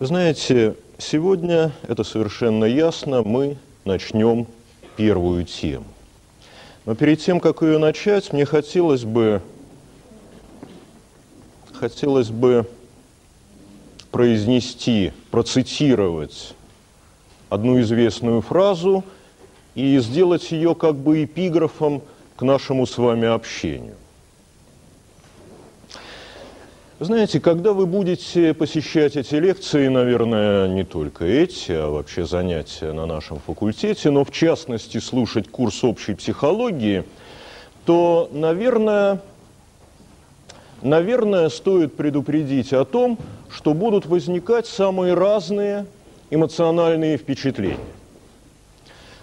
Вы знаете, сегодня, это совершенно ясно, мы начнем первую тему. Но перед тем, как ее начать, мне хотелось бы, хотелось бы произнести, процитировать одну известную фразу и сделать ее как бы эпиграфом к нашему с вами общению. Знаете, когда вы будете посещать эти лекции, наверное, не только эти, а вообще занятия на нашем факультете, но в частности слушать курс общей психологии, то, наверное, наверное, стоит предупредить о том, что будут возникать самые разные эмоциональные впечатления.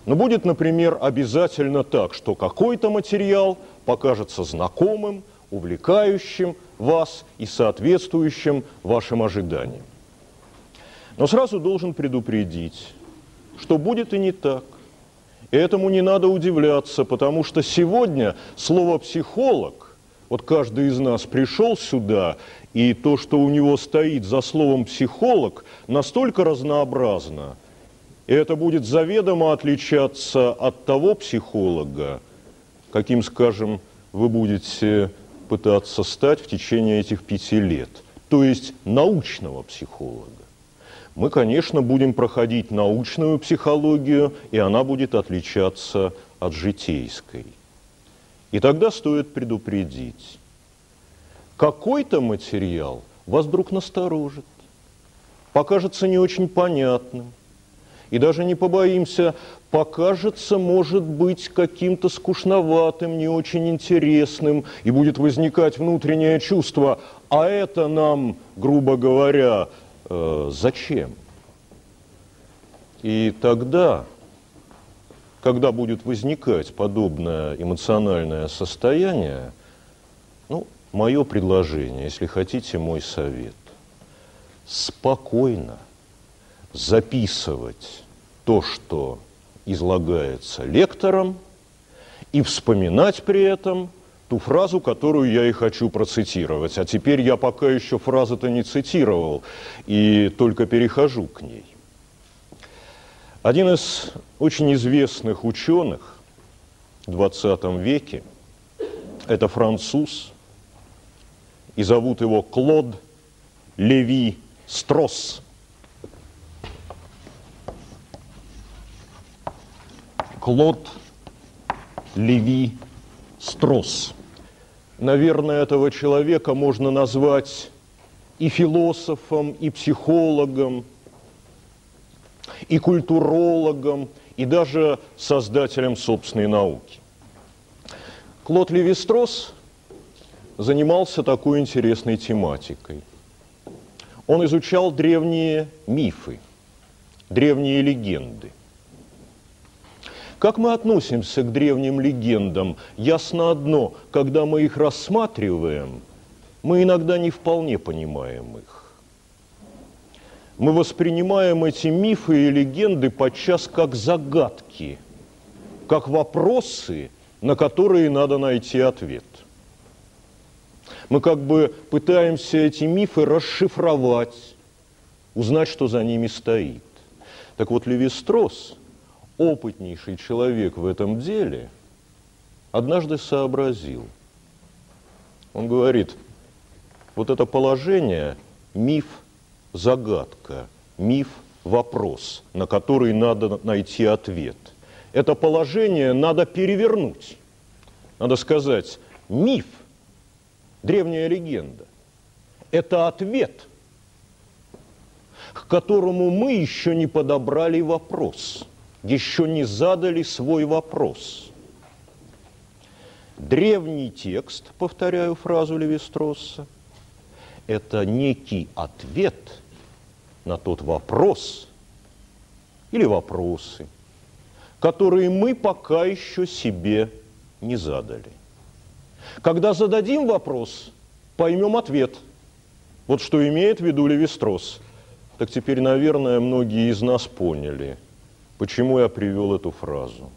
Но будет, например, обязательно так, что какой-то материал покажется знакомым, увлекающим вас и соответствующим вашим ожиданиям. Но сразу должен предупредить, что будет и не так. И этому не надо удивляться, потому что сегодня слово «психолог», вот каждый из нас пришел сюда, и то, что у него стоит за словом «психолог», настолько разнообразно, и это будет заведомо отличаться от того психолога, каким, скажем, вы будете пытаться стать в течение этих пяти лет, то есть научного психолога. Мы, конечно, будем проходить научную психологию, и она будет отличаться от житейской. И тогда стоит предупредить, какой-то материал вас вдруг насторожит, покажется не очень понятным, и даже не побоимся покажется, может быть, каким-то скучноватым, не очень интересным, и будет возникать внутреннее чувство, а это нам, грубо говоря, э, зачем? И тогда, когда будет возникать подобное эмоциональное состояние, ну, мое предложение, если хотите, мой совет, спокойно записывать то, что излагается лектором, и вспоминать при этом ту фразу, которую я и хочу процитировать. А теперь я пока еще фразу-то не цитировал, и только перехожу к ней. Один из очень известных ученых в 20 веке, это француз, и зовут его Клод Леви Стросс – Клод Леви Стросс. Наверное, этого человека можно назвать и философом, и психологом, и культурологом, и даже создателем собственной науки. Клод Леви-Стросс занимался такой интересной тематикой. Он изучал древние мифы, древние легенды. Как мы относимся к древним легендам? Ясно одно, когда мы их рассматриваем, мы иногда не вполне понимаем их. Мы воспринимаем эти мифы и легенды подчас как загадки, как вопросы, на которые надо найти ответ. Мы как бы пытаемся эти мифы расшифровать, узнать, что за ними стоит. Так вот, Леви-Стросс – опытнейший человек в этом деле однажды сообразил. Он говорит, вот это положение – миф, загадка, миф, вопрос, на который надо найти ответ. Это положение надо перевернуть. Надо сказать, миф, древняя легенда – это ответ, к которому мы еще не подобрали вопрос – еще не задали свой вопрос. Древний текст, повторяю фразу Левистросса, это некий ответ на тот вопрос или вопросы, которые мы пока еще себе не задали. Когда зададим вопрос, поймем ответ. Вот что имеет в виду Левистрос. Так теперь, наверное, многие из нас поняли – Почему я привел эту фразу?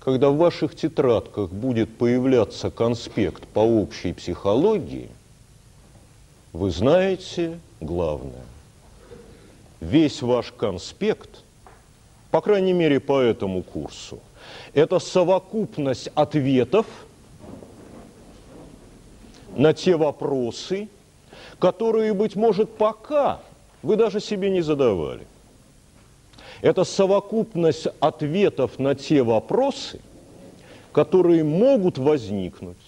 Когда в ваших тетрадках будет появляться конспект по общей психологии, вы знаете, главное. Весь ваш конспект, по крайней мере по этому курсу, это совокупность ответов на те вопросы, которые, быть может, пока вы даже себе не задавали. Это совокупность ответов на те вопросы, которые могут возникнуть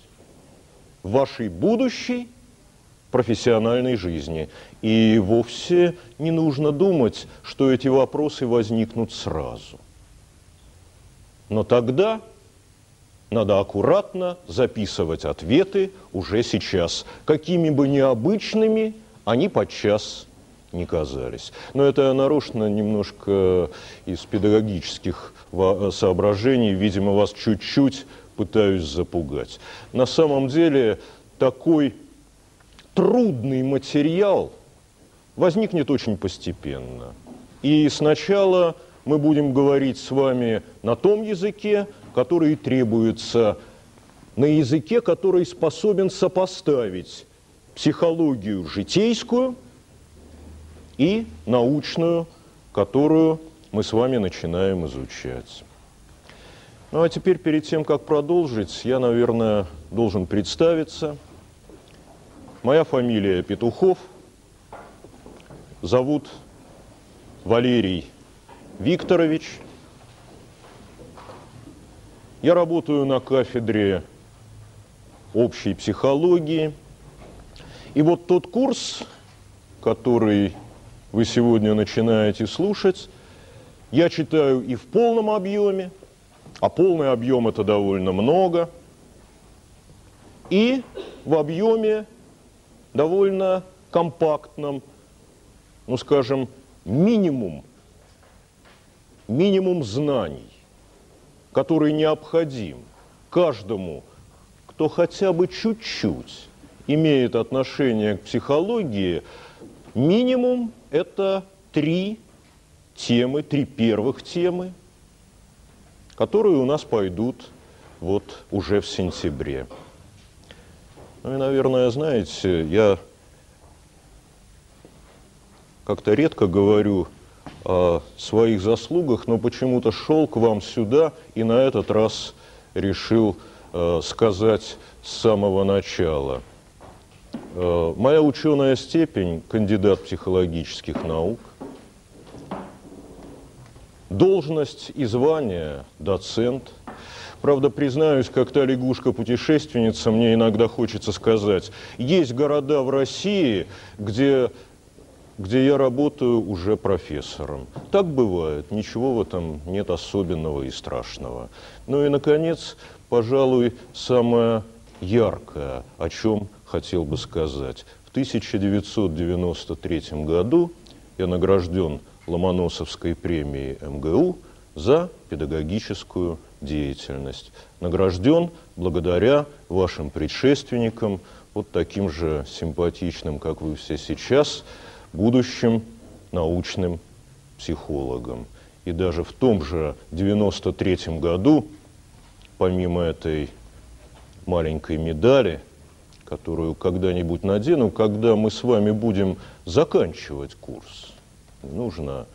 в вашей будущей профессиональной жизни. И вовсе не нужно думать, что эти вопросы возникнут сразу. Но тогда надо аккуратно записывать ответы уже сейчас, какими бы необычными они подчас не казались. Но это я нарочно немножко из педагогических соображений, видимо, вас чуть-чуть пытаюсь запугать. На самом деле такой трудный материал возникнет очень постепенно. И сначала мы будем говорить с вами на том языке, который требуется на языке, который способен сопоставить психологию житейскую и научную, которую мы с вами начинаем изучать. Ну а теперь, перед тем, как продолжить, я, наверное, должен представиться. Моя фамилия Петухов. Зовут Валерий Викторович – я работаю на кафедре общей психологии. И вот тот курс, который вы сегодня начинаете слушать, я читаю и в полном объеме, а полный объем это довольно много, и в объеме довольно компактном, ну скажем, минимум, минимум знаний который необходим каждому, кто хотя бы чуть-чуть имеет отношение к психологии, минимум это три темы, три первых темы, которые у нас пойдут вот уже в сентябре. Ну и, наверное, знаете, я как-то редко говорю о своих заслугах, но почему-то шел к вам сюда и на этот раз решил э, сказать с самого начала. Э, моя ученая степень – кандидат психологических наук. Должность и звание – доцент. Правда, признаюсь, как та лягушка-путешественница, мне иногда хочется сказать, есть города в России, где где я работаю уже профессором. Так бывает, ничего в этом нет особенного и страшного. Ну и, наконец, пожалуй, самое яркое, о чем хотел бы сказать. В 1993 году я награжден Ломоносовской премией МГУ за педагогическую деятельность. Награжден благодаря вашим предшественникам, вот таким же симпатичным, как вы все сейчас, будущим научным психологом. И даже в том же 93 году, помимо этой маленькой медали, которую когда-нибудь надену, когда мы с вами будем заканчивать курс, нужно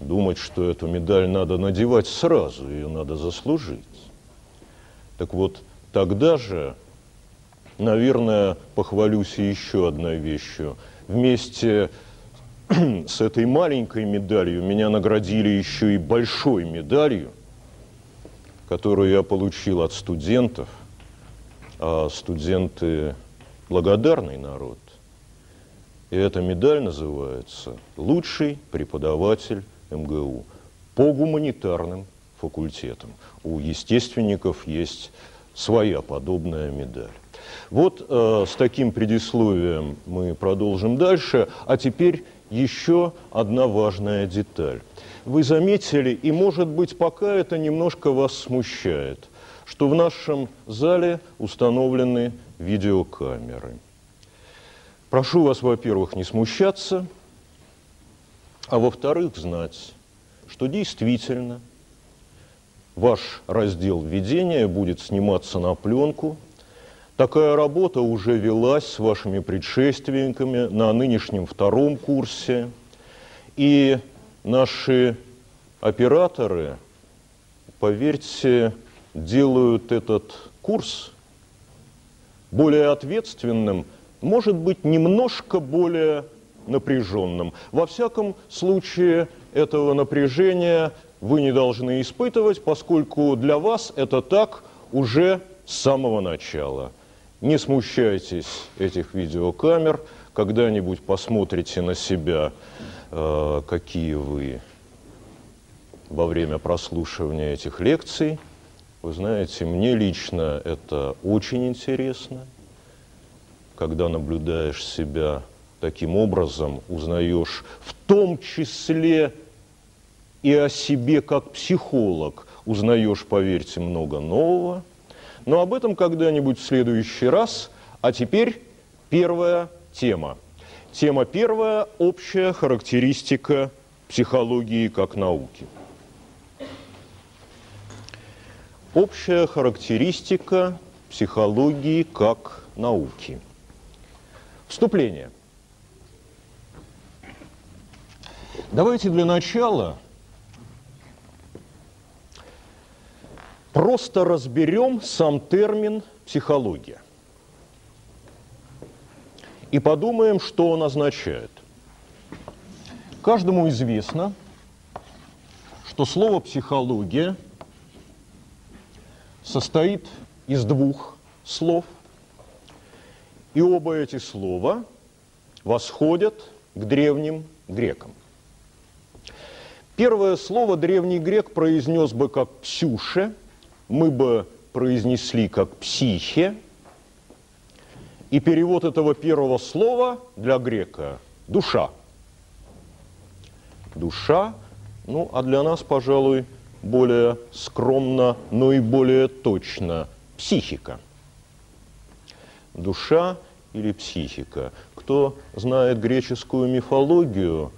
думать, что эту медаль надо надевать сразу, ее надо заслужить. Так вот, тогда же, наверное, похвалюсь еще одной вещью – вместе с этой маленькой медалью меня наградили еще и большой медалью, которую я получил от студентов, а студенты благодарный народ. И эта медаль называется «Лучший преподаватель МГУ» по гуманитарным факультетам. У естественников есть своя подобная медаль. Вот э, с таким предисловием мы продолжим дальше. А теперь еще одна важная деталь. Вы заметили, и, может быть, пока это немножко вас смущает, что в нашем зале установлены видеокамеры. Прошу вас, во-первых, не смущаться, а во-вторых, знать, что действительно ваш раздел введения будет сниматься на пленку – Такая работа уже велась с вашими предшественниками на нынешнем втором курсе. И наши операторы, поверьте, делают этот курс более ответственным, может быть, немножко более напряженным. Во всяком случае, этого напряжения вы не должны испытывать, поскольку для вас это так уже с самого начала. Не смущайтесь этих видеокамер, когда-нибудь посмотрите на себя, э, какие вы во время прослушивания этих лекций. Вы знаете, мне лично это очень интересно, когда наблюдаешь себя таким образом, узнаешь в том числе и о себе как психолог, узнаешь, поверьте, много нового. Но об этом когда-нибудь в следующий раз. А теперь первая тема. Тема первая – общая характеристика психологии как науки. Общая характеристика психологии как науки. Вступление. Давайте для начала просто разберем сам термин психология и подумаем, что он означает. Каждому известно, что слово психология состоит из двух слов, и оба эти слова восходят к древним грекам. Первое слово древний грек произнес бы как «псюше», мы бы произнесли как «психе», и перевод этого первого слова для грека – душа. Душа, ну, а для нас, пожалуй, более скромно, но и более точно – психика. Душа или психика. Кто знает греческую мифологию,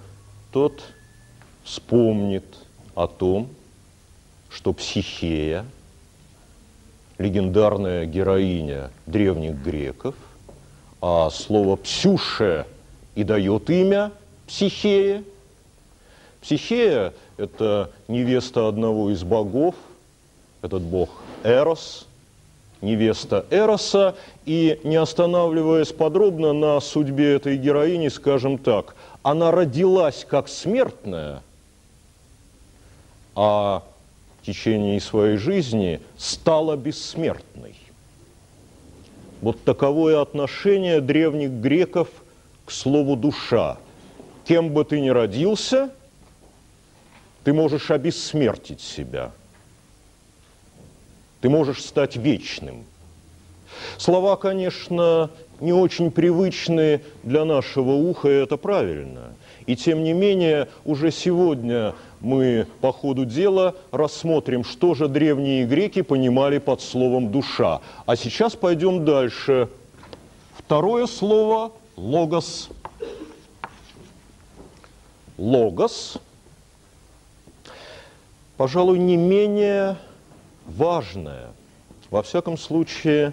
тот вспомнит о том, что Психея, легендарная героиня древних греков, а слово «псюше» и дает имя Психея. Психея – это невеста одного из богов, этот бог Эрос, невеста Эроса, и не останавливаясь подробно на судьбе этой героини, скажем так, она родилась как смертная, а в течение своей жизни стала бессмертной. Вот таковое отношение древних греков к слову «душа». Кем бы ты ни родился, ты можешь обессмертить себя. Ты можешь стать вечным. Слова, конечно, не очень привычные для нашего уха, и это правильно. И тем не менее, уже сегодня мы по ходу дела рассмотрим, что же древние греки понимали под словом «душа». А сейчас пойдем дальше. Второе слово – «логос». «Логос» – пожалуй, не менее важное, во всяком случае,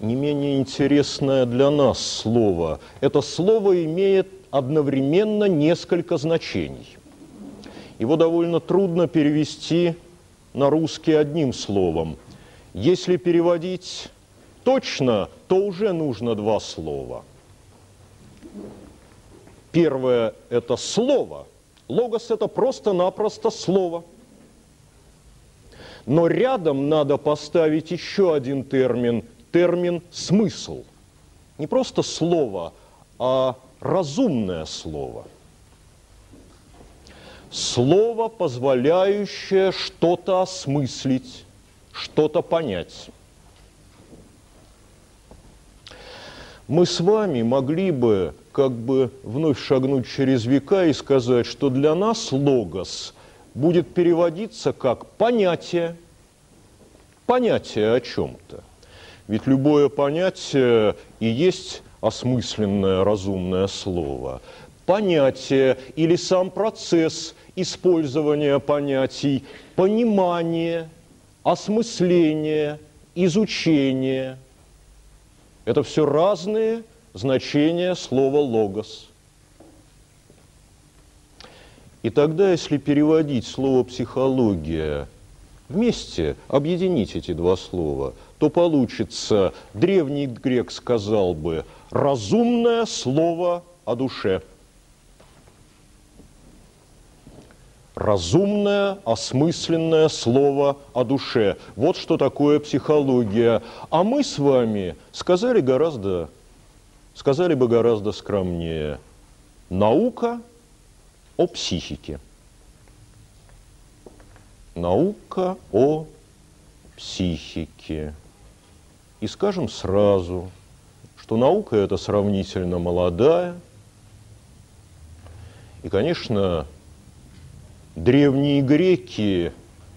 не менее интересное для нас слово. Это слово имеет одновременно несколько значений. Его довольно трудно перевести на русский одним словом. Если переводить точно, то уже нужно два слова. Первое – это слово. Логос – это просто-напросто слово. Но рядом надо поставить еще один термин – термин «смысл». Не просто слово, а разумное слово. Слово, позволяющее что-то осмыслить, что-то понять. Мы с вами могли бы как бы вновь шагнуть через века и сказать, что для нас логос будет переводиться как понятие, понятие о чем-то. Ведь любое понятие и есть осмысленное, разумное слово. Понятие или сам процесс использования понятий, понимание осмысление, изучение – это все разные значения слова «логос». И тогда, если переводить слово «психология» вместе, объединить эти два слова, то получится, древний грек сказал бы, разумное слово о душе. Разумное, осмысленное слово о душе. Вот что такое психология. А мы с вами сказали гораздо, сказали бы гораздо скромнее. Наука – о психике. Наука о психике. И скажем сразу, что наука это сравнительно молодая. И, конечно, древние греки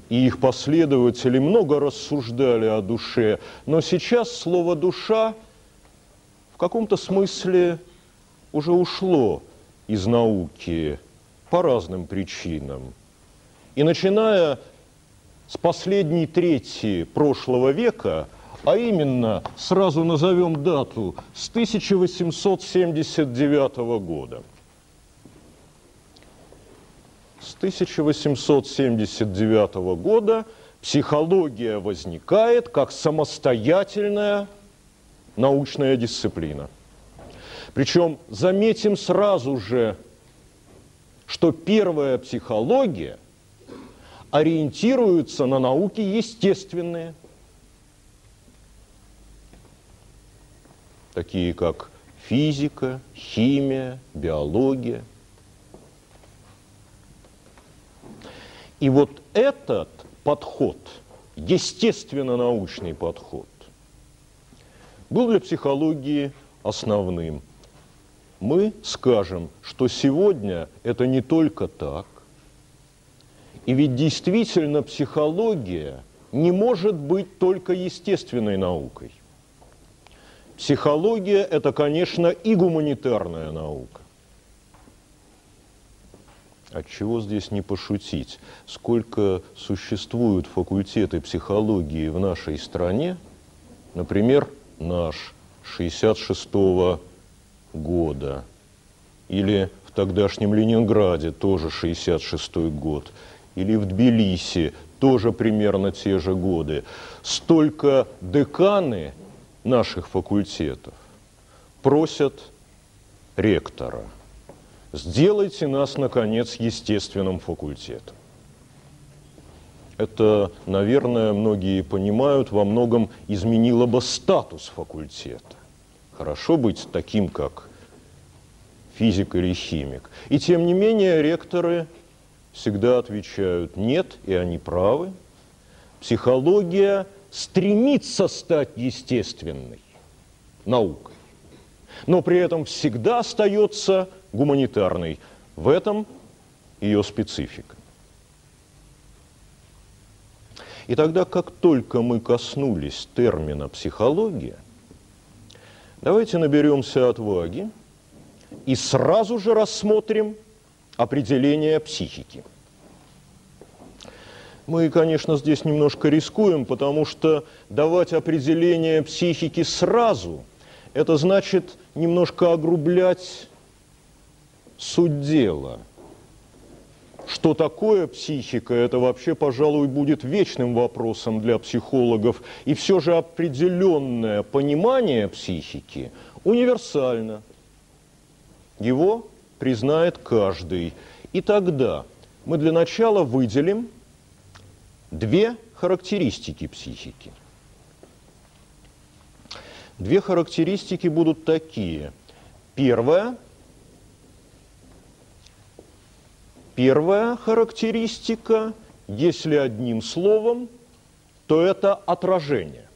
и их последователи много рассуждали о душе, но сейчас слово «душа» каком-то смысле уже ушло из науки по разным причинам. И начиная с последней трети прошлого века, а именно, сразу назовем дату, с 1879 года. С 1879 года психология возникает как самостоятельная научная дисциплина. Причем, заметим сразу же, что первая психология ориентируется на науки естественные, такие как физика, химия, биология. И вот этот подход, естественно-научный подход, был для психологии основным – мы скажем, что сегодня это не только так. И ведь действительно психология не может быть только естественной наукой. Психология – это, конечно, и гуманитарная наука. От чего здесь не пошутить? Сколько существуют факультеты психологии в нашей стране, например, наш 66-го года. Или в тогдашнем Ленинграде, тоже 66 год. Или в Тбилиси, тоже примерно те же годы. Столько деканы наших факультетов просят ректора, сделайте нас, наконец, естественным факультетом. Это, наверное, многие понимают, во многом изменило бы статус факультета. Хорошо быть таким, как физик или химик. И тем не менее ректоры всегда отвечают «нет», и они правы. Психология стремится стать естественной наукой, но при этом всегда остается гуманитарной. В этом ее специфика. И тогда, как только мы коснулись термина «психология», Давайте наберемся отваги и сразу же рассмотрим определение психики. Мы, конечно, здесь немножко рискуем, потому что давать определение психики сразу, это значит немножко огрублять суть дела – что такое психика, это вообще, пожалуй, будет вечным вопросом для психологов. И все же определенное понимание психики универсально. Его признает каждый. И тогда мы для начала выделим две характеристики психики. Две характеристики будут такие. Первая – Первая характеристика, если одним словом, то это отражение.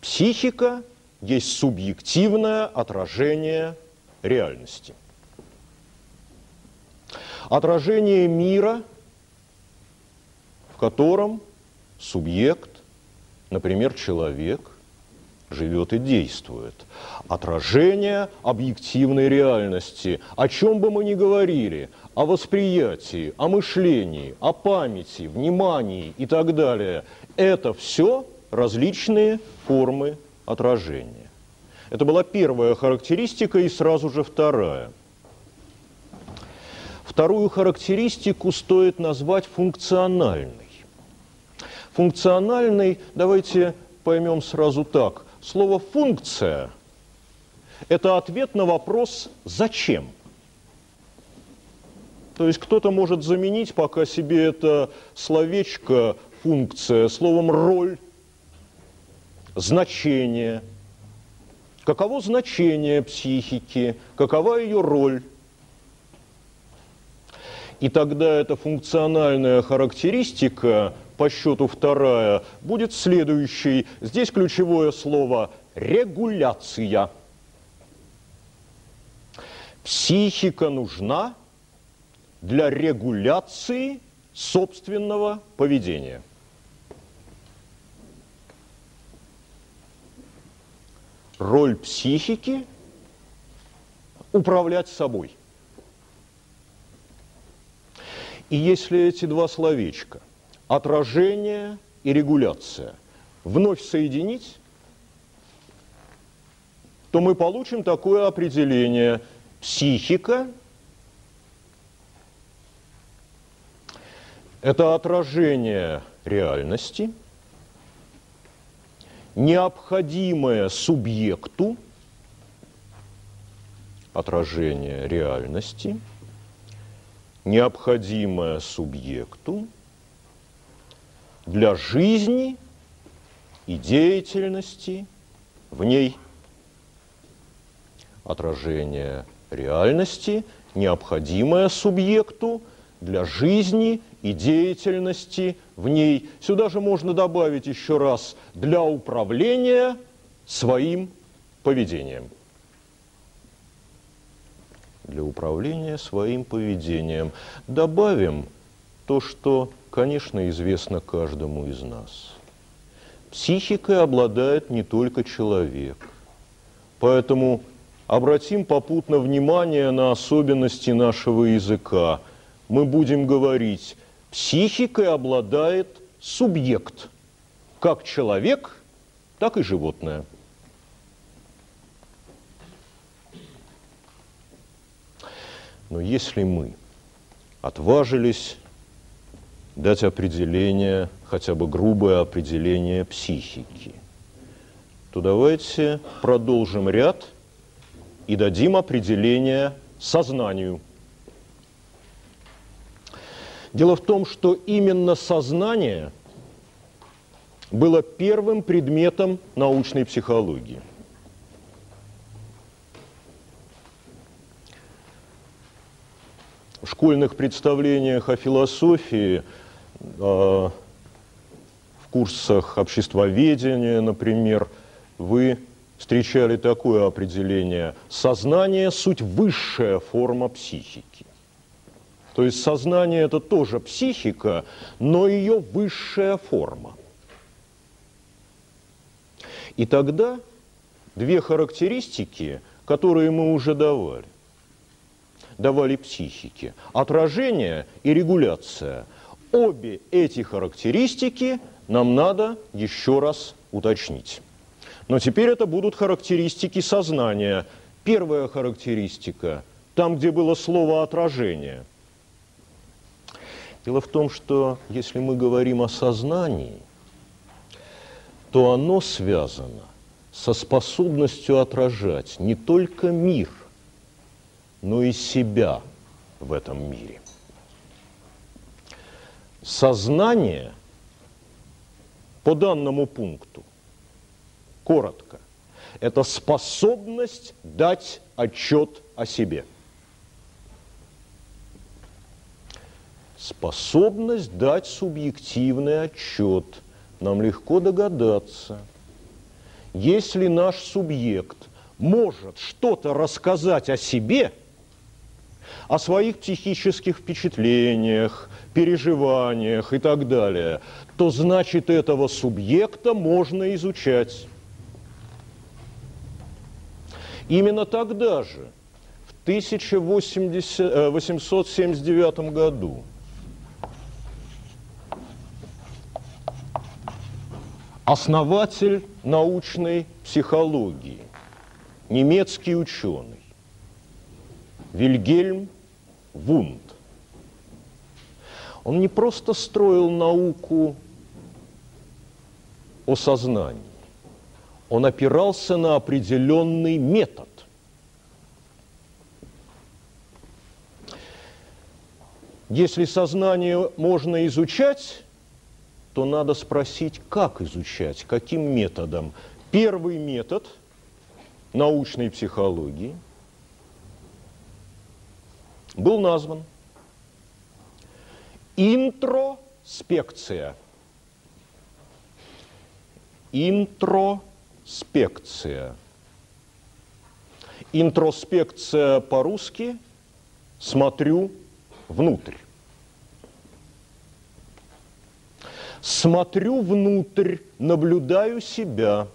Психика есть субъективное отражение реальности. Отражение мира, в котором субъект, например, человек, живет и действует. Отражение объективной реальности. О чем бы мы ни говорили, о восприятии, о мышлении, о памяти, внимании и так далее, это все различные формы отражения. Это была первая характеристика и сразу же вторая. Вторую характеристику стоит назвать функциональной. Функциональной, давайте поймем сразу так. Слово «функция» – это ответ на вопрос «зачем?». То есть кто-то может заменить пока себе это словечко «функция» словом «роль», «значение». Каково значение психики, какова ее роль? И тогда эта функциональная характеристика, по счету вторая, будет следующей. Здесь ключевое слово «регуляция». Психика нужна для регуляции собственного поведения. Роль психики – управлять собой. И если эти два словечка – отражение и регуляция – вновь соединить, то мы получим такое определение – психика – Это отражение реальности, необходимое субъекту, отражение реальности, необходимое субъекту для жизни и деятельности в ней. Отражение реальности, необходимое субъекту для жизни и деятельности в ней. Сюда же можно добавить еще раз для управления своим поведением. Для управления своим поведением. Добавим то, что, конечно, известно каждому из нас. Психикой обладает не только человек. Поэтому обратим попутно внимание на особенности нашего языка. Мы будем говорить Психикой обладает субъект, как человек, так и животное. Но если мы отважились дать определение, хотя бы грубое определение психики, то давайте продолжим ряд и дадим определение сознанию – Дело в том, что именно сознание было первым предметом научной психологии. В школьных представлениях о философии, в курсах обществоведения, например, вы встречали такое определение «сознание – суть высшая форма психики». То есть сознание – это тоже психика, но ее высшая форма. И тогда две характеристики, которые мы уже давали, давали психике – отражение и регуляция. Обе эти характеристики нам надо еще раз уточнить. Но теперь это будут характеристики сознания. Первая характеристика – там, где было слово «отражение», Дело в том, что если мы говорим о сознании, то оно связано со способностью отражать не только мир, но и себя в этом мире. Сознание по данному пункту, коротко, это способность дать отчет о себе – Способность дать субъективный отчет. Нам легко догадаться. Если наш субъект может что-то рассказать о себе, о своих психических впечатлениях, переживаниях и так далее, то значит этого субъекта можно изучать. Именно тогда же, в 1879 э, году. Основатель научной психологии, немецкий ученый Вильгельм Вунд. Он не просто строил науку о сознании, он опирался на определенный метод. Если сознание можно изучать, то надо спросить, как изучать, каким методом. Первый метод научной психологии был назван интроспекция. Интроспекция. Интроспекция по-русски «смотрю внутрь». Смотрю внутрь, наблюдаю себя.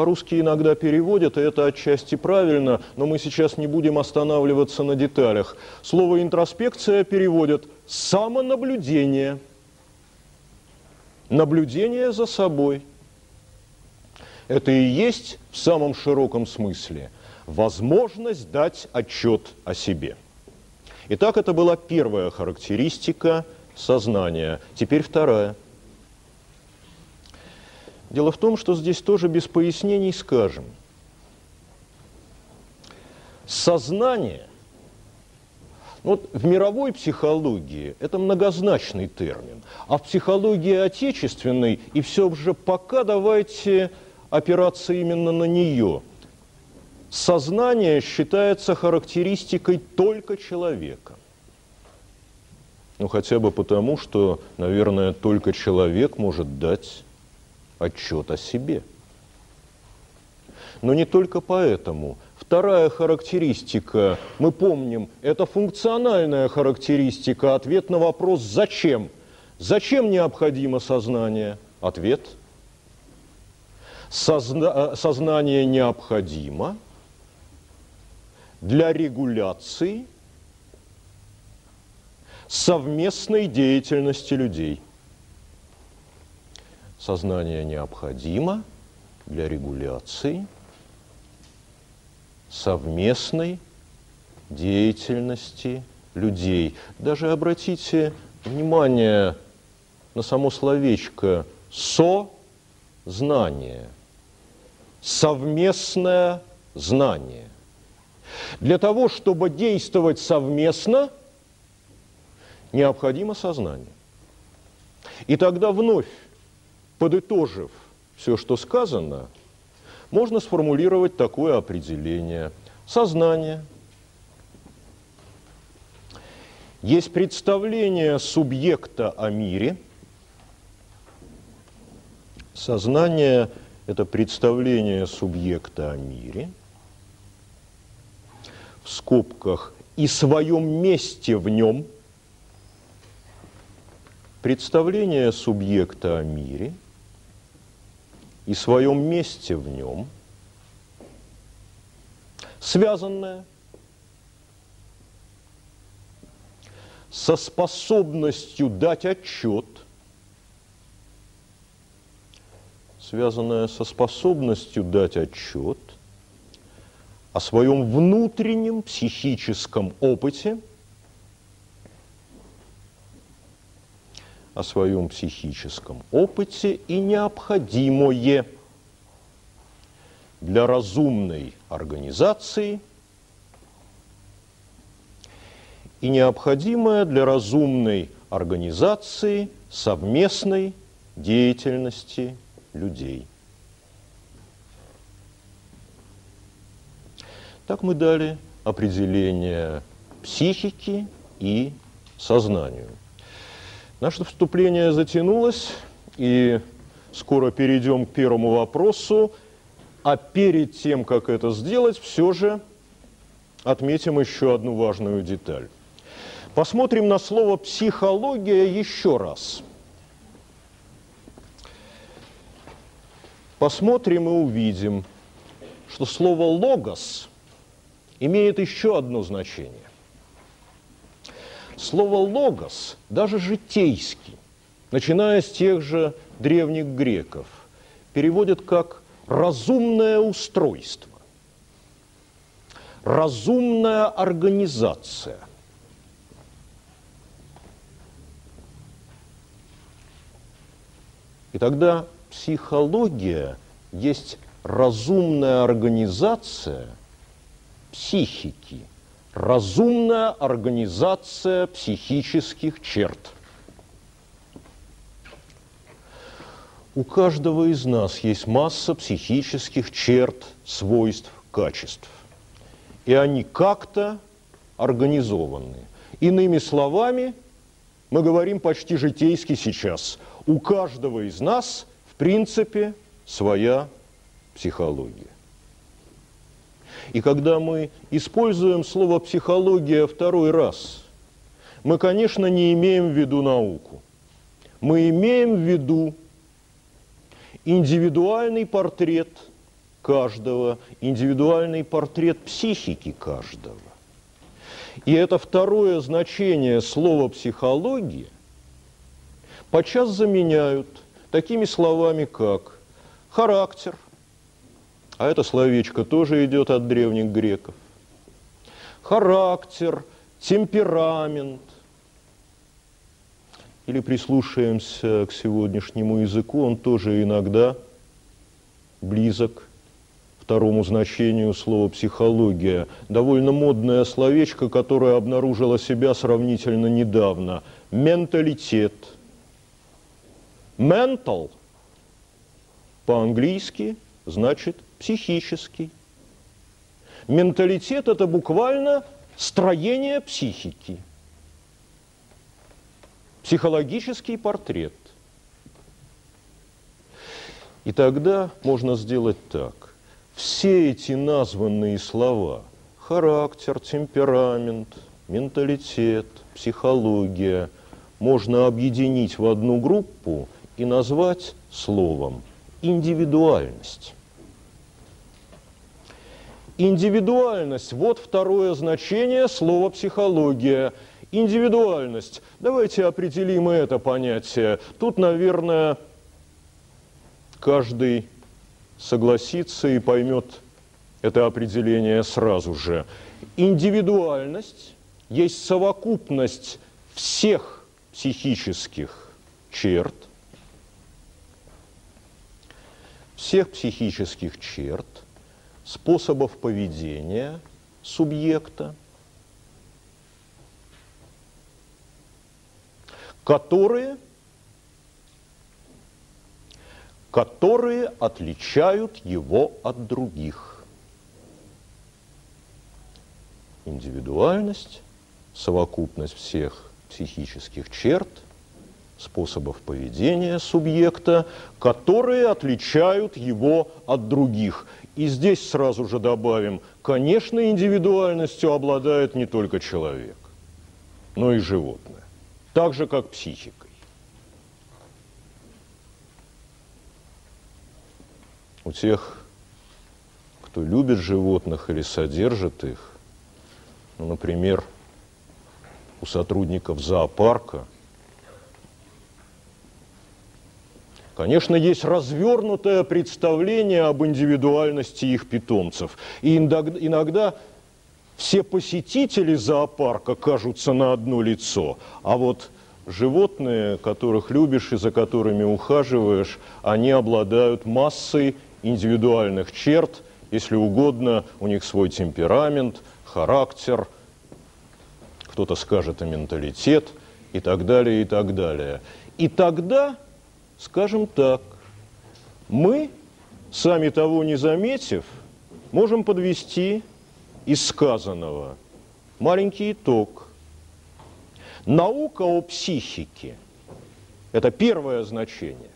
По-русски иногда переводят, и это отчасти правильно, но мы сейчас не будем останавливаться на деталях. Слово «интроспекция» переводят «самонаблюдение». Наблюдение за собой. Это и есть в самом широком смысле возможность дать отчет о себе. Итак, это была первая характеристика – сознания. Теперь вторая. Дело в том, что здесь тоже без пояснений скажем. Сознание, вот в мировой психологии это многозначный термин, а в психологии отечественной, и все же пока давайте опираться именно на нее. Сознание считается характеристикой только человека. Ну, хотя бы потому, что, наверное, только человек может дать отчет о себе. Но не только поэтому. Вторая характеристика, мы помним, это функциональная характеристика, ответ на вопрос «зачем?». Зачем необходимо сознание? Ответ – Созна сознание необходимо для регуляции – совместной деятельности людей. Сознание необходимо для регуляции совместной деятельности людей. Даже обратите внимание на само словечко «со-знание», совместное знание. Для того, чтобы действовать совместно – необходимо сознание. И тогда вновь, подытожив все, что сказано, можно сформулировать такое определение. Сознание есть представление субъекта о мире. Сознание – это представление субъекта о мире. В скобках и своем месте в нем – представление субъекта о мире и своем месте в нем, связанное со способностью дать отчет, связанное со способностью дать отчет о своем внутреннем психическом опыте – о своем психическом опыте и необходимое для разумной организации и необходимое для разумной организации совместной деятельности людей. Так мы дали определение психики и сознанию. Наше вступление затянулось, и скоро перейдем к первому вопросу. А перед тем, как это сделать, все же отметим еще одну важную деталь. Посмотрим на слово «психология» еще раз. Посмотрим и увидим, что слово «логос» имеет еще одно значение. Слово «логос», даже житейский, начиная с тех же древних греков, переводят как «разумное устройство», «разумная организация». И тогда психология есть разумная организация психики, разумная организация психических черт. У каждого из нас есть масса психических черт, свойств, качеств. И они как-то организованы. Иными словами, мы говорим почти житейски сейчас. У каждого из нас, в принципе, своя психология. И когда мы используем слово «психология» второй раз, мы, конечно, не имеем в виду науку. Мы имеем в виду индивидуальный портрет каждого, индивидуальный портрет психики каждого. И это второе значение слова «психология» подчас заменяют такими словами, как характер – а это словечко тоже идет от древних греков. Характер, темперамент. Или прислушаемся к сегодняшнему языку, он тоже иногда близок второму значению слова «психология». Довольно модное словечко, которое обнаружило себя сравнительно недавно. Менталитет. Mental по-английски значит психический. Менталитет – это буквально строение психики. Психологический портрет. И тогда можно сделать так. Все эти названные слова – характер, темперамент, менталитет, психология – можно объединить в одну группу и назвать словом индивидуальность. Индивидуальность – вот второе значение слова «психология». Индивидуальность. Давайте определим это понятие. Тут, наверное, каждый согласится и поймет это определение сразу же. Индивидуальность есть совокупность всех психических черт, всех психических черт – способов поведения субъекта, которые, которые отличают его от других. Индивидуальность, совокупность всех психических черт, способов поведения субъекта, которые отличают его от других. И здесь сразу же добавим, конечно, индивидуальностью обладает не только человек, но и животное, так же, как психикой. У тех, кто любит животных или содержит их, ну, например, у сотрудников зоопарка – Конечно, есть развернутое представление об индивидуальности их питомцев. И иногда все посетители зоопарка кажутся на одно лицо, а вот животные, которых любишь и за которыми ухаживаешь, они обладают массой индивидуальных черт, если угодно, у них свой темперамент, характер, кто-то скажет и менталитет, и так далее, и так далее. И тогда Скажем так, мы, сами того не заметив, можем подвести из сказанного маленький итог. Наука о психике – это первое значение.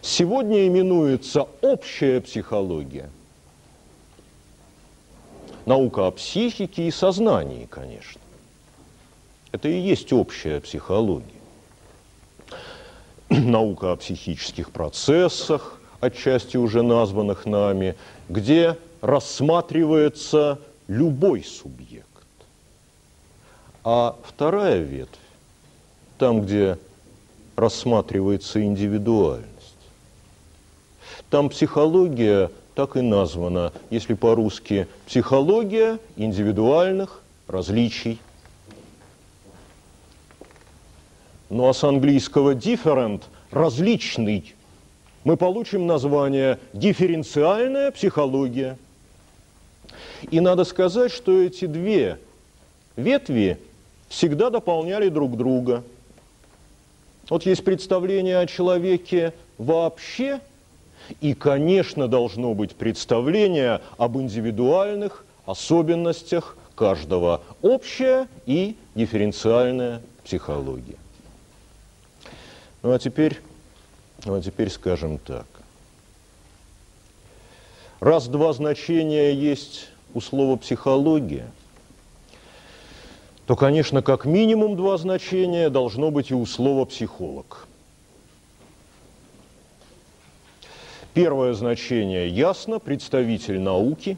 Сегодня именуется общая психология. Наука о психике и сознании, конечно. Это и есть общая психология. наука о психических процессах, отчасти уже названных нами, где рассматривается любой субъект. А вторая ветвь, там, где рассматривается индивидуальность, там психология так и названа, если по-русски, психология индивидуальных различий. Ну а с английского different – различный, мы получим название дифференциальная психология. И надо сказать, что эти две ветви всегда дополняли друг друга. Вот есть представление о человеке вообще – и, конечно, должно быть представление об индивидуальных особенностях каждого, общая и дифференциальная психология. Ну а теперь, ну, а теперь скажем так. Раз два значения есть у слова «психология», то, конечно, как минимум два значения должно быть и у слова «психолог». Первое значение ясно, представитель науки.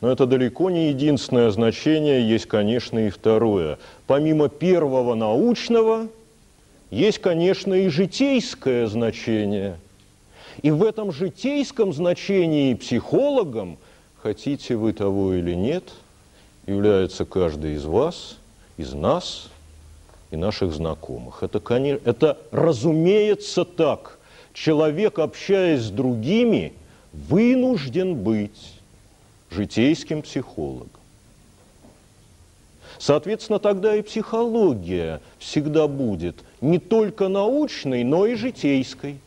Но это далеко не единственное значение, есть, конечно, и второе. Помимо первого научного, есть, конечно, и житейское значение. И в этом житейском значении психологом, хотите вы того или нет, является каждый из вас, из нас – и наших знакомых. Это, конечно, это разумеется так. Человек, общаясь с другими, вынужден быть житейским психологом. Соответственно, тогда и психология всегда будет не только научной, но и житейской.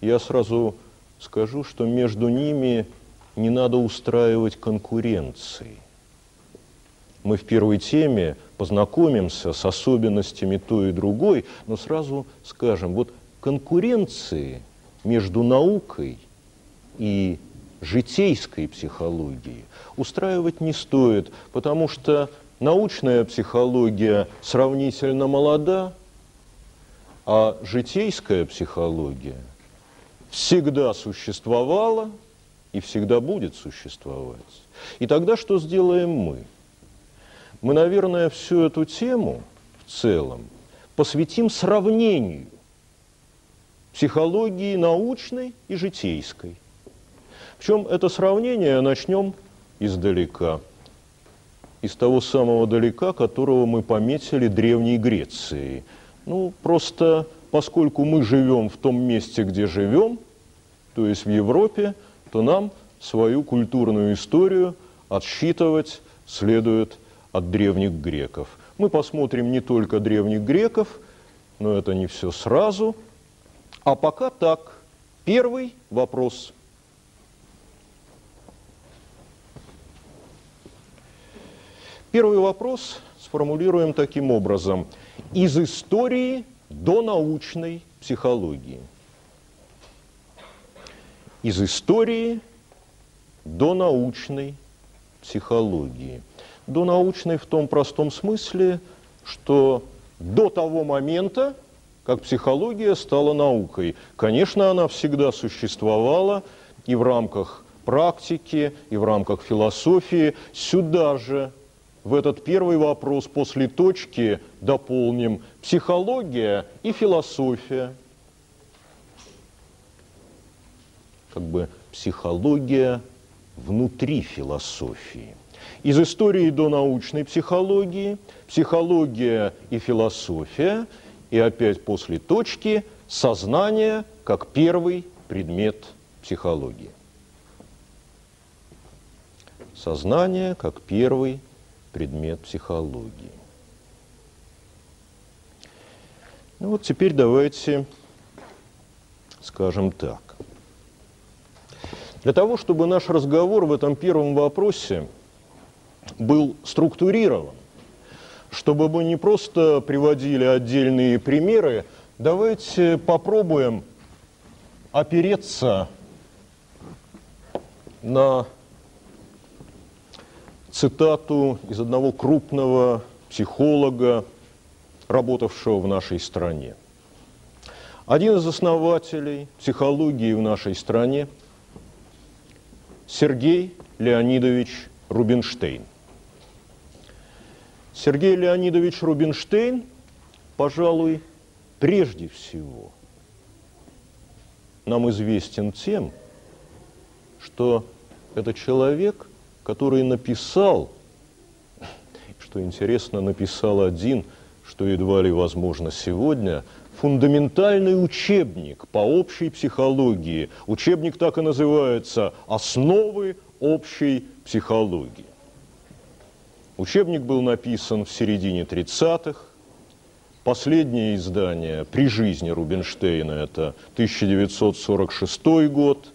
Я сразу скажу, что между ними не надо устраивать конкуренции. Мы в первой теме познакомимся с особенностями той и другой, но сразу скажем, вот конкуренции между наукой и житейской психологией устраивать не стоит, потому что научная психология сравнительно молода, а житейская психология всегда существовала и всегда будет существовать. И тогда что сделаем мы? мы, наверное, всю эту тему в целом посвятим сравнению психологии научной и житейской. Причем это сравнение начнем издалека, из того самого далека, которого мы пометили Древней Грецией. Ну, просто поскольку мы живем в том месте, где живем, то есть в Европе, то нам свою культурную историю отсчитывать следует от древних греков. Мы посмотрим не только древних греков, но это не все сразу. А пока так. Первый вопрос. Первый вопрос сформулируем таким образом. Из истории до научной психологии. Из истории до научной психологии до научной в том простом смысле, что до того момента, как психология стала наукой, конечно, она всегда существовала и в рамках практики, и в рамках философии. Сюда же, в этот первый вопрос после точки дополним психология и философия. Как бы психология внутри философии из истории до научной психологии, психология и философия, и опять после точки сознание как первый предмет психологии. Сознание как первый предмет психологии. Ну вот теперь давайте скажем так. Для того, чтобы наш разговор в этом первом вопросе был структурирован. Чтобы мы не просто приводили отдельные примеры, давайте попробуем опереться на цитату из одного крупного психолога, работавшего в нашей стране. Один из основателей психологии в нашей стране Сергей Леонидович Рубинштейн. Сергей Леонидович Рубинштейн, пожалуй, прежде всего нам известен тем, что это человек, который написал, что интересно, написал один, что едва ли возможно сегодня, фундаментальный учебник по общей психологии. Учебник так и называется «Основы общей психологии». Учебник был написан в середине 30-х. Последнее издание при жизни Рубинштейна – это 1946 год.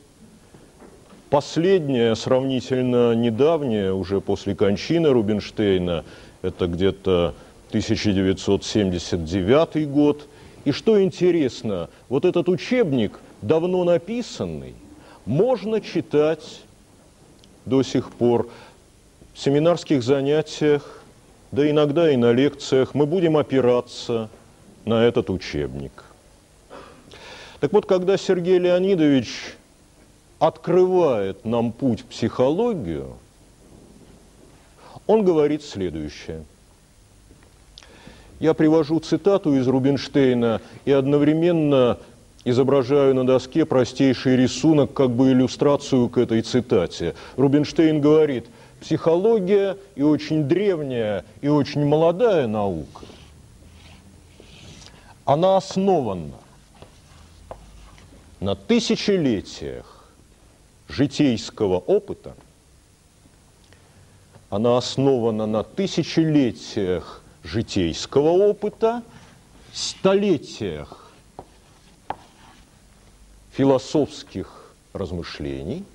Последнее, сравнительно недавнее, уже после кончины Рубинштейна, это где-то 1979 год. И что интересно, вот этот учебник, давно написанный, можно читать до сих пор в семинарских занятиях, да иногда и на лекциях мы будем опираться на этот учебник. Так вот, когда Сергей Леонидович открывает нам путь в психологию, он говорит следующее. Я привожу цитату из Рубинштейна и одновременно изображаю на доске простейший рисунок, как бы иллюстрацию к этой цитате. Рубинштейн говорит – психология и очень древняя, и очень молодая наука, она основана на тысячелетиях житейского опыта, она основана на тысячелетиях житейского опыта, столетиях философских размышлений –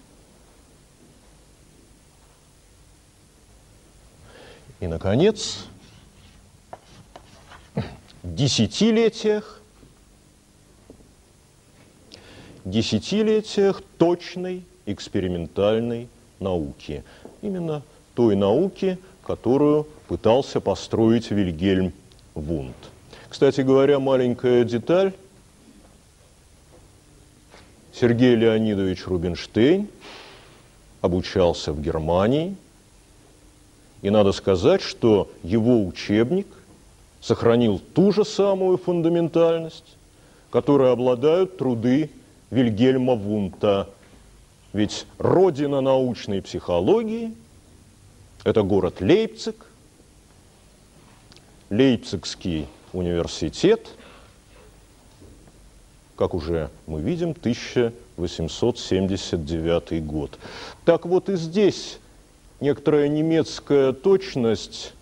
И, наконец, десятилетиях, десятилетиях точной экспериментальной науки. Именно той науки, которую пытался построить Вильгельм Вунд. Кстати говоря, маленькая деталь. Сергей Леонидович Рубинштейн обучался в Германии – и надо сказать, что его учебник сохранил ту же самую фундаментальность, которой обладают труды Вильгельма Вунта. Ведь родина научной психологии – это город Лейпциг, Лейпцигский университет, как уже мы видим, 1879 год. Так вот и здесь некоторая немецкая точность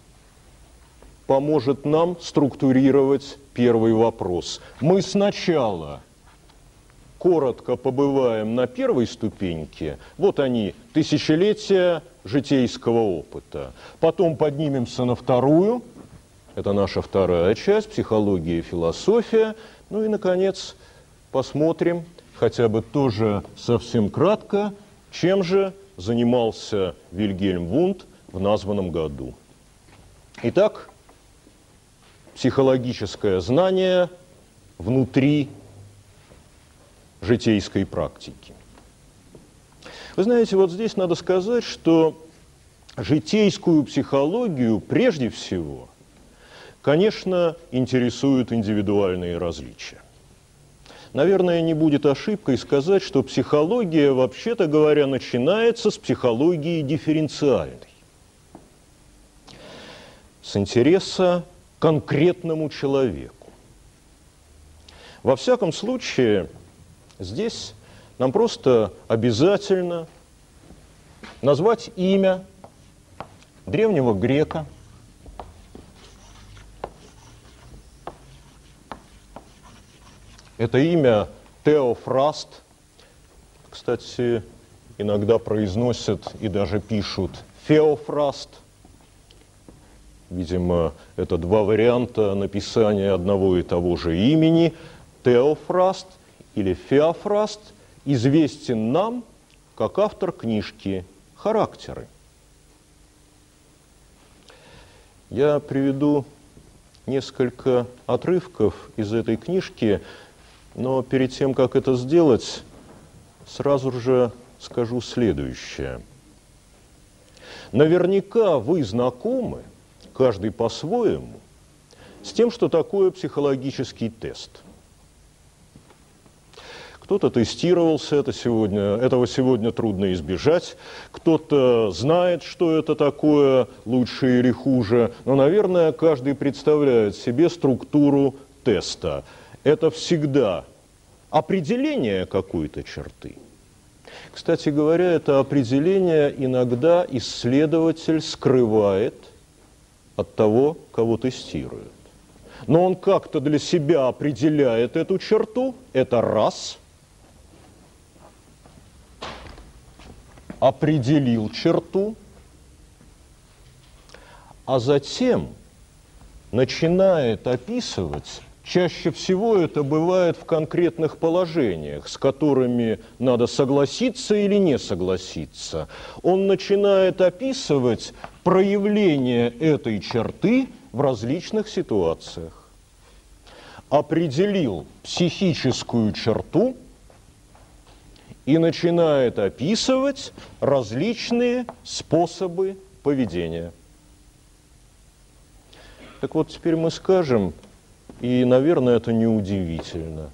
поможет нам структурировать первый вопрос. Мы сначала коротко побываем на первой ступеньке, вот они, тысячелетия житейского опыта. Потом поднимемся на вторую, это наша вторая часть, психология и философия. Ну и, наконец, посмотрим, хотя бы тоже совсем кратко, чем же занимался Вильгельм Вунд в названном году. Итак, психологическое знание внутри житейской практики. Вы знаете, вот здесь надо сказать, что житейскую психологию прежде всего, конечно, интересуют индивидуальные различия. Наверное, не будет ошибкой сказать, что психология, вообще-то говоря, начинается с психологии дифференциальной. С интереса конкретному человеку. Во всяком случае, здесь нам просто обязательно назвать имя древнего грека – Это имя Теофраст, кстати, иногда произносят и даже пишут Феофраст. Видимо, это два варианта написания одного и того же имени. Теофраст или Феофраст известен нам как автор книжки «Характеры». Я приведу несколько отрывков из этой книжки, Но перед тем, как это сделать, сразу же скажу следующее. Наверняка вы знакомы, каждый по-своему, с тем, что такое психологический тест – кто-то тестировался, это сегодня, этого сегодня трудно избежать. Кто-то знает, что это такое, лучше или хуже. Но, наверное, каждый представляет себе структуру теста. Это всегда определение какой-то черты. Кстати говоря, это определение иногда исследователь скрывает от того, кого тестирует. Но он как-то для себя определяет эту черту, это раз – определил черту, а затем начинает описывать, чаще всего это бывает в конкретных положениях, с которыми надо согласиться или не согласиться. Он начинает описывать проявление этой черты в различных ситуациях. Определил психическую черту – и начинает описывать различные способы поведения. Так вот, теперь мы скажем, и, наверное, это неудивительно,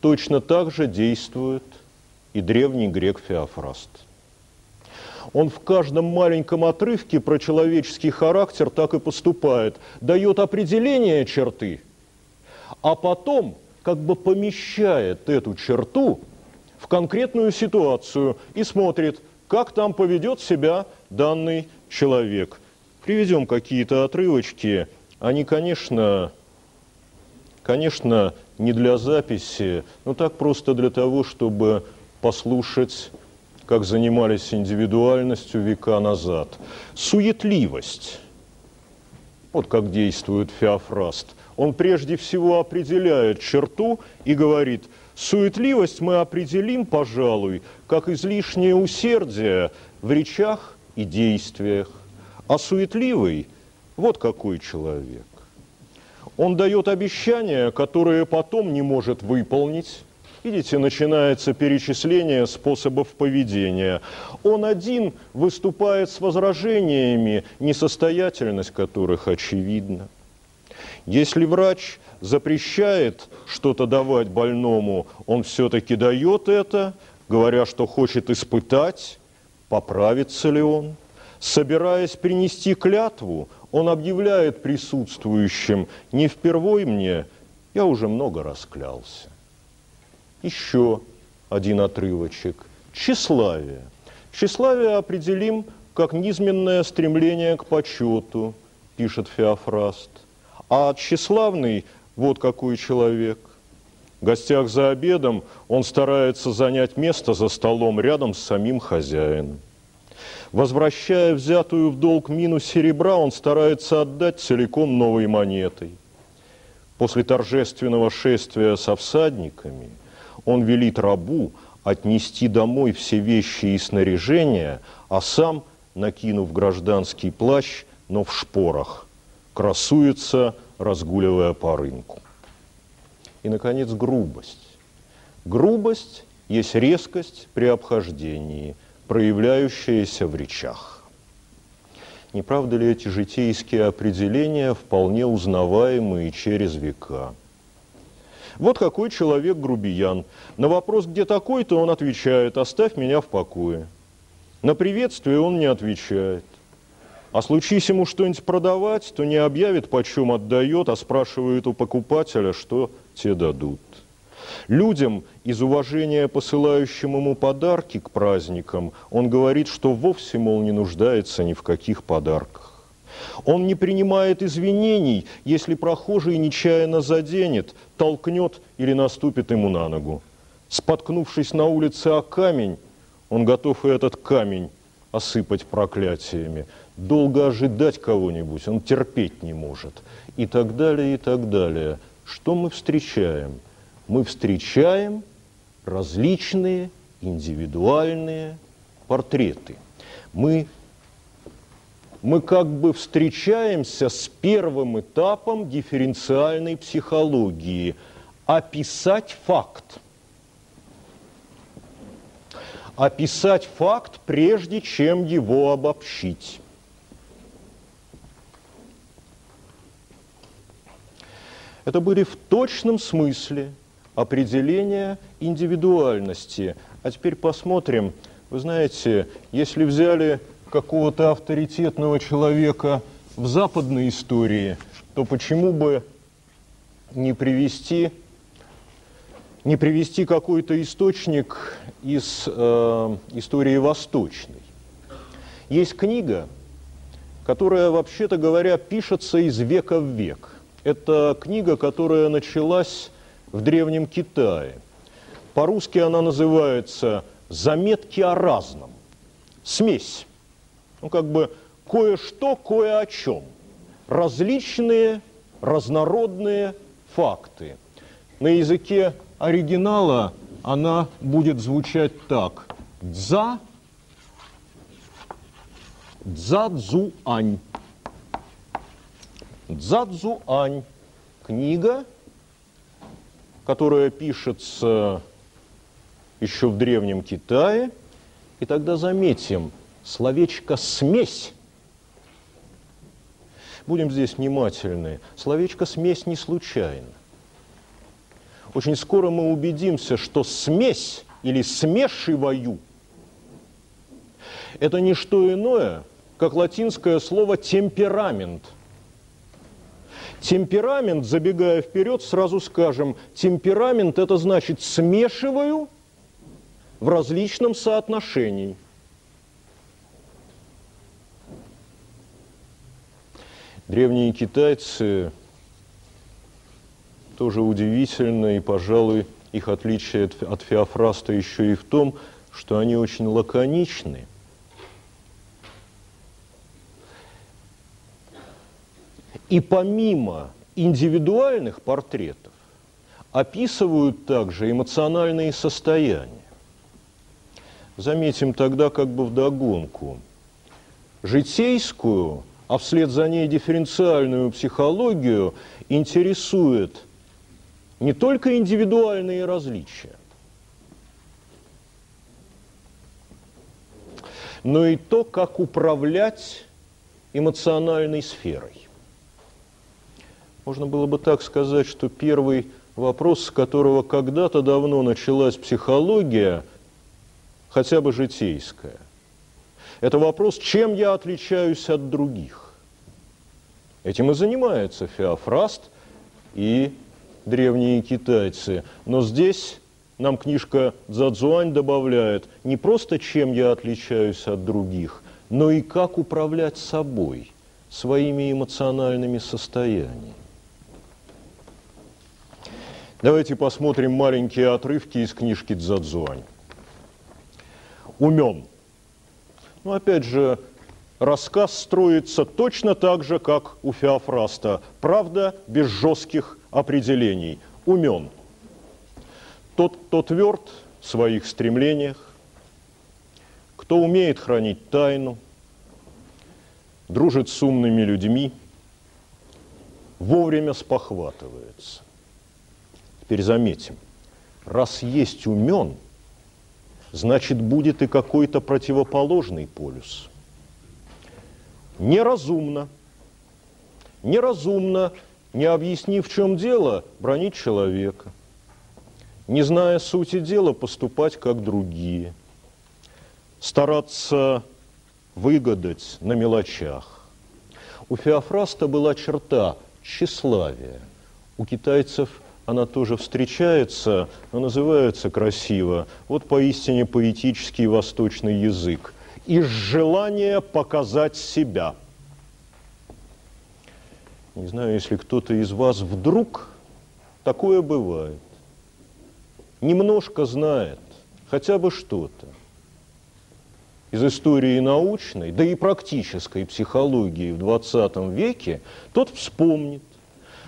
точно так же действует и древний грек Феофраст. Он в каждом маленьком отрывке про человеческий характер так и поступает, дает определение черты, а потом как бы помещает эту черту в конкретную ситуацию и смотрит, как там поведет себя данный человек. Приведем какие-то отрывочки. Они, конечно, конечно, не для записи, но так просто для того, чтобы послушать, как занимались индивидуальностью века назад. Суетливость. Вот как действует Феофраст. Он прежде всего определяет черту и говорит – Суетливость мы определим, пожалуй, как излишнее усердие в речах и действиях. А суетливый – вот какой человек. Он дает обещания, которые потом не может выполнить. Видите, начинается перечисление способов поведения. Он один выступает с возражениями, несостоятельность которых очевидна. Если врач запрещает что-то давать больному, он все-таки дает это, говоря, что хочет испытать, поправится ли он. Собираясь принести клятву, он объявляет присутствующим, не впервой мне, я уже много расклялся. Еще один отрывочек. Тщеславие. Тщеславие определим как низменное стремление к почету, пишет Феофраст. А тщеславный вот какой человек. В гостях за обедом он старается занять место за столом рядом с самим хозяином. Возвращая взятую в долг мину серебра, он старается отдать целиком новой монетой. После торжественного шествия со всадниками он велит рабу отнести домой все вещи и снаряжения, а сам, накинув гражданский плащ, но в шпорах, красуется разгуливая по рынку. И, наконец, грубость. Грубость есть резкость при обхождении, проявляющаяся в речах. Не правда ли эти житейские определения вполне узнаваемые через века? Вот какой человек грубиян. На вопрос, где такой-то, он отвечает, оставь меня в покое. На приветствие он не отвечает. А случись ему что-нибудь продавать, то не объявит, почем отдает, а спрашивает у покупателя, что те дадут. Людям из уважения посылающим ему подарки к праздникам, он говорит, что вовсе, мол, не нуждается ни в каких подарках. Он не принимает извинений, если прохожий нечаянно заденет, толкнет или наступит ему на ногу. Споткнувшись на улице о камень, он готов и этот камень осыпать проклятиями долго ожидать кого-нибудь, он терпеть не может. И так далее, и так далее. Что мы встречаем? Мы встречаем различные индивидуальные портреты. Мы, мы как бы встречаемся с первым этапом дифференциальной психологии, описать факт. Описать факт, прежде чем его обобщить. Это были в точном смысле определения индивидуальности. А теперь посмотрим. Вы знаете, если взяли какого-то авторитетного человека в западной истории, то почему бы не привести, не привести какой-то источник из э, истории восточной? Есть книга, которая, вообще-то говоря, пишется из века в век – это книга, которая началась в Древнем Китае. По-русски она называется «Заметки о разном». Смесь. Ну, как бы кое-что, кое о чем. Различные, разнородные факты. На языке оригинала она будет звучать так. Дза, дзадзуань. Дзадзуань – книга, которая пишется еще в Древнем Китае. И тогда заметим словечко «смесь». Будем здесь внимательны. Словечко «смесь» не случайно. Очень скоро мы убедимся, что смесь или смешиваю – это не что иное, как латинское слово «темперамент», Темперамент, забегая вперед, сразу скажем, темперамент – это значит смешиваю в различном соотношении. Древние китайцы тоже удивительно, и, пожалуй, их отличие от, от Феофраста еще и в том, что они очень лаконичны – И помимо индивидуальных портретов описывают также эмоциональные состояния. Заметим тогда как бы вдогонку. Житейскую, а вслед за ней дифференциальную психологию интересует не только индивидуальные различия, но и то, как управлять эмоциональной сферой. Можно было бы так сказать, что первый вопрос, с которого когда-то давно началась психология, хотя бы житейская, это вопрос, чем я отличаюсь от других. Этим и занимается Феофраст и древние китайцы. Но здесь нам книжка Цзадзуань добавляет не просто, чем я отличаюсь от других, но и как управлять собой, своими эмоциональными состояниями. Давайте посмотрим маленькие отрывки из книжки Дзадзуань. Умен. Ну, опять же, рассказ строится точно так же, как у Феофраста. Правда, без жестких определений. Умен. Тот, кто тверд в своих стремлениях, кто умеет хранить тайну, дружит с умными людьми, вовремя спохватывается. Теперь заметим, раз есть умен, значит, будет и какой-то противоположный полюс. Неразумно, неразумно, не объяснив, в чем дело, бронить человека. Не зная сути дела, поступать как другие. Стараться выгадать на мелочах. У Феофраста была черта тщеславия. У китайцев – она тоже встречается, но называется красиво. Вот поистине поэтический восточный язык. Из желания показать себя. Не знаю, если кто-то из вас вдруг такое бывает. Немножко знает, хотя бы что-то из истории научной, да и практической психологии в 20 веке, тот вспомнит,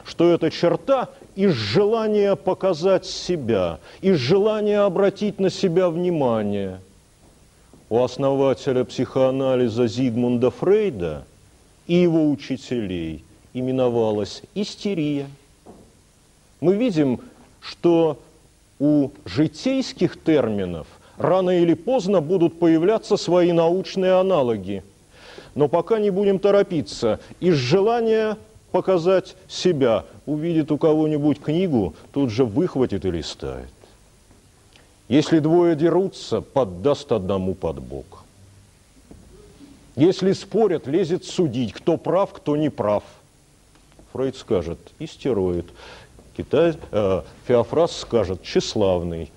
что эта черта из желания показать себя, из желания обратить на себя внимание. У основателя психоанализа Зигмунда Фрейда и его учителей именовалась истерия. Мы видим что у житейских терминов рано или поздно будут появляться свои научные аналоги. Но пока не будем торопиться. Из желания показать себя, увидит у кого-нибудь книгу, тут же выхватит и листает. Если двое дерутся, поддаст одному под бок. Если спорят, лезет судить, кто прав, кто не прав. Фрейд скажет, истероид. Китай, э, Феофраз скажет, тщеславный.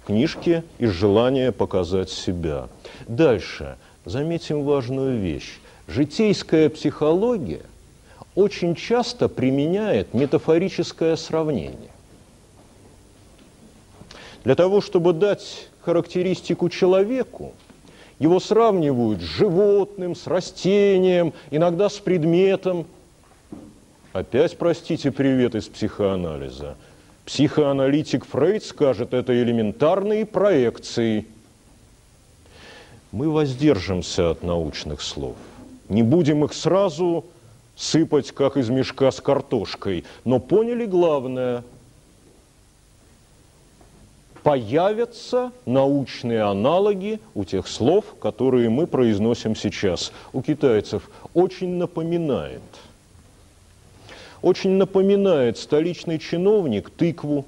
В книжке из желания показать себя. Дальше. Заметим важную вещь. Житейская психология очень часто применяет метафорическое сравнение. Для того, чтобы дать характеристику человеку, его сравнивают с животным, с растением, иногда с предметом. Опять, простите, привет из психоанализа. Психоаналитик Фрейд скажет, это элементарные проекции. Мы воздержимся от научных слов. Не будем их сразу сыпать, как из мешка с картошкой, но поняли главное – появятся научные аналоги у тех слов, которые мы произносим сейчас. У китайцев очень напоминает. Очень напоминает столичный чиновник тыкву,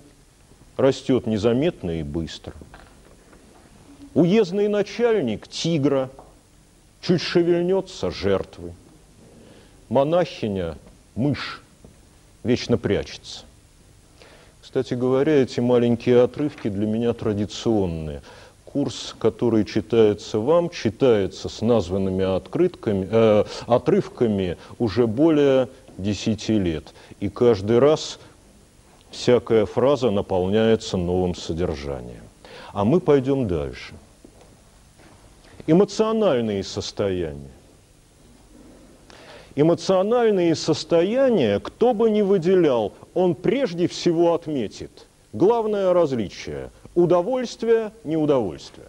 растет незаметно и быстро. Уездный начальник тигра, чуть шевельнется жертвы. Монахиня мышь вечно прячется. Кстати говоря, эти маленькие отрывки для меня традиционные. Курс, который читается вам, читается с названными открытками, э, отрывками уже более 10 лет. И каждый раз всякая фраза наполняется новым содержанием. А мы пойдем дальше. Эмоциональные состояния. Эмоциональные состояния, кто бы ни выделял, он прежде всего отметит главное различие – удовольствие, неудовольствие.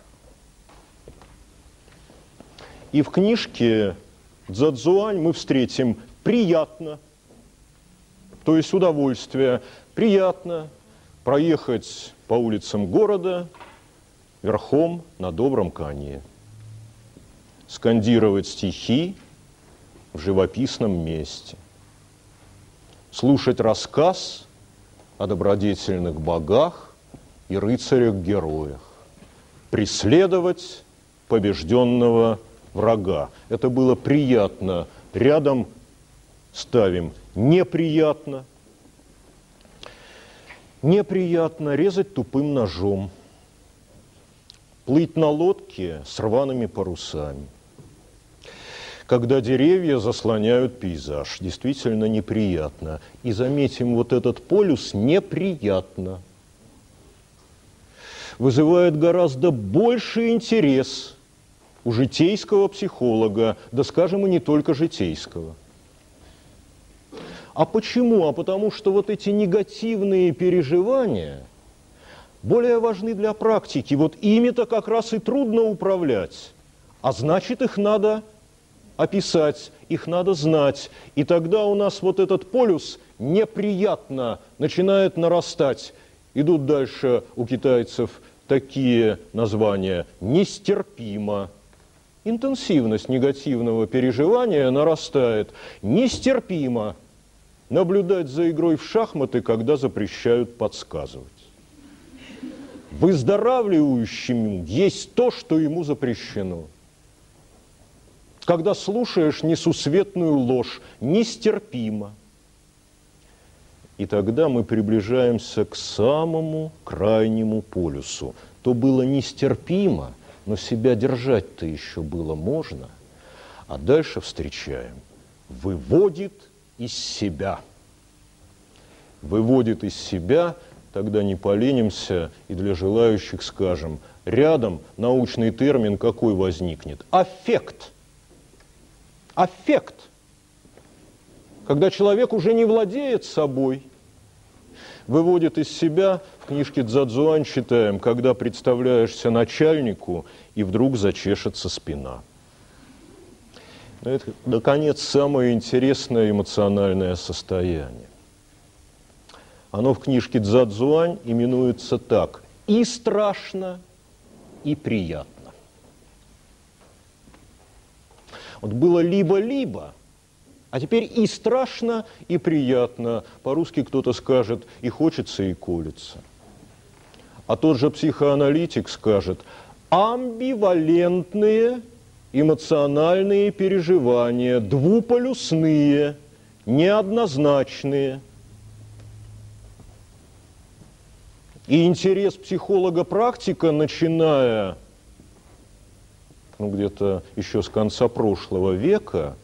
И в книжке Дзадзуань мы встретим «приятно», то есть удовольствие, приятно проехать по улицам города верхом на добром коне, скандировать стихи, в живописном месте. Слушать рассказ о добродетельных богах и рыцарях-героях. Преследовать побежденного врага. Это было приятно. Рядом ставим неприятно. Неприятно резать тупым ножом. Плыть на лодке с рваными парусами когда деревья заслоняют пейзаж. Действительно неприятно. И заметим, вот этот полюс неприятно. Вызывает гораздо больше интерес у житейского психолога, да скажем, и не только житейского. А почему? А потому что вот эти негативные переживания более важны для практики. Вот ими-то как раз и трудно управлять. А значит, их надо описать, их надо знать. И тогда у нас вот этот полюс неприятно начинает нарастать. Идут дальше у китайцев такие названия «нестерпимо». Интенсивность негативного переживания нарастает. Нестерпимо наблюдать за игрой в шахматы, когда запрещают подсказывать. Выздоравливающему есть то, что ему запрещено – когда слушаешь несусветную ложь, нестерпимо. И тогда мы приближаемся к самому крайнему полюсу. То было нестерпимо, но себя держать-то еще было можно. А дальше встречаем. Выводит из себя. Выводит из себя, тогда не поленимся и для желающих скажем. Рядом научный термин какой возникнет? Аффект – аффект, когда человек уже не владеет собой, выводит из себя, в книжке Дзадзуань читаем, когда представляешься начальнику, и вдруг зачешется спина. Это, наконец, самое интересное эмоциональное состояние. Оно в книжке Цзадзуань именуется так. И страшно, и приятно. Вот было либо-либо, а теперь и страшно, и приятно. По-русски кто-то скажет и хочется, и колется. А тот же психоаналитик скажет амбивалентные эмоциональные переживания, двуполюсные, неоднозначные. И интерес психолога-практика, начиная ну, где-то еще с конца прошлого века,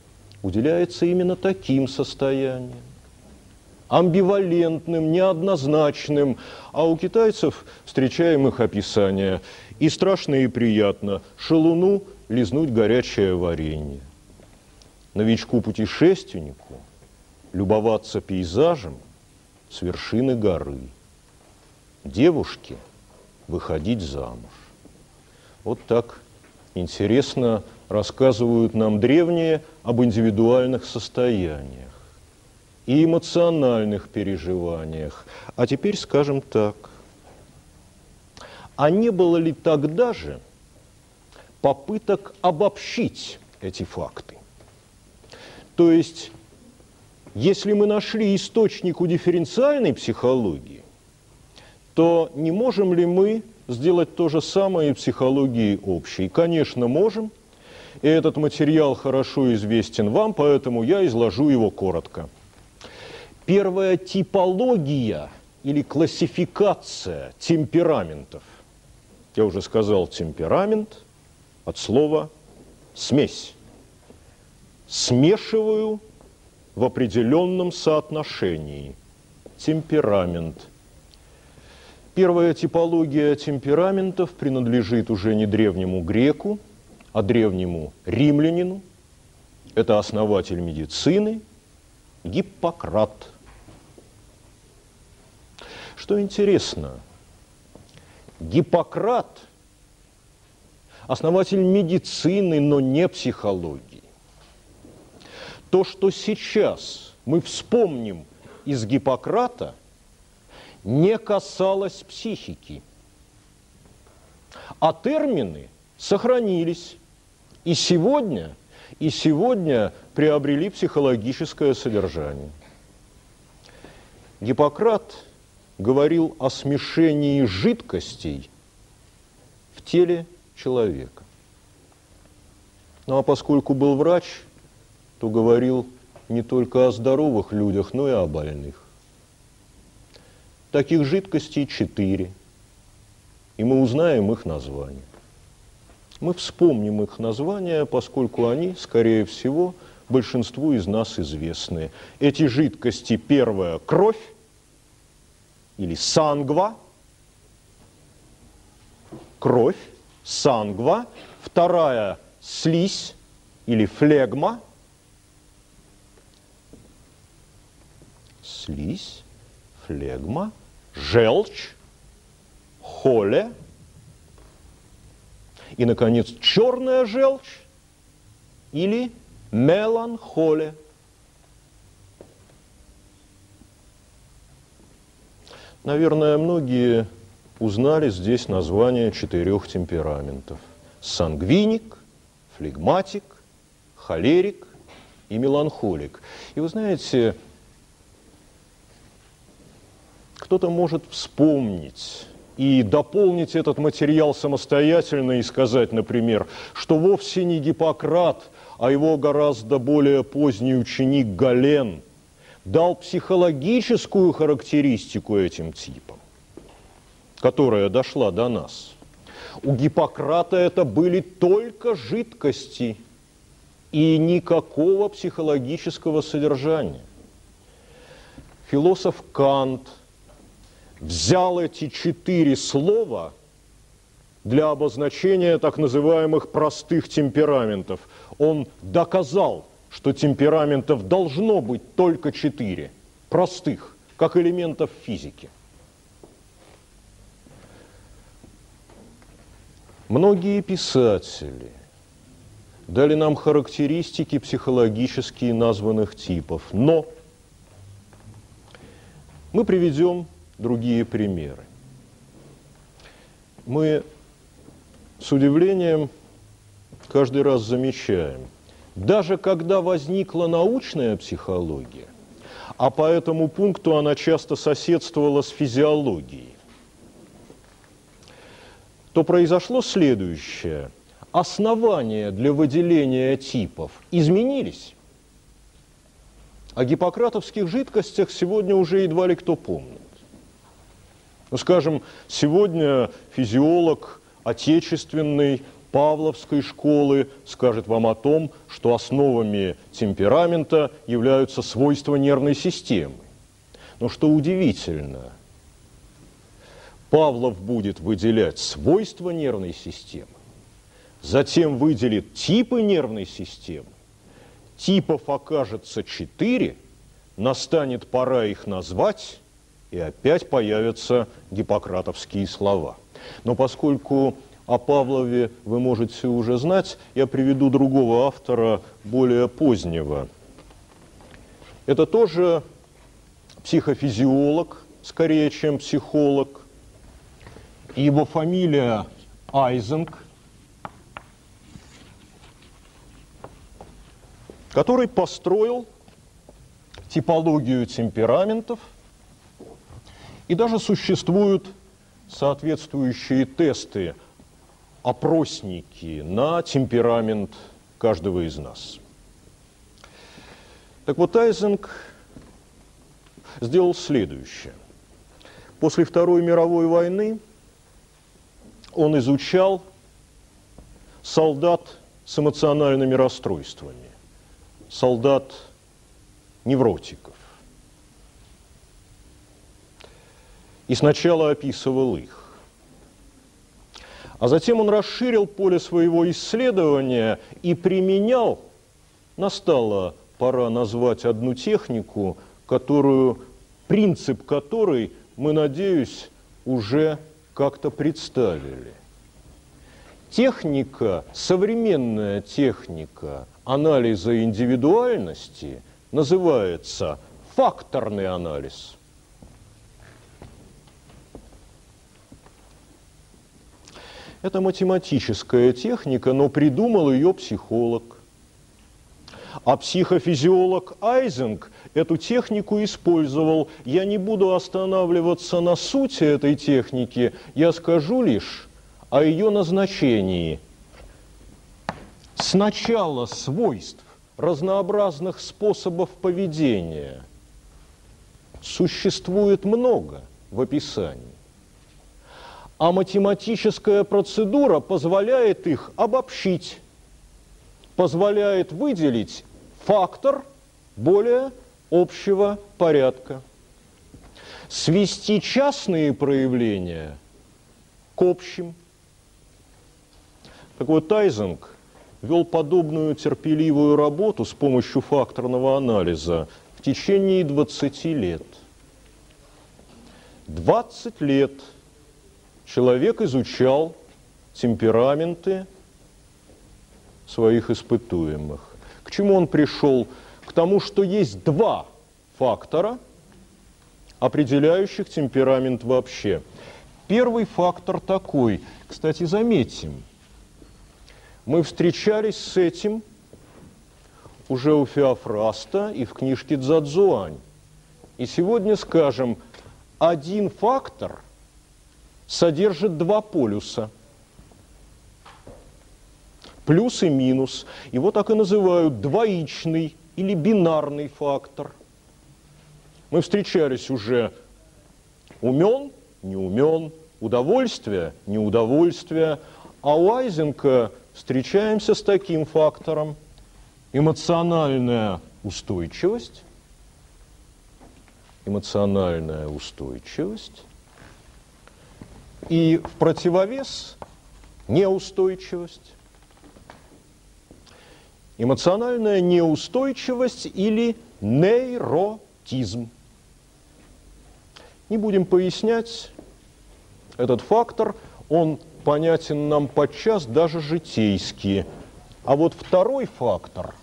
уделяется именно таким состояниям амбивалентным, неоднозначным, а у китайцев встречаем их описания. И страшно, и приятно шалуну лизнуть горячее варенье. Новичку-путешественнику любоваться пейзажем с вершины горы. Девушке выходить замуж. Вот так интересно рассказывают нам древние об индивидуальных состояниях и эмоциональных переживаниях. А теперь скажем так. А не было ли тогда же попыток обобщить эти факты? То есть, если мы нашли источник у дифференциальной психологии, то не можем ли мы сделать то же самое и в психологии общей? Конечно, можем. И этот материал хорошо известен вам, поэтому я изложу его коротко. Первая типология или классификация темпераментов. Я уже сказал темперамент от слова смесь. Смешиваю в определенном соотношении. Темперамент. Первая типология темпераментов принадлежит уже не древнему греку, а древнему римлянину. Это основатель медицины Гиппократ – что интересно, Гиппократ, основатель медицины, но не психологии. То, что сейчас мы вспомним из Гиппократа, не касалось психики. А термины сохранились. И сегодня, и сегодня приобрели психологическое содержание. Гиппократ – говорил о смешении жидкостей в теле человека. Ну а поскольку был врач, то говорил не только о здоровых людях, но и о больных. Таких жидкостей четыре, и мы узнаем их названия. Мы вспомним их названия, поскольку они, скорее всего, большинству из нас известны. Эти жидкости, первая – кровь, или сангва, кровь, сангва, вторая слизь или флегма, слизь, флегма, желчь, холе и, наконец, черная желчь или меланхолия. Наверное, многие узнали здесь название четырех темпераментов. Сангвиник, флегматик, холерик и меланхолик. И вы знаете, кто-то может вспомнить и дополнить этот материал самостоятельно и сказать, например, что вовсе не Гиппократ, а его гораздо более поздний ученик Гален – дал психологическую характеристику этим типам, которая дошла до нас. У Гиппократа это были только жидкости и никакого психологического содержания. Философ Кант взял эти четыре слова для обозначения так называемых простых темпераментов. Он доказал, что темпераментов должно быть только четыре, простых, как элементов физики. Многие писатели дали нам характеристики психологические названных типов, но Мы приведем другие примеры. Мы с удивлением каждый раз замечаем, даже когда возникла научная психология, а по этому пункту она часто соседствовала с физиологией, то произошло следующее. Основания для выделения типов изменились. О гиппократовских жидкостях сегодня уже едва ли кто помнит. Ну, скажем, сегодня физиолог отечественный Павловской школы скажет вам о том, что основами темперамента являются свойства нервной системы. Но что удивительно, Павлов будет выделять свойства нервной системы, затем выделит типы нервной системы, типов окажется четыре, настанет пора их назвать, и опять появятся гиппократовские слова. Но поскольку о Павлове вы можете уже знать, я приведу другого автора, более позднего. Это тоже психофизиолог, скорее, чем психолог. Его фамилия Айзенг, который построил типологию темпераментов, и даже существуют соответствующие тесты, опросники на темперамент каждого из нас. Так вот, Айзенг сделал следующее. После Второй мировой войны он изучал солдат с эмоциональными расстройствами, солдат невротиков. И сначала описывал их. А затем он расширил поле своего исследования и применял, настала пора назвать одну технику, которую, принцип которой мы, надеюсь, уже как-то представили. Техника, современная техника анализа индивидуальности называется факторный анализ – Это математическая техника, но придумал ее психолог. А психофизиолог Айзенг эту технику использовал. Я не буду останавливаться на сути этой техники, я скажу лишь о ее назначении. Сначала свойств разнообразных способов поведения существует много в описании а математическая процедура позволяет их обобщить, позволяет выделить фактор более общего порядка, свести частные проявления к общим. Так вот, Тайзинг вел подобную терпеливую работу с помощью факторного анализа в течение 20 лет. 20 лет – человек изучал темпераменты своих испытуемых. К чему он пришел? К тому, что есть два фактора, определяющих темперамент вообще. Первый фактор такой, кстати, заметим, мы встречались с этим уже у Феофраста и в книжке Дзадзуань. И сегодня скажем, один фактор – содержит два полюса. Плюс и минус. Его так и называют двоичный или бинарный фактор. Мы встречались уже умен, не умен, удовольствие, неудовольствие. А у Айзенка встречаемся с таким фактором. Эмоциональная устойчивость. Эмоциональная устойчивость и в противовес неустойчивость. Эмоциональная неустойчивость или нейротизм. Не будем пояснять этот фактор, он понятен нам подчас даже житейски. А вот второй фактор,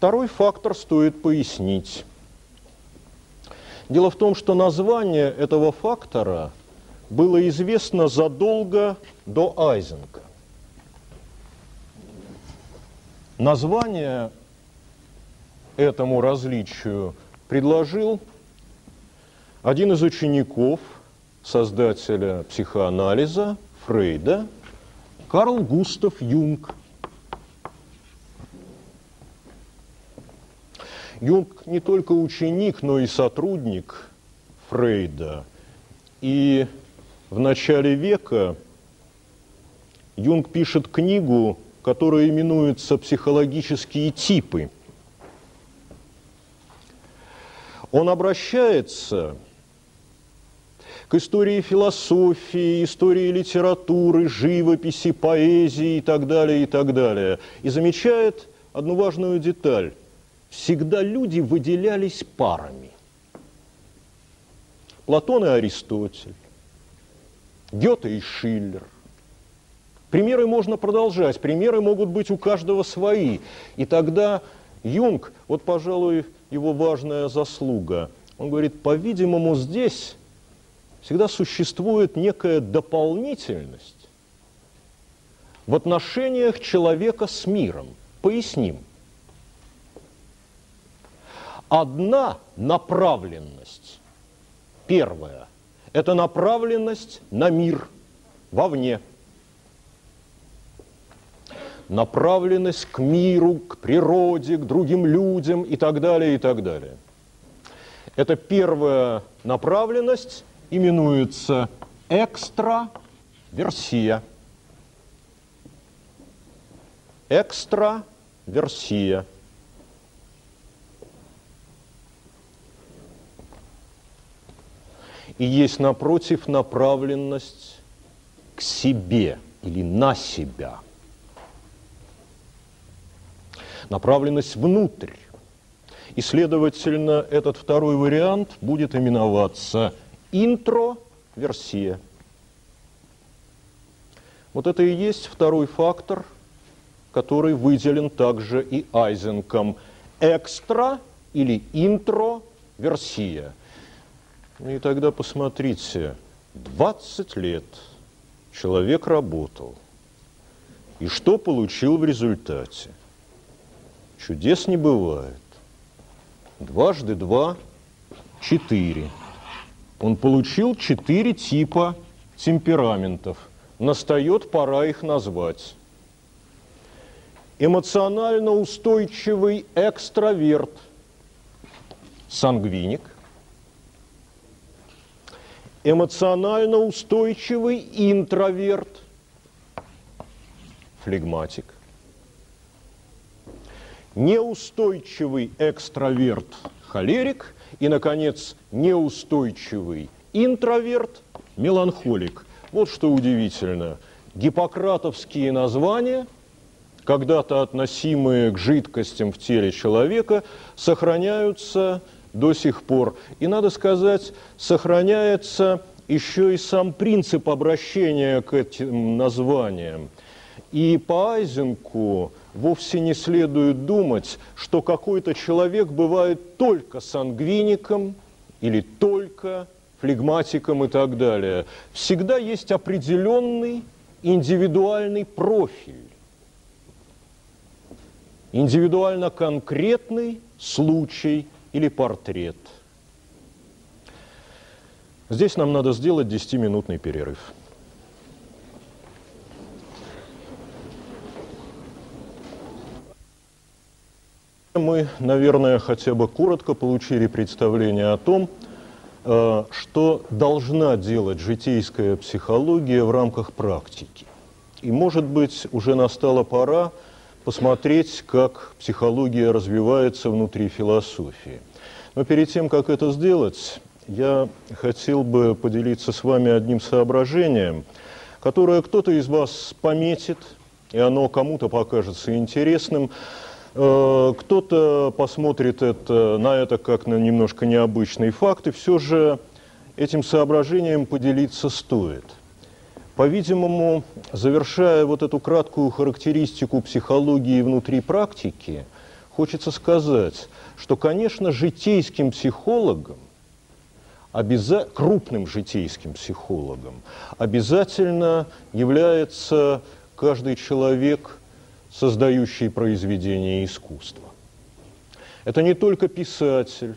Второй фактор стоит пояснить. Дело в том, что название этого фактора было известно задолго до Айзенка. Название этому различию предложил один из учеников создателя психоанализа Фрейда Карл Густав Юнг. Юнг не только ученик, но и сотрудник Фрейда. И в начале века Юнг пишет книгу, которая именуется «Психологические типы». Он обращается к истории философии, истории литературы, живописи, поэзии и так далее, и так далее. И замечает одну важную деталь. Всегда люди выделялись парами. Платон и Аристотель, Гёте и Шиллер. Примеры можно продолжать, примеры могут быть у каждого свои. И тогда Юнг, вот, пожалуй, его важная заслуга, он говорит, по-видимому, здесь всегда существует некая дополнительность в отношениях человека с миром. Поясним. Одна направленность, первая, это направленность на мир вовне. Направленность к миру, к природе, к другим людям и так далее, и так далее. Это первая направленность именуется экстраверсия. Экстраверсия. И есть напротив направленность к себе или на себя. Направленность внутрь. И, следовательно, этот второй вариант будет именоваться интроверсия. Вот это и есть второй фактор, который выделен также и Айзенком. Экстра или интроверсия – и тогда посмотрите, 20 лет человек работал. И что получил в результате? Чудес не бывает. Дважды два – четыре. Он получил четыре типа темпераментов. Настает пора их назвать. Эмоционально устойчивый экстраверт – сангвиник – эмоционально устойчивый интроверт, флегматик, неустойчивый экстраверт, холерик и, наконец, неустойчивый интроверт, меланхолик. Вот что удивительно. Гиппократовские названия, когда-то относимые к жидкостям в теле человека, сохраняются до сих пор. И, надо сказать, сохраняется еще и сам принцип обращения к этим названиям. И по Айзенку вовсе не следует думать, что какой-то человек бывает только сангвиником или только флегматиком и так далее. Всегда есть определенный индивидуальный профиль, индивидуально конкретный случай – или портрет. Здесь нам надо сделать 10-минутный перерыв. Мы, наверное, хотя бы коротко получили представление о том, э, что должна делать житейская психология в рамках практики. И, может быть, уже настала пора посмотреть, как психология развивается внутри философии. Но перед тем, как это сделать, я хотел бы поделиться с вами одним соображением, которое кто-то из вас пометит, и оно кому-то покажется интересным, э, кто-то посмотрит это, на это как на немножко необычный факт, и все же этим соображением поделиться стоит – по-видимому, завершая вот эту краткую характеристику психологии внутри практики, хочется сказать, что, конечно, житейским психологам, обяза... крупным житейским психологом обязательно является каждый человек, создающий произведение искусства. Это не только писатель,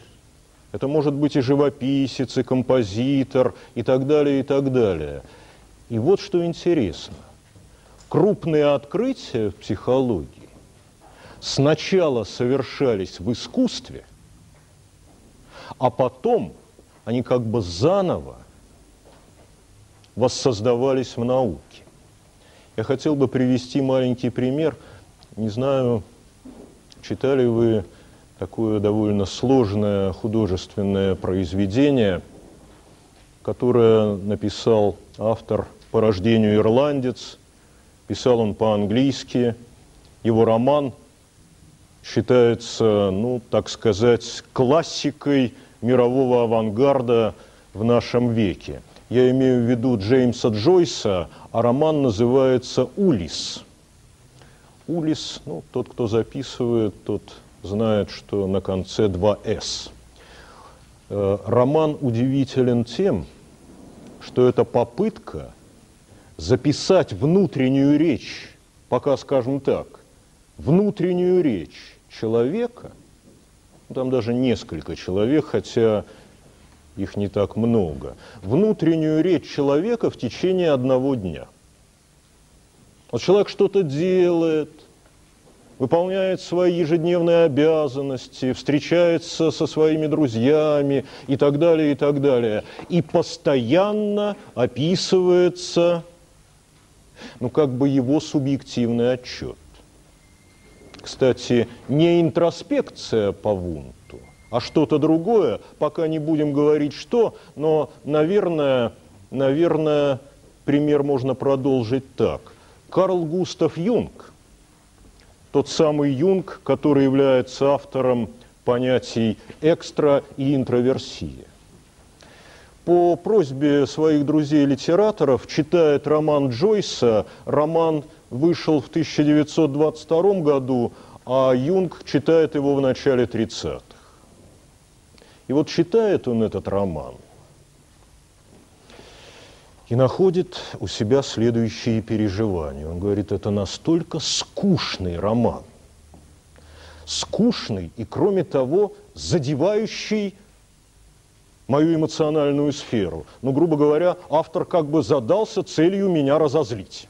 это может быть и живописец, и композитор, и так далее, и так далее. И вот что интересно. Крупные открытия в психологии сначала совершались в искусстве, а потом они как бы заново воссоздавались в науке. Я хотел бы привести маленький пример. Не знаю, читали вы такое довольно сложное художественное произведение, которое написал автор по рождению ирландец, писал он по-английски. Его роман считается, ну, так сказать, классикой мирового авангарда в нашем веке. Я имею в виду Джеймса Джойса, а роман называется «Улис». Улис, ну, тот, кто записывает, тот знает, что на конце два «с». Э, роман удивителен тем, что это попытка записать внутреннюю речь, пока скажем так, внутреннюю речь человека, там даже несколько человек, хотя их не так много, внутреннюю речь человека в течение одного дня. Вот человек что-то делает – выполняет свои ежедневные обязанности, встречается со своими друзьями и так далее, и так далее. И постоянно описывается, ну, как бы его субъективный отчет. Кстати, не интроспекция по Вунту, а что-то другое, пока не будем говорить что, но, наверное, наверное, пример можно продолжить так. Карл Густав Юнг – тот самый Юнг, который является автором понятий экстра и интроверсия. По просьбе своих друзей-литераторов читает роман Джойса. Роман вышел в 1922 году, а Юнг читает его в начале 30-х. И вот читает он этот роман – и находит у себя следующие переживания. Он говорит, это настолько скучный роман, скучный и, кроме того, задевающий мою эмоциональную сферу. Ну, грубо говоря, автор как бы задался целью меня разозлить.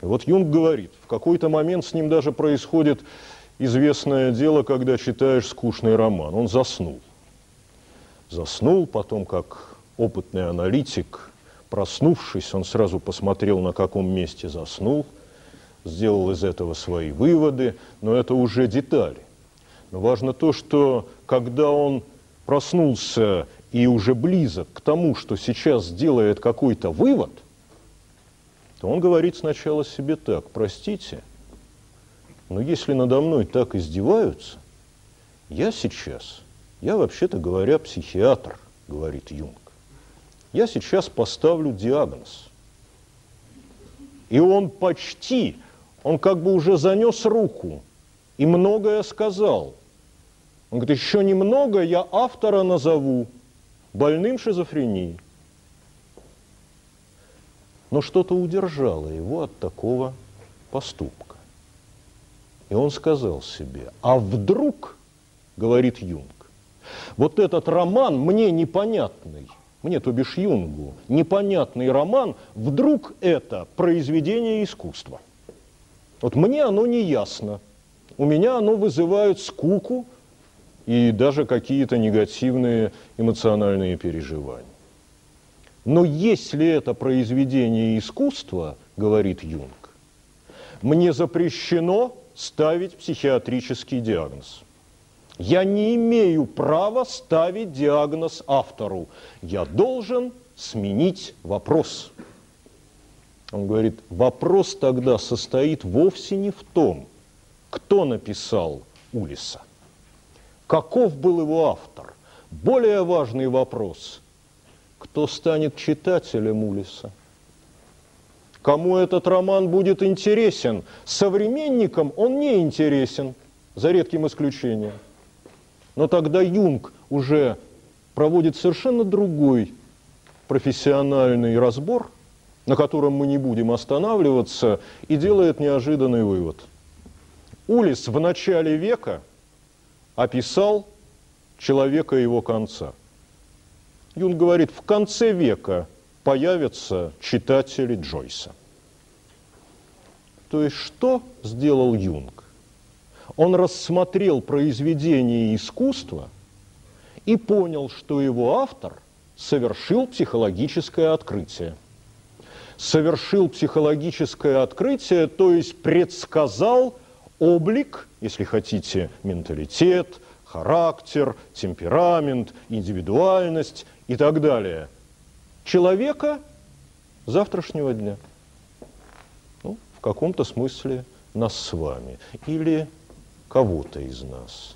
И вот Юнг говорит, в какой-то момент с ним даже происходит известное дело, когда читаешь скучный роман. Он заснул. Заснул, потом, как опытный аналитик, проснувшись, он сразу посмотрел, на каком месте заснул, сделал из этого свои выводы, но это уже детали. Но важно то, что когда он проснулся и уже близок к тому, что сейчас сделает какой-то вывод, то он говорит сначала себе так, простите, но если надо мной так издеваются, я сейчас, я вообще-то говоря психиатр, говорит Юнг. Я сейчас поставлю диагноз. И он почти, он как бы уже занес руку и многое сказал. Он говорит, еще немного я автора назову больным шизофренией. Но что-то удержало его от такого поступка. И он сказал себе, а вдруг, говорит Юнг, вот этот роман мне непонятный – мне, то бишь Юнгу, непонятный роман, вдруг это произведение искусства. Вот мне оно не ясно. У меня оно вызывает скуку и даже какие-то негативные эмоциональные переживания. Но если это произведение искусства, говорит Юнг, мне запрещено ставить психиатрический диагноз. Я не имею права ставить диагноз автору. Я должен сменить вопрос. Он говорит, вопрос тогда состоит вовсе не в том, кто написал Улиса, каков был его автор. Более важный вопрос, кто станет читателем Улиса. Кому этот роман будет интересен? Современникам он не интересен – за редким исключением. Но тогда Юнг уже проводит совершенно другой профессиональный разбор, на котором мы не будем останавливаться, и делает неожиданный вывод. Улис в начале века описал человека его конца. Юнг говорит, в конце века появятся читатели Джойса. То есть что сделал Юнг? Он рассмотрел произведение искусства и понял, что его автор совершил психологическое открытие. Совершил психологическое открытие, то есть предсказал облик, если хотите, менталитет, характер, темперамент, индивидуальность и так далее человека завтрашнего дня. Ну, в каком-то смысле нас с вами. Или кого-то из нас.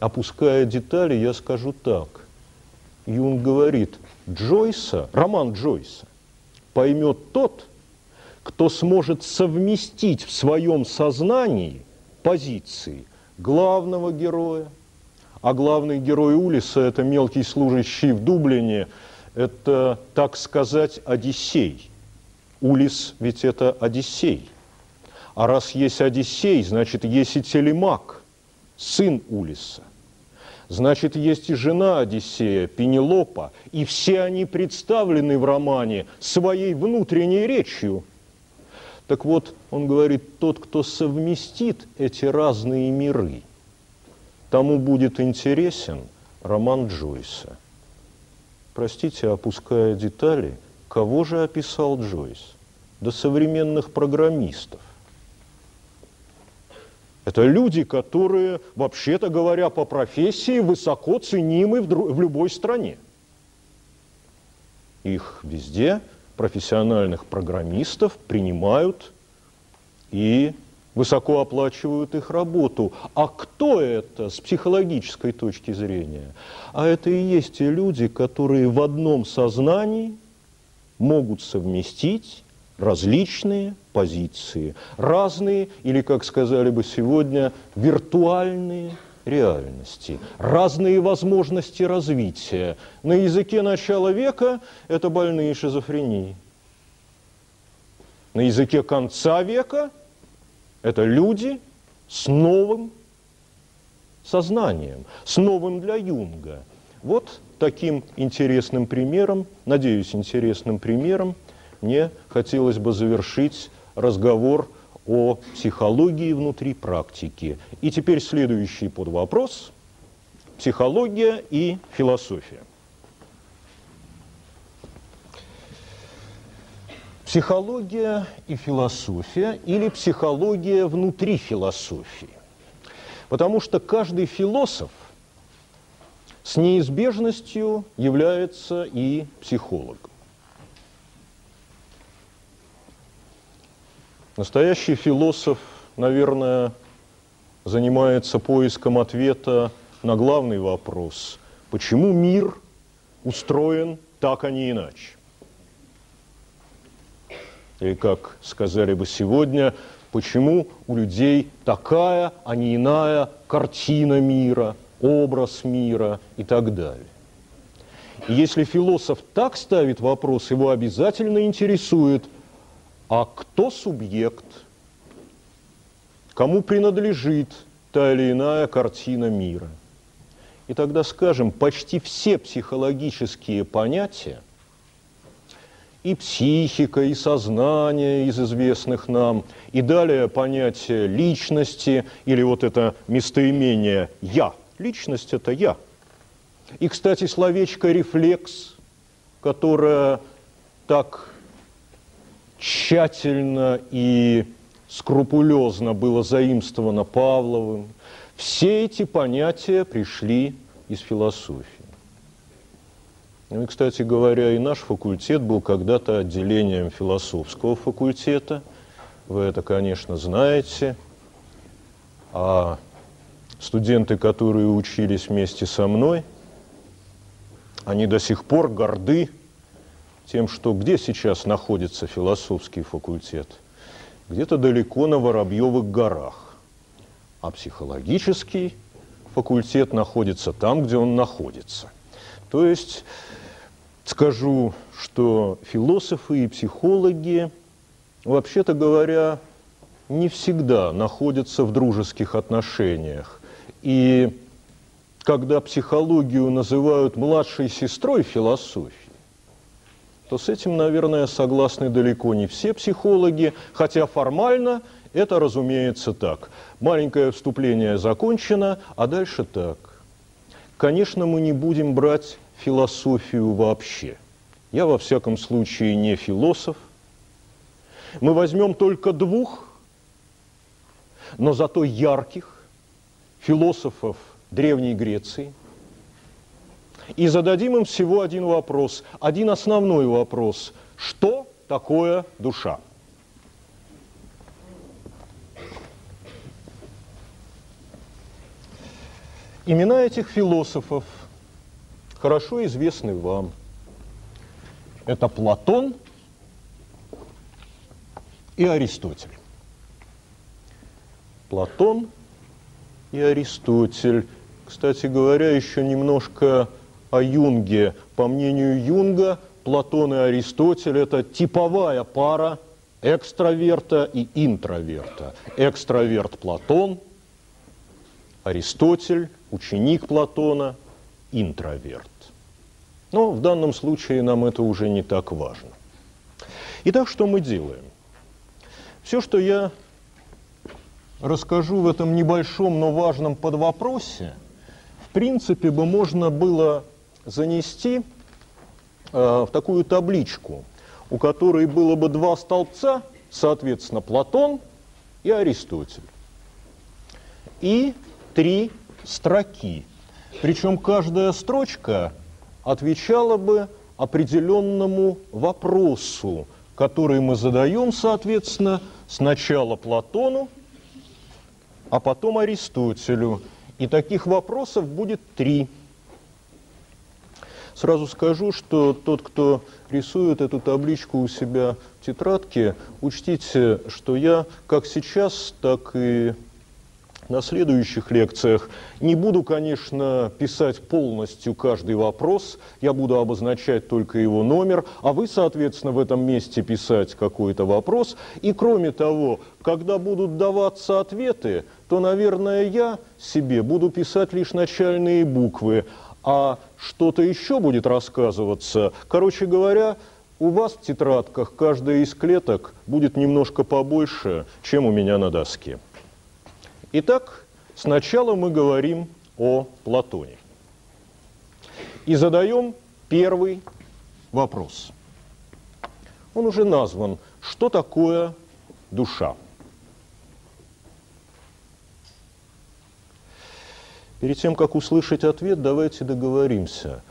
Опуская детали, я скажу так. Юнг говорит, Джойса, роман Джойса, поймет тот, кто сможет совместить в своем сознании позиции главного героя, а главный герой Улиса – это мелкий служащий в Дублине, это, так сказать, Одиссей. Улис ведь это Одиссей. А раз есть Одиссей, значит, есть и Телемак, сын Улиса. Значит, есть и жена Одиссея, Пенелопа, и все они представлены в романе своей внутренней речью. Так вот, он говорит, тот, кто совместит эти разные миры, тому будет интересен роман Джойса. Простите, опуская детали, кого же описал Джойс? До современных программистов. Это люди, которые, вообще-то говоря, по профессии высоко ценимы в, в любой стране. Их везде, профессиональных программистов, принимают и высоко оплачивают их работу. А кто это с психологической точки зрения? А это и есть те люди, которые в одном сознании могут совместить различные позиции, разные, или, как сказали бы сегодня, виртуальные реальности, разные возможности развития. На языке начала века это больные шизофрении. На языке конца века это люди с новым сознанием, с новым для Юнга. Вот таким интересным примером, надеюсь, интересным примером, мне хотелось бы завершить разговор о психологии внутри практики. И теперь следующий подвопрос – психология и философия. Психология и философия или психология внутри философии. Потому что каждый философ с неизбежностью является и психологом. Настоящий философ, наверное, занимается поиском ответа на главный вопрос, почему мир устроен так, а не иначе. Или, как сказали бы сегодня, почему у людей такая, а не иная картина мира, образ мира и так далее. И если философ так ставит вопрос, его обязательно интересует, а кто субъект, кому принадлежит та или иная картина мира. И тогда, скажем, почти все психологические понятия, и психика, и сознание из известных нам, и далее понятие личности, или вот это местоимение «я». Личность – это «я». И, кстати, словечко «рефлекс», которое так тщательно и скрупулезно было заимствовано Павловым. Все эти понятия пришли из философии. Ну и, кстати говоря, и наш факультет был когда-то отделением философского факультета. Вы это, конечно, знаете. А студенты, которые учились вместе со мной, они до сих пор горды тем, что где сейчас находится философский факультет? Где-то далеко на Воробьевых горах. а психологический факультет находится там, где он находится. То есть скажу, что философы и психологи, вообще-то говоря, не всегда находятся в дружеских отношениях. И когда психологию называют младшей сестрой философии, то с этим, наверное, согласны далеко не все психологи, хотя формально это, разумеется, так. Маленькое вступление закончено, а дальше так. Конечно, мы не будем брать философию вообще. Я, во всяком случае, не философ. Мы возьмем только двух, но зато ярких философов Древней Греции и зададим им всего один вопрос, один основной вопрос. Что такое душа? Имена этих философов хорошо известны вам. Это Платон и Аристотель. Платон и Аристотель. Кстати говоря, еще немножко о Юнге. По мнению Юнга, Платон и Аристотель – это типовая пара экстраверта и интроверта. Экстраверт Платон, Аристотель – ученик Платона, интроверт. Но в данном случае нам это уже не так важно. Итак, что мы делаем? Все, что я расскажу в этом небольшом, но важном подвопросе, в принципе бы можно было занести э, в такую табличку, у которой было бы два столбца, соответственно, Платон и Аристотель. И три строки. Причем каждая строчка отвечала бы определенному вопросу, который мы задаем, соответственно, сначала Платону, а потом Аристотелю. И таких вопросов будет три. Сразу скажу, что тот, кто рисует эту табличку у себя в тетрадке, учтите, что я как сейчас, так и на следующих лекциях не буду, конечно, писать полностью каждый вопрос, я буду обозначать только его номер, а вы, соответственно, в этом месте писать какой-то вопрос. И кроме того, когда будут даваться ответы, то, наверное, я себе буду писать лишь начальные буквы, а что-то еще будет рассказываться. Короче говоря, у вас в тетрадках каждая из клеток будет немножко побольше, чем у меня на доске. Итак, сначала мы говорим о Платоне. И задаем первый вопрос. Он уже назван. Что такое душа? Перед тем, как услышать ответ, давайте договоримся.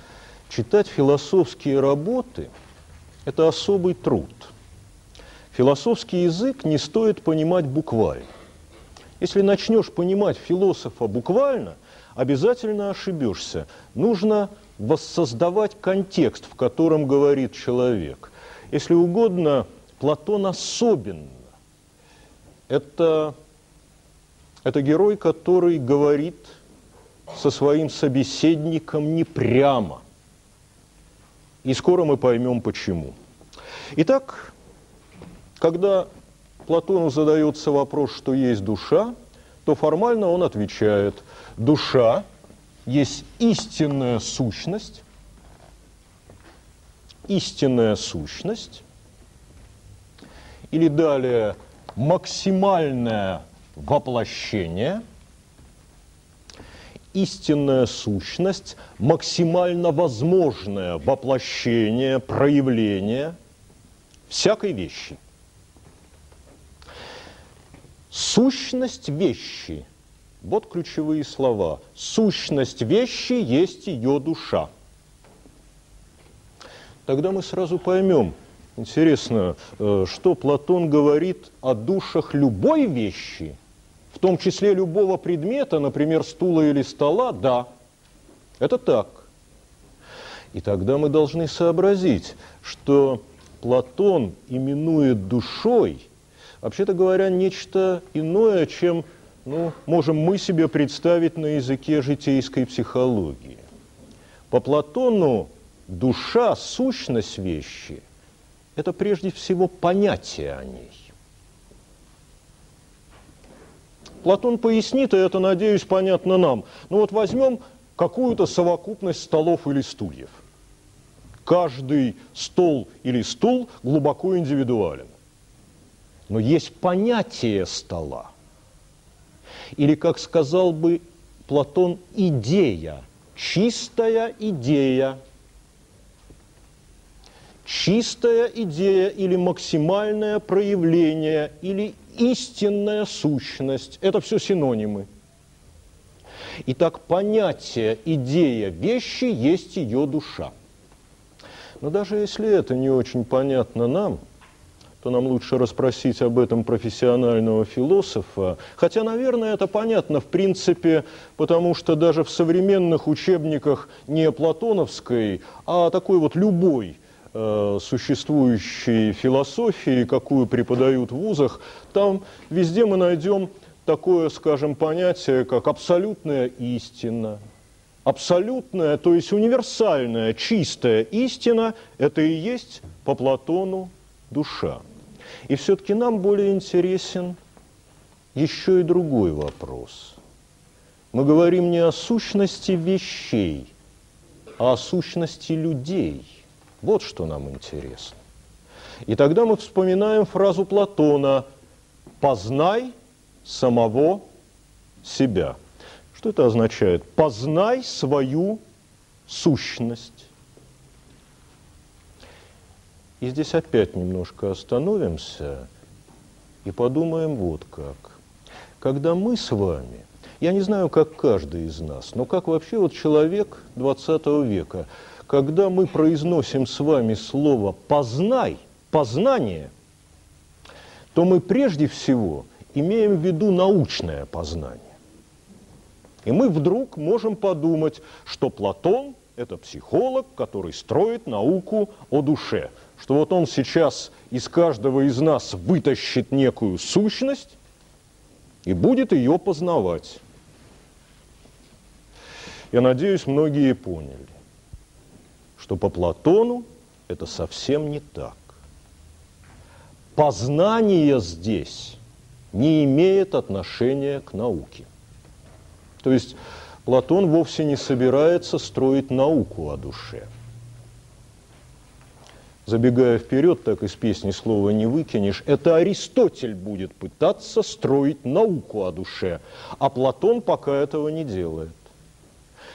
Читать философские работы – это особый труд. Философский язык не стоит понимать буквально. Если начнешь понимать философа буквально, обязательно ошибешься. Нужно воссоздавать контекст, в котором говорит человек. Если угодно, Платон особенно. Это, это герой, который говорит со своим собеседником не прямо. И скоро мы поймем, почему. Итак, когда Платону задается вопрос, что есть душа, то формально он отвечает, душа есть истинная сущность, истинная сущность, или далее максимальное воплощение, истинная сущность, максимально возможное воплощение, проявление всякой вещи. Сущность вещи. Вот ключевые слова. Сущность вещи есть ее душа. Тогда мы сразу поймем, интересно, э, что Платон говорит о душах любой вещи, в том числе любого предмета, например, стула или стола, да, это так. И тогда мы должны сообразить, что Платон именует душой – вообще-то говоря, нечто иное, чем ну, можем мы себе представить на языке житейской психологии. По Платону душа, сущность вещи – это прежде всего понятие о ней. Платон пояснит, и это, надеюсь, понятно нам. Ну вот возьмем какую-то совокупность столов или стульев. Каждый стол или стул глубоко индивидуален. Но есть понятие стола. Или, как сказал бы Платон, идея, чистая идея. Чистая идея или максимальное проявление, или истинная сущность – это все синонимы. Итак, понятие, идея вещи есть ее душа. Но даже если это не очень понятно нам, то нам лучше расспросить об этом профессионального философа. Хотя, наверное, это понятно в принципе, потому что даже в современных учебниках не платоновской, а такой вот любой существующей философии, какую преподают в вузах, там везде мы найдем такое, скажем, понятие, как абсолютная истина. Абсолютная, то есть универсальная, чистая истина – это и есть по Платону душа. И все-таки нам более интересен еще и другой вопрос. Мы говорим не о сущности вещей, а о сущности людей – вот что нам интересно. И тогда мы вспоминаем фразу Платона «познай самого себя». Что это означает? Познай свою сущность. И здесь опять немножко остановимся и подумаем вот как. Когда мы с вами, я не знаю, как каждый из нас, но как вообще вот человек 20 века – когда мы произносим с вами слово «познай», «познание», то мы прежде всего имеем в виду научное познание. И мы вдруг можем подумать, что Платон – это психолог, который строит науку о душе, что вот он сейчас из каждого из нас вытащит некую сущность и будет ее познавать. Я надеюсь, многие поняли что по Платону это совсем не так. Познание здесь не имеет отношения к науке. То есть Платон вовсе не собирается строить науку о душе. Забегая вперед, так из песни слова не выкинешь, это Аристотель будет пытаться строить науку о душе, а Платон пока этого не делает.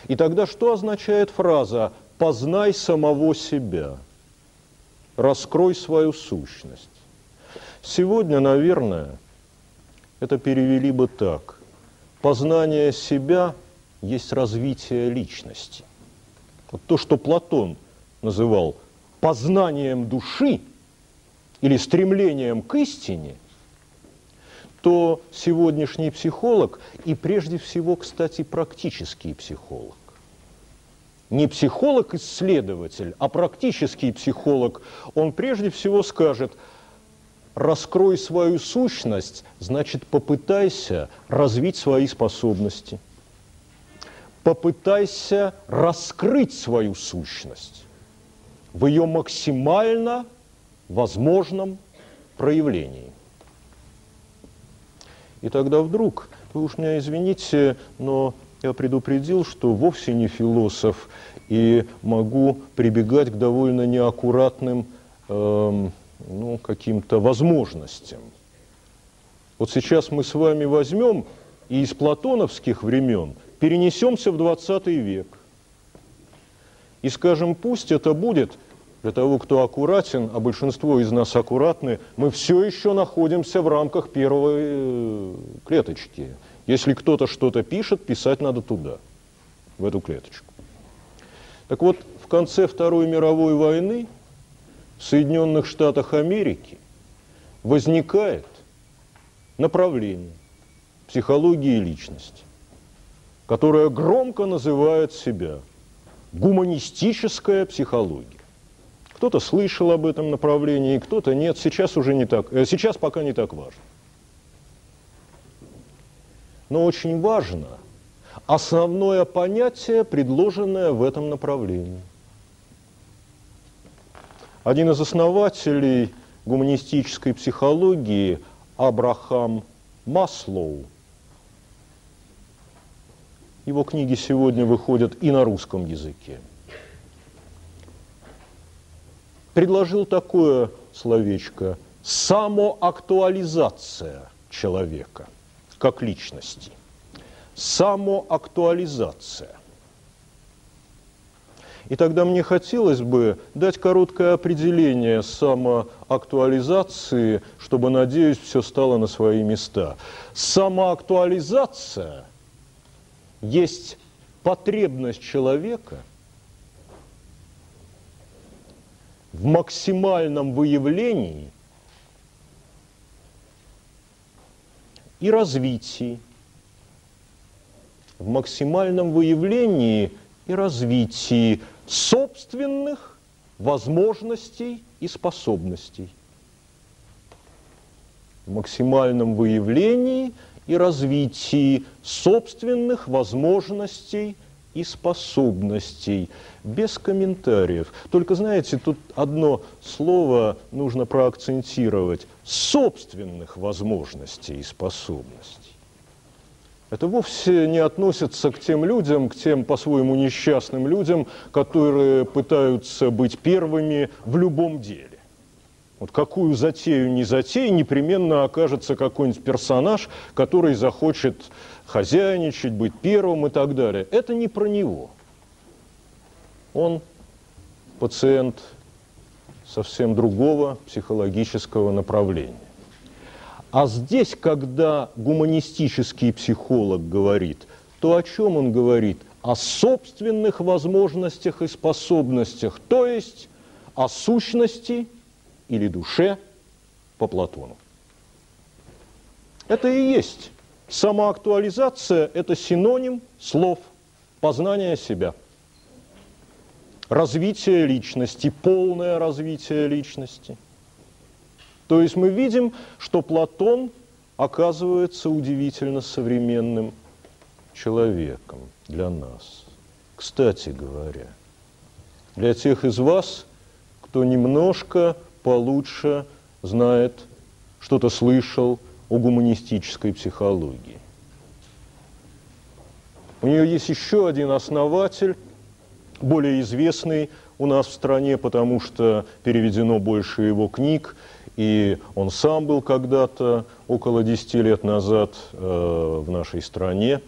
И тогда что означает фраза познай самого себя, раскрой свою сущность. Сегодня, наверное, это перевели бы так. Познание себя есть развитие личности. Вот то, что Платон называл познанием души или стремлением к истине, то сегодняшний психолог и прежде всего, кстати, практический психолог не психолог-исследователь, а практический психолог, он прежде всего скажет, раскрой свою сущность, значит, попытайся развить свои способности. Попытайся раскрыть свою сущность в ее максимально возможном проявлении. И тогда вдруг, вы уж меня извините, но я предупредил, что вовсе не философ, и могу прибегать к довольно неаккуратным э, ну, каким-то возможностям. Вот сейчас мы с вами возьмем и из платоновских времен перенесемся в 20 век. И скажем, пусть это будет, для того, кто аккуратен, а большинство из нас аккуратны, мы все еще находимся в рамках первой э, клеточки – если кто-то что-то пишет, писать надо туда, в эту клеточку. Так вот, в конце Второй мировой войны в Соединенных Штатах Америки возникает направление психологии личности, которое громко называет себя гуманистическая психология. Кто-то слышал об этом направлении, кто-то нет. Сейчас уже не так, э, сейчас пока не так важно. Но очень важно основное понятие, предложенное в этом направлении. Один из основателей гуманистической психологии Абрахам Маслоу. Его книги сегодня выходят и на русском языке. Предложил такое словечко «самоактуализация человека как личности». Самоактуализация. И тогда мне хотелось бы дать короткое определение самоактуализации, чтобы, надеюсь, все стало на свои места. Самоактуализация есть потребность человека в максимальном выявлении и развитии, в максимальном выявлении и развитии собственных возможностей и способностей. В максимальном выявлении и развитии собственных возможностей и способностей, без комментариев. Только, знаете, тут одно слово нужно проакцентировать – собственных возможностей и способностей. Это вовсе не относится к тем людям, к тем по-своему несчастным людям, которые пытаются быть первыми в любом деле. Вот какую затею не затею, непременно окажется какой-нибудь персонаж, который захочет хозяйничать, быть первым и так далее. Это не про него. Он пациент совсем другого психологического направления. А здесь, когда гуманистический психолог говорит, то о чем он говорит? О собственных возможностях и способностях, то есть о сущности или душе по Платону. Это и есть самоактуализация – это синоним слов познания себя. Развитие личности, полное развитие личности – то есть мы видим, что Платон оказывается удивительно современным человеком для нас. Кстати говоря, для тех из вас, кто немножко получше знает, что-то слышал о гуманистической психологии. У нее есть еще один основатель, более известный у нас в стране, потому что переведено больше его книг – и он сам был когда-то, около 10 лет назад, э, в нашей стране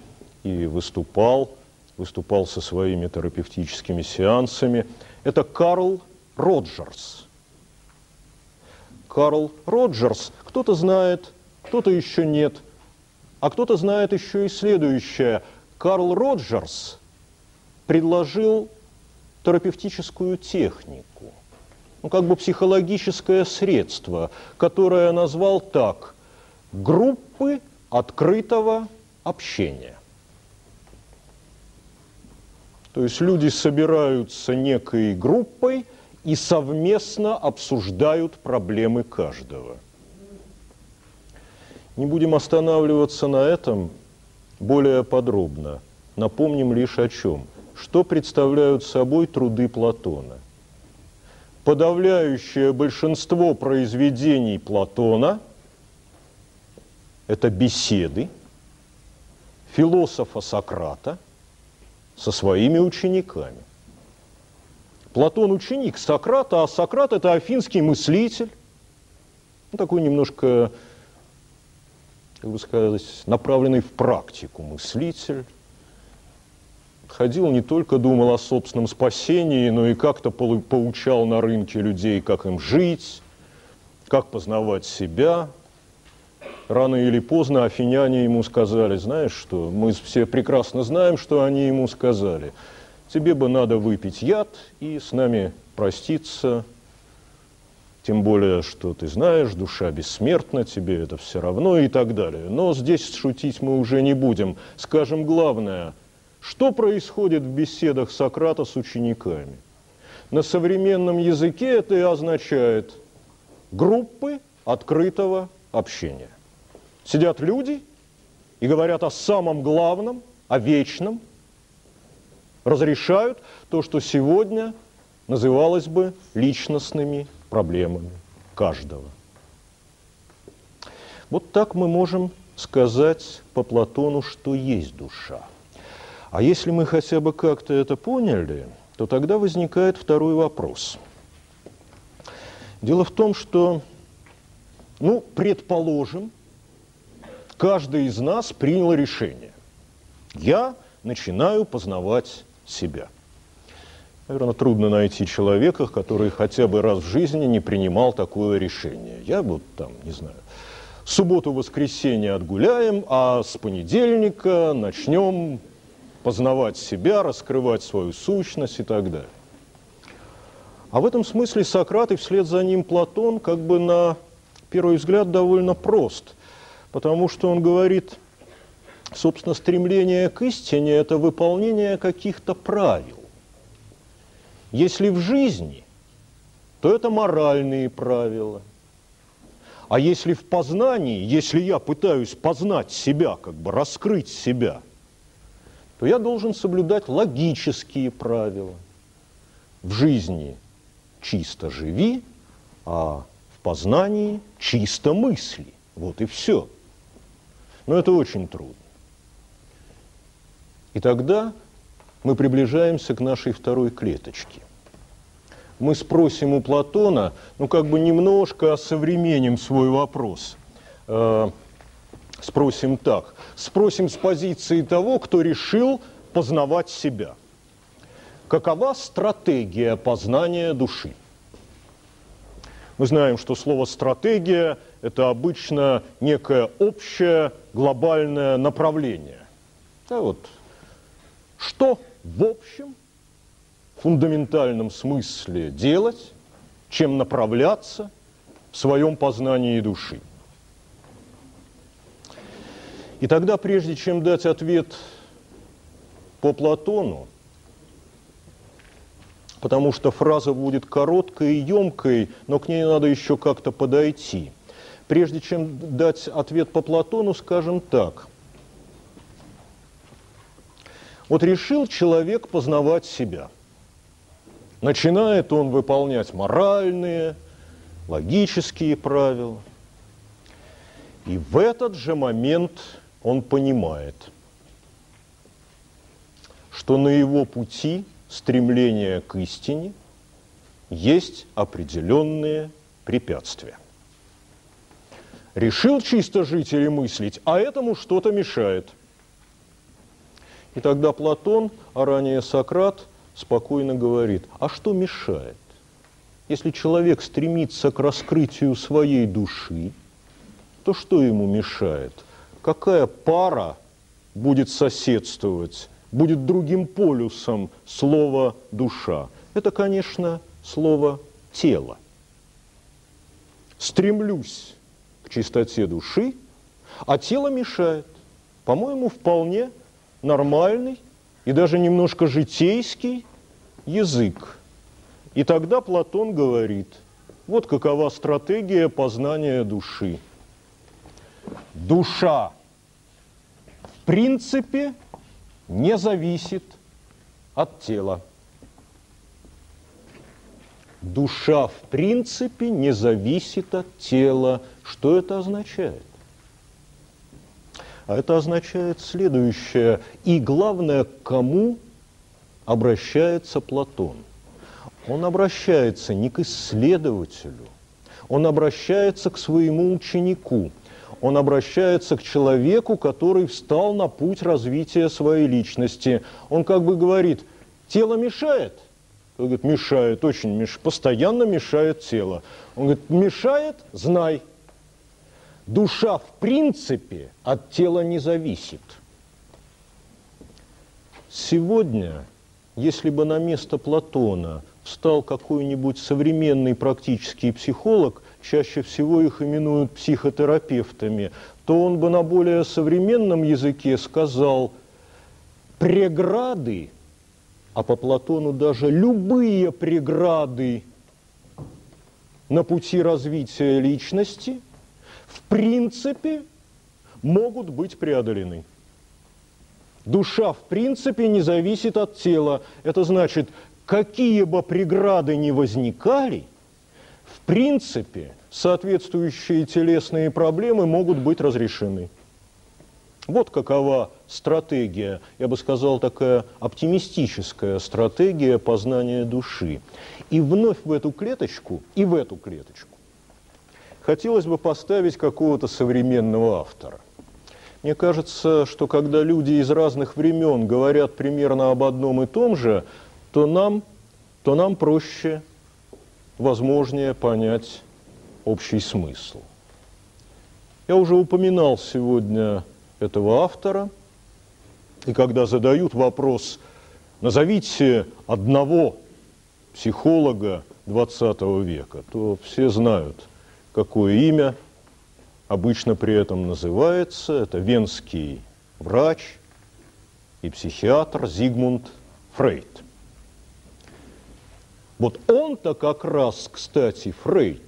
и выступал, выступал со своими терапевтическими сеансами. Это Карл Роджерс. Карл Роджерс, кто-то знает, кто-то еще нет, а кто-то знает еще и следующее. Карл Роджерс предложил терапевтическую технику – ну, как бы психологическое средство, которое назвал так – группы открытого общения. То есть люди собираются некой группой и совместно обсуждают проблемы каждого. Не будем останавливаться на этом более подробно. Напомним лишь о чем. Что представляют собой труды Платона – подавляющее большинство произведений Платона – это беседы философа Сократа со своими учениками. Платон – ученик Сократа, а Сократ – это афинский мыслитель, ну, такой немножко, как бы сказать, направленный в практику мыслитель, ходил, не только думал о собственном спасении, но и как-то поучал на рынке людей, как им жить, как познавать себя. Рано или поздно афиняне ему сказали, знаешь что, мы все прекрасно знаем, что они ему сказали. Тебе бы надо выпить яд и с нами проститься, тем более, что ты знаешь, душа бессмертна, тебе это все равно и так далее. Но здесь шутить мы уже не будем. Скажем главное – что происходит в беседах Сократа с учениками? На современном языке это и означает группы открытого общения. Сидят люди и говорят о самом главном, о вечном, разрешают то, что сегодня называлось бы личностными проблемами каждого. Вот так мы можем сказать по Платону, что есть душа. А если мы хотя бы как-то это поняли, то тогда возникает второй вопрос. Дело в том, что, ну, предположим, каждый из нас принял решение. Я начинаю познавать себя. Наверное, трудно найти человека, который хотя бы раз в жизни не принимал такое решение. Я вот там, не знаю, субботу-воскресенье отгуляем, а с понедельника начнем познавать себя, раскрывать свою сущность и так далее. А в этом смысле Сократ и вслед за ним Платон как бы на первый взгляд довольно прост, потому что он говорит, собственно, стремление к истине – это выполнение каких-то правил. Если в жизни, то это моральные правила. А если в познании, если я пытаюсь познать себя, как бы раскрыть себя, то я должен соблюдать логические правила. В жизни чисто живи, а в познании чисто мысли. Вот и все. Но это очень трудно. И тогда мы приближаемся к нашей второй клеточке мы спросим у Платона, ну как бы немножко осовременим свой вопрос. Э, спросим так. Спросим с позиции того, кто решил познавать себя. Какова стратегия познания души? Мы знаем, что слово «стратегия» – это обычно некое общее глобальное направление. Да, вот. Что в общем фундаментальном смысле делать, чем направляться в своем познании души. И тогда, прежде чем дать ответ по Платону, потому что фраза будет короткой и емкой, но к ней надо еще как-то подойти. Прежде чем дать ответ по Платону, скажем так. Вот решил человек познавать себя – Начинает он выполнять моральные, логические правила. И в этот же момент он понимает, что на его пути стремления к истине есть определенные препятствия. Решил чисто жить или мыслить, а этому что-то мешает. И тогда Платон, а ранее Сократ – спокойно говорит, а что мешает? Если человек стремится к раскрытию своей души, то что ему мешает? Какая пара будет соседствовать, будет другим полюсом слова «душа»? Это, конечно, слово «тело». Стремлюсь к чистоте души, а тело мешает. По-моему, вполне нормальный и даже немножко житейский язык. И тогда Платон говорит, вот какова стратегия познания души. Душа в принципе не зависит от тела. Душа в принципе не зависит от тела. Что это означает? А это означает следующее. И главное, к кому обращается Платон. Он обращается не к исследователю, он обращается к своему ученику, он обращается к человеку, который встал на путь развития своей личности. Он как бы говорит, тело мешает? Он говорит, мешает, очень мешает, постоянно мешает тело. Он говорит, мешает? Знай. Душа в принципе от тела не зависит. Сегодня если бы на место Платона встал какой-нибудь современный практический психолог, чаще всего их именуют психотерапевтами, то он бы на более современном языке сказал преграды, а по Платону даже любые преграды на пути развития личности, принципе, могут быть преодолены. Душа, в принципе, не зависит от тела. Это значит, какие бы преграды ни возникали, в принципе, соответствующие телесные проблемы могут быть разрешены. Вот какова стратегия, я бы сказал, такая оптимистическая стратегия познания души. И вновь в эту клеточку, и в эту клеточку хотелось бы поставить какого-то современного автора. Мне кажется, что когда люди из разных времен говорят примерно об одном и том же, то нам, то нам проще, возможнее понять общий смысл. Я уже упоминал сегодня этого автора, и когда задают вопрос, назовите одного психолога XX века, то все знают, какое имя обычно при этом называется. Это венский врач и психиатр Зигмунд Фрейд. Вот он-то как раз, кстати, Фрейд,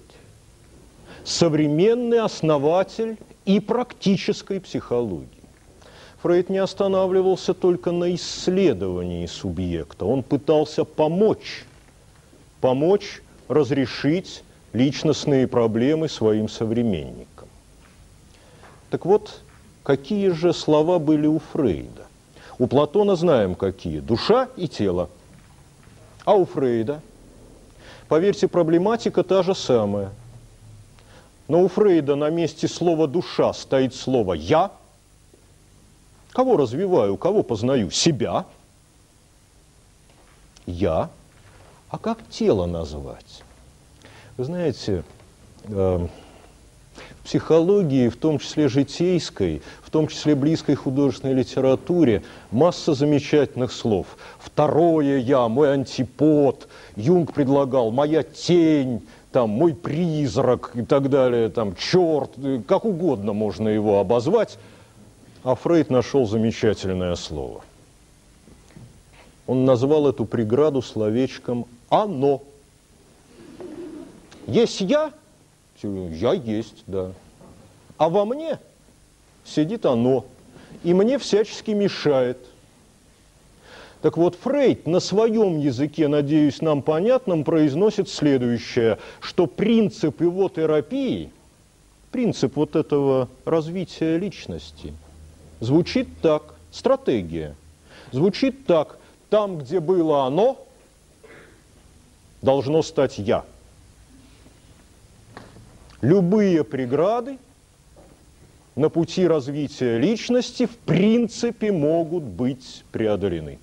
современный основатель и практической психологии. Фрейд не останавливался только на исследовании субъекта, он пытался помочь, помочь разрешить личностные проблемы своим современникам. Так вот, какие же слова были у Фрейда? У Платона знаем какие – душа и тело. А у Фрейда? Поверьте, проблематика та же самая – но у Фрейда на месте слова «душа» стоит слово «я». Кого развиваю, кого познаю? Себя. Я. А как тело назвать? Вы знаете, э, в психологии, в том числе житейской, в том числе близкой художественной литературе, масса замечательных слов. Второе «я», мой антипод, Юнг предлагал, моя тень, там мой призрак и так далее, там черт, как угодно можно его обозвать. А Фрейд нашел замечательное слово. Он назвал эту преграду словечком «оно». Есть я? Я есть, да. А во мне сидит оно, и мне всячески мешает – так вот, Фрейд на своем языке, надеюсь, нам понятном, произносит следующее, что принцип его терапии, принцип вот этого развития личности, звучит так, стратегия, звучит так, там, где было оно, должно стать я. Любые преграды на пути развития личности в принципе могут быть преодолены.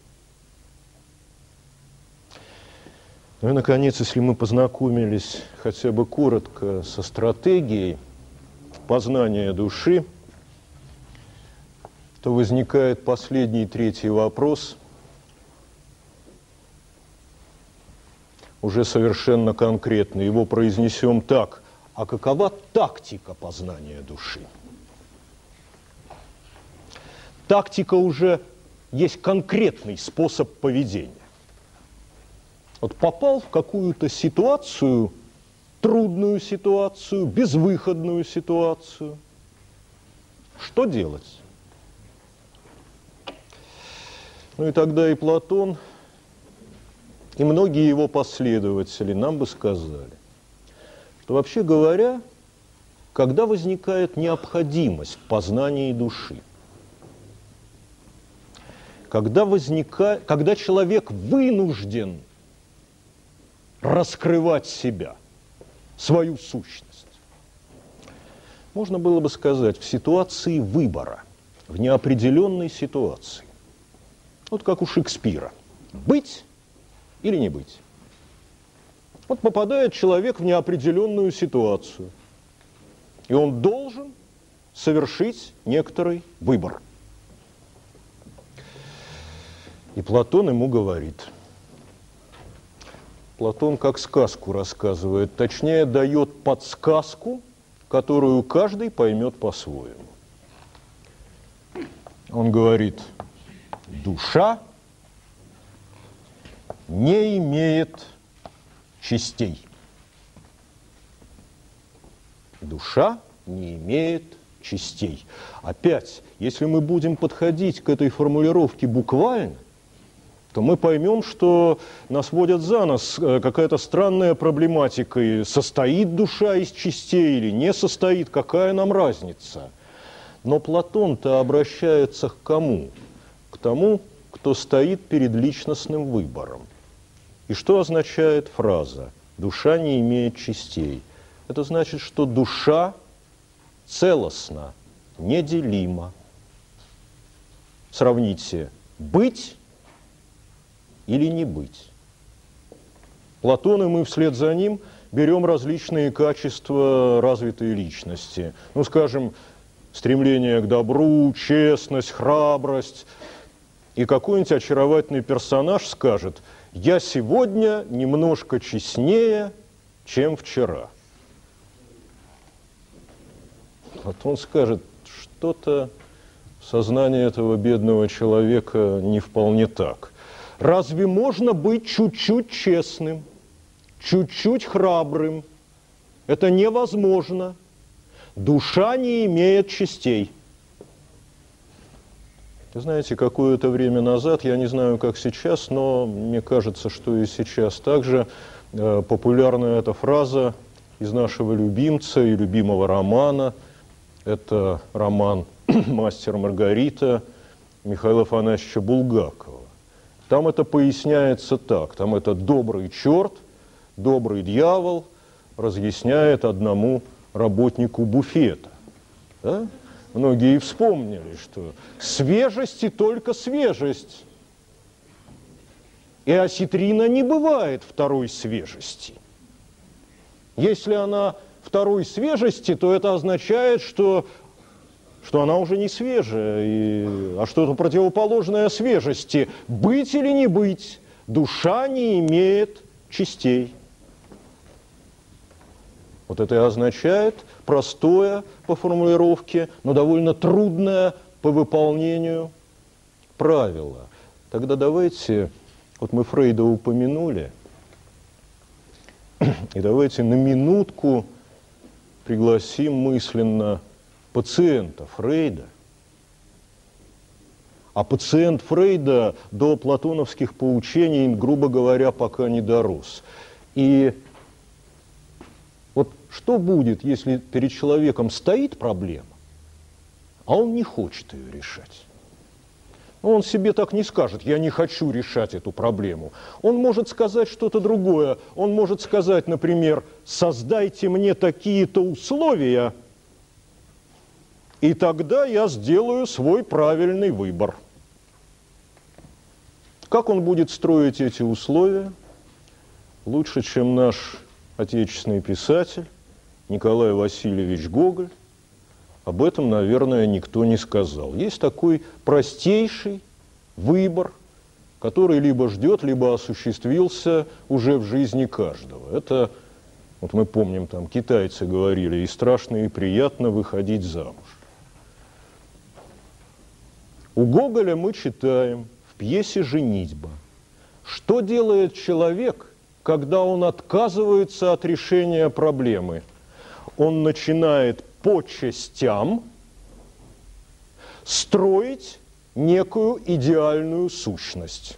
Ну и, наконец, если мы познакомились хотя бы коротко со стратегией познания души, то возникает последний третий вопрос, уже совершенно конкретно. Его произнесем так. А какова тактика познания души? Тактика уже есть конкретный способ поведения. Вот попал в какую-то ситуацию, трудную ситуацию, безвыходную ситуацию. Что делать? Ну и тогда и Платон, и многие его последователи нам бы сказали, что вообще говоря, когда возникает необходимость в познании души, когда, возника... когда человек вынужден раскрывать себя, свою сущность. Можно было бы сказать, в ситуации выбора, в неопределенной ситуации, вот как у Шекспира, быть или не быть. Вот попадает человек в неопределенную ситуацию, и он должен совершить некоторый выбор. И Платон ему говорит – Платон как сказку рассказывает, точнее дает подсказку, которую каждый поймет по-своему. Он говорит, душа не имеет частей. Душа не имеет частей. Опять, если мы будем подходить к этой формулировке буквально, то мы поймем, что нас водят за нос э, какая-то странная проблематика. И состоит душа из частей или не состоит, какая нам разница? Но Платон-то обращается к кому? К тому, кто стоит перед личностным выбором. И что означает фраза «душа не имеет частей»? Это значит, что душа целостна, неделима. Сравните «быть» или «не быть». Платон и мы вслед за ним берем различные качества развитой личности. Ну, скажем, стремление к добру, честность, храбрость. И какой-нибудь очаровательный персонаж скажет, я сегодня немножко честнее, чем вчера. Вот он скажет, что-то сознание этого бедного человека не вполне так. Разве можно быть чуть-чуть честным, чуть-чуть храбрым? Это невозможно. Душа не имеет частей. Знаете, какое-то время назад, я не знаю, как сейчас, но мне кажется, что и сейчас также э, популярна эта фраза из нашего любимца и любимого романа. Это роман «Мастер Маргарита» Михаила Афанасьевича Булгакова. Там это поясняется так. Там это добрый черт, добрый дьявол разъясняет одному работнику буфета. Да? Многие вспомнили, что свежести только свежесть. И осетрина не бывает второй свежести. Если она второй свежести, то это означает, что, что она уже не свежая, и, а что-то противоположное свежести. Быть или не быть, душа не имеет частей. Вот это и означает простое по формулировке, но довольно трудное по выполнению правило. Тогда давайте, вот мы Фрейда упомянули, и давайте на минутку пригласим мысленно пациента Фрейда. А пациент Фрейда до платоновских поучений, грубо говоря, пока не дорос. И что будет, если перед человеком стоит проблема, а он не хочет ее решать? Ну, он себе так не скажет, я не хочу решать эту проблему. Он может сказать что-то другое. Он может сказать, например, создайте мне такие-то условия, и тогда я сделаю свой правильный выбор. Как он будет строить эти условия? Лучше, чем наш отечественный писатель, Николай Васильевич Гоголь, об этом, наверное, никто не сказал. Есть такой простейший выбор, который либо ждет, либо осуществился уже в жизни каждого. Это, вот мы помним, там китайцы говорили, и страшно, и приятно выходить замуж. У Гоголя мы читаем в пьесе «Женитьба», что делает человек, когда он отказывается от решения проблемы – он начинает по частям строить некую идеальную сущность.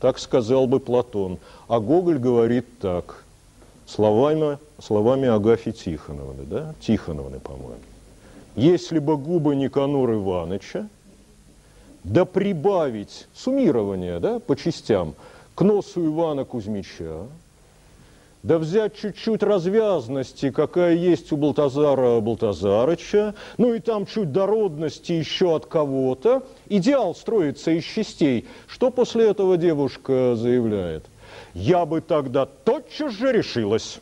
Так сказал бы Платон. А Гоголь говорит так, словами, словами Агафьи Тихоновны, да? Тихоновны, по-моему. Если бы губы Никанора Ивановича, да прибавить суммирование да, по частям к носу Ивана Кузьмича, да взять чуть-чуть развязности, какая есть у Балтазара Балтазарыча, ну и там чуть дородности еще от кого-то. Идеал строится из частей. Что после этого девушка заявляет? Я бы тогда тотчас же решилась.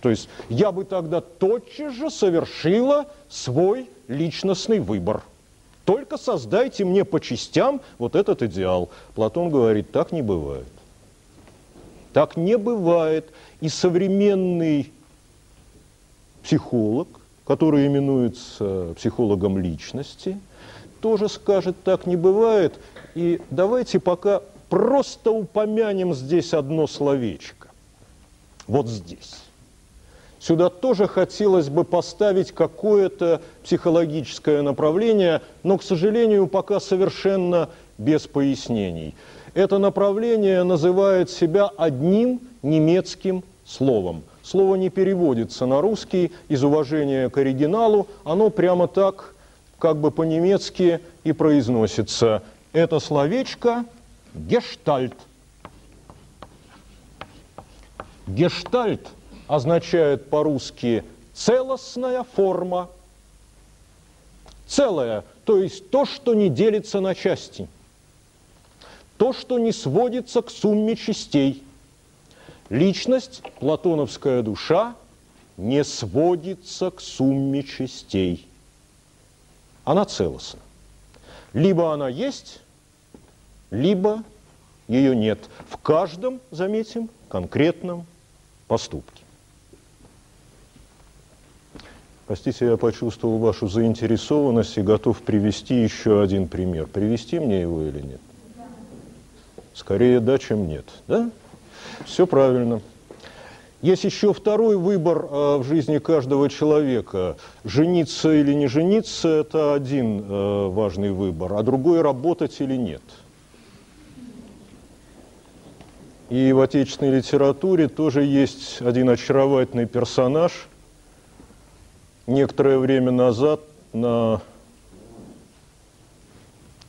То есть я бы тогда тотчас же совершила свой личностный выбор. Только создайте мне по частям вот этот идеал. Платон говорит, так не бывает. Так не бывает. И современный психолог, который именуется психологом личности, тоже скажет, так не бывает. И давайте пока просто упомянем здесь одно словечко. Вот здесь. Сюда тоже хотелось бы поставить какое-то психологическое направление, но, к сожалению, пока совершенно без пояснений. Это направление называет себя одним немецким словом. Слово не переводится на русский из уважения к оригиналу, оно прямо так, как бы по-немецки и произносится. Это словечко «гештальт». «Гештальт» – означает по-русски целостная форма, целая, то есть то, что не делится на части, то, что не сводится к сумме частей. Личность, платоновская душа, не сводится к сумме частей. Она целостна. Либо она есть, либо ее нет. В каждом, заметим, конкретном поступке. Простите, я почувствовал вашу заинтересованность и готов привести еще один пример. Привести мне его или нет? Скорее да, чем нет. Да? Все правильно. Есть еще второй выбор э, в жизни каждого человека. Жениться или не жениться – это один э, важный выбор, а другой – работать или нет. И в отечественной литературе тоже есть один очаровательный персонаж – Некоторое время назад на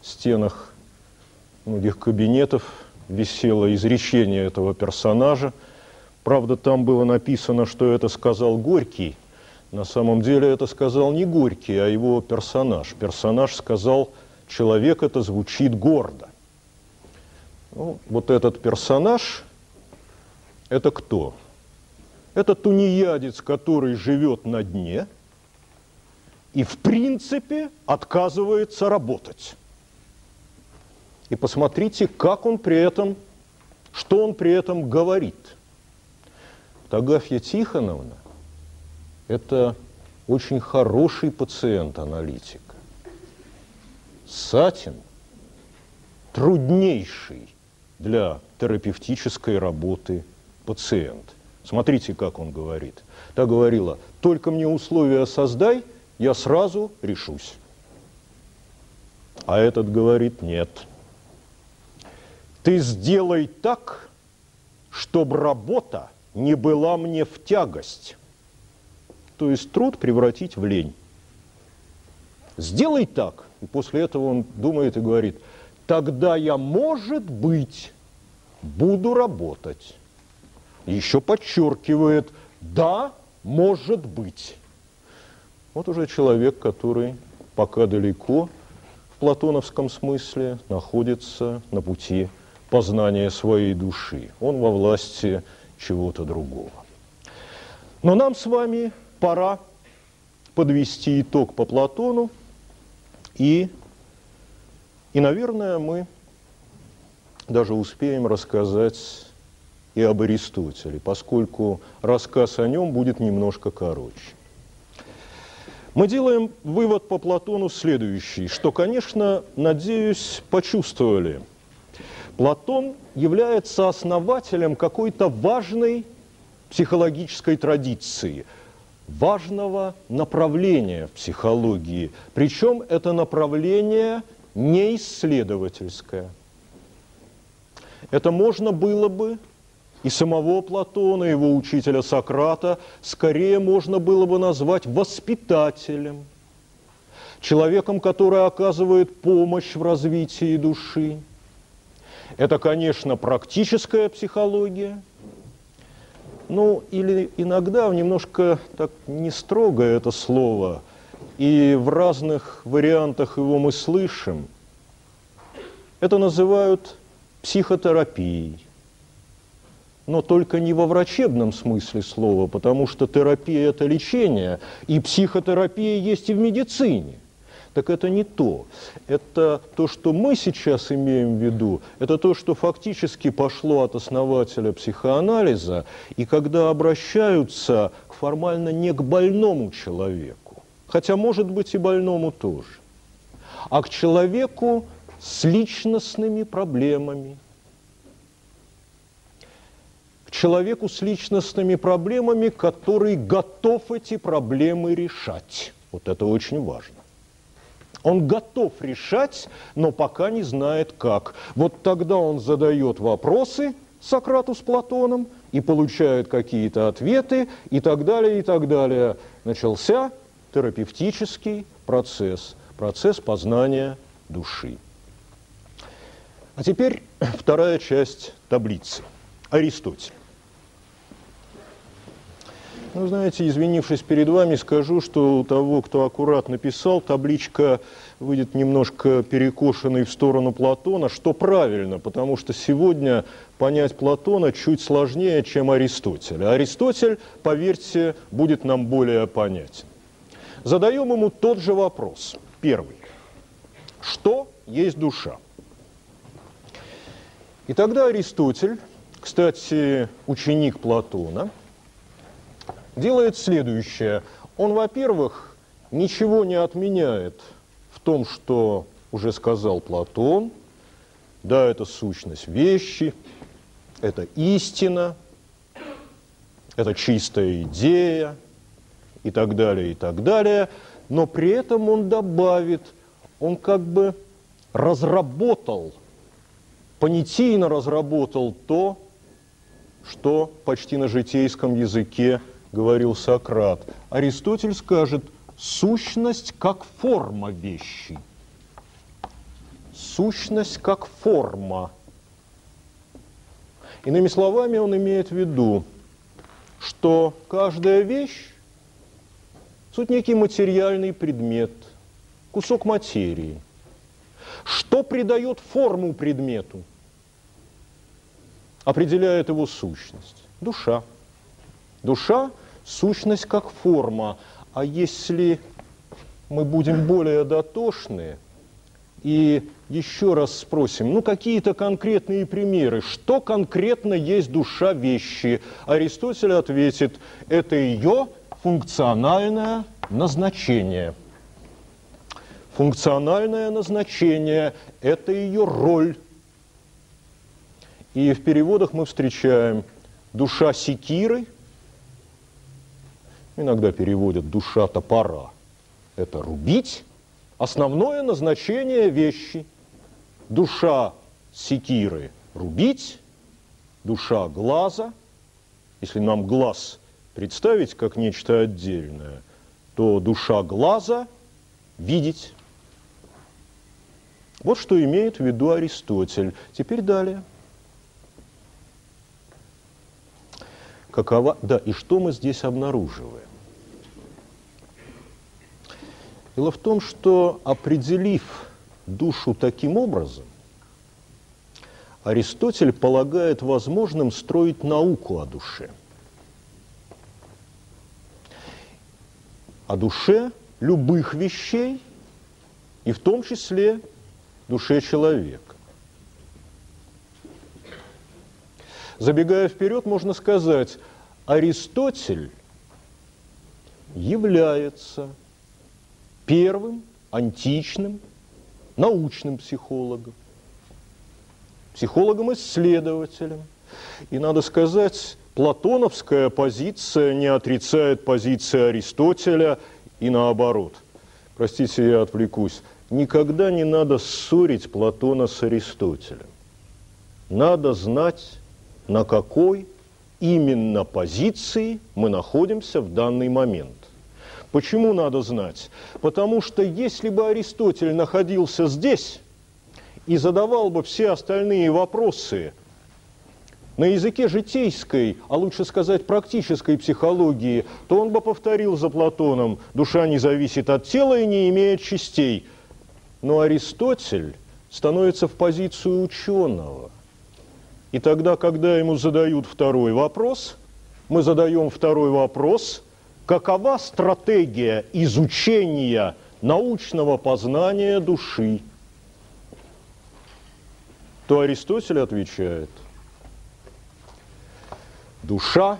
стенах многих кабинетов висело изречение этого персонажа. Правда, там было написано, что это сказал Горький. На самом деле это сказал не Горький, а его персонаж. Персонаж сказал, человек это звучит гордо. Ну, вот этот персонаж – это кто? Это тунеядец, который живет на дне – и в принципе отказывается работать. И посмотрите, как он при этом, что он при этом говорит. Тагафья Тихоновна – это очень хороший пациент-аналитик. Сатин – труднейший для терапевтической работы пациент. Смотрите, как он говорит. Та говорила, только мне условия создай – я сразу решусь. А этот говорит, нет. Ты сделай так, чтобы работа не была мне в тягость. То есть труд превратить в лень. Сделай так. И после этого он думает и говорит, тогда я, может быть, буду работать. Еще подчеркивает, да, может быть. Вот уже человек, который пока далеко в платоновском смысле находится на пути познания своей души. Он во власти чего-то другого. Но нам с вами пора подвести итог по Платону, и, и наверное, мы даже успеем рассказать и об Аристотеле, поскольку рассказ о нем будет немножко короче. Мы делаем вывод по Платону следующий, что, конечно, надеюсь, почувствовали. Платон является основателем какой-то важной психологической традиции, важного направления в психологии. Причем это направление не исследовательское. Это можно было бы и самого Платона, его учителя Сократа скорее можно было бы назвать воспитателем, человеком, который оказывает помощь в развитии души. Это, конечно, практическая психология, ну, или иногда немножко так не строго это слово, и в разных вариантах его мы слышим. Это называют психотерапией но только не во врачебном смысле слова, потому что терапия – это лечение, и психотерапия есть и в медицине. Так это не то. Это то, что мы сейчас имеем в виду, это то, что фактически пошло от основателя психоанализа, и когда обращаются формально не к больному человеку, хотя, может быть, и больному тоже, а к человеку с личностными проблемами, человеку с личностными проблемами, который готов эти проблемы решать. Вот это очень важно. Он готов решать, но пока не знает как. Вот тогда он задает вопросы Сократу с Платоном и получает какие-то ответы и так далее, и так далее. Начался терапевтический процесс, процесс познания души. А теперь вторая часть таблицы. Аристотель. Ну, знаете, извинившись перед вами, скажу, что у того, кто аккуратно писал, табличка выйдет немножко перекошенной в сторону Платона, что правильно, потому что сегодня понять Платона чуть сложнее, чем Аристотеля. Аристотель, поверьте, будет нам более понятен. Задаем ему тот же вопрос. Первый. Что есть душа? И тогда Аристотель, кстати, ученик Платона, делает следующее. Он, во-первых, ничего не отменяет в том, что уже сказал Платон. Да, это сущность вещи, это истина, это чистая идея и так далее, и так далее. Но при этом он добавит, он как бы разработал, понятийно разработал то, что почти на житейском языке говорил Сократ. Аристотель скажет, сущность как форма вещи. Сущность как форма. Иными словами, он имеет в виду, что каждая вещь – суть некий материальный предмет, кусок материи. Что придает форму предмету? Определяет его сущность. Душа. Душа сущность как форма. А если мы будем более дотошны и еще раз спросим, ну какие-то конкретные примеры, что конкретно есть душа вещи? Аристотель ответит, это ее функциональное назначение. Функциональное назначение – это ее роль. И в переводах мы встречаем душа секиры – иногда переводят «душа топора». Это рубить. Основное назначение вещи. Душа секиры – рубить, душа глаза. Если нам глаз представить как нечто отдельное, то душа глаза – видеть. Вот что имеет в виду Аристотель. Теперь далее. Какова... Да, и что мы здесь обнаруживаем? Дело в том, что определив душу таким образом, Аристотель полагает возможным строить науку о душе. О душе любых вещей, и в том числе душе человека. Забегая вперед, можно сказать, Аристотель является первым античным научным психологом, психологом-исследователем. И надо сказать, платоновская позиция не отрицает позиции Аристотеля и наоборот. Простите, я отвлекусь. Никогда не надо ссорить Платона с Аристотелем. Надо знать, на какой именно позиции мы находимся в данный момент. Почему надо знать? Потому что если бы Аристотель находился здесь и задавал бы все остальные вопросы на языке житейской, а лучше сказать практической психологии, то он бы повторил за Платоном, душа не зависит от тела и не имеет частей. Но Аристотель становится в позицию ученого. И тогда, когда ему задают второй вопрос, мы задаем второй вопрос – какова стратегия изучения научного познания души, то Аристотель отвечает, душа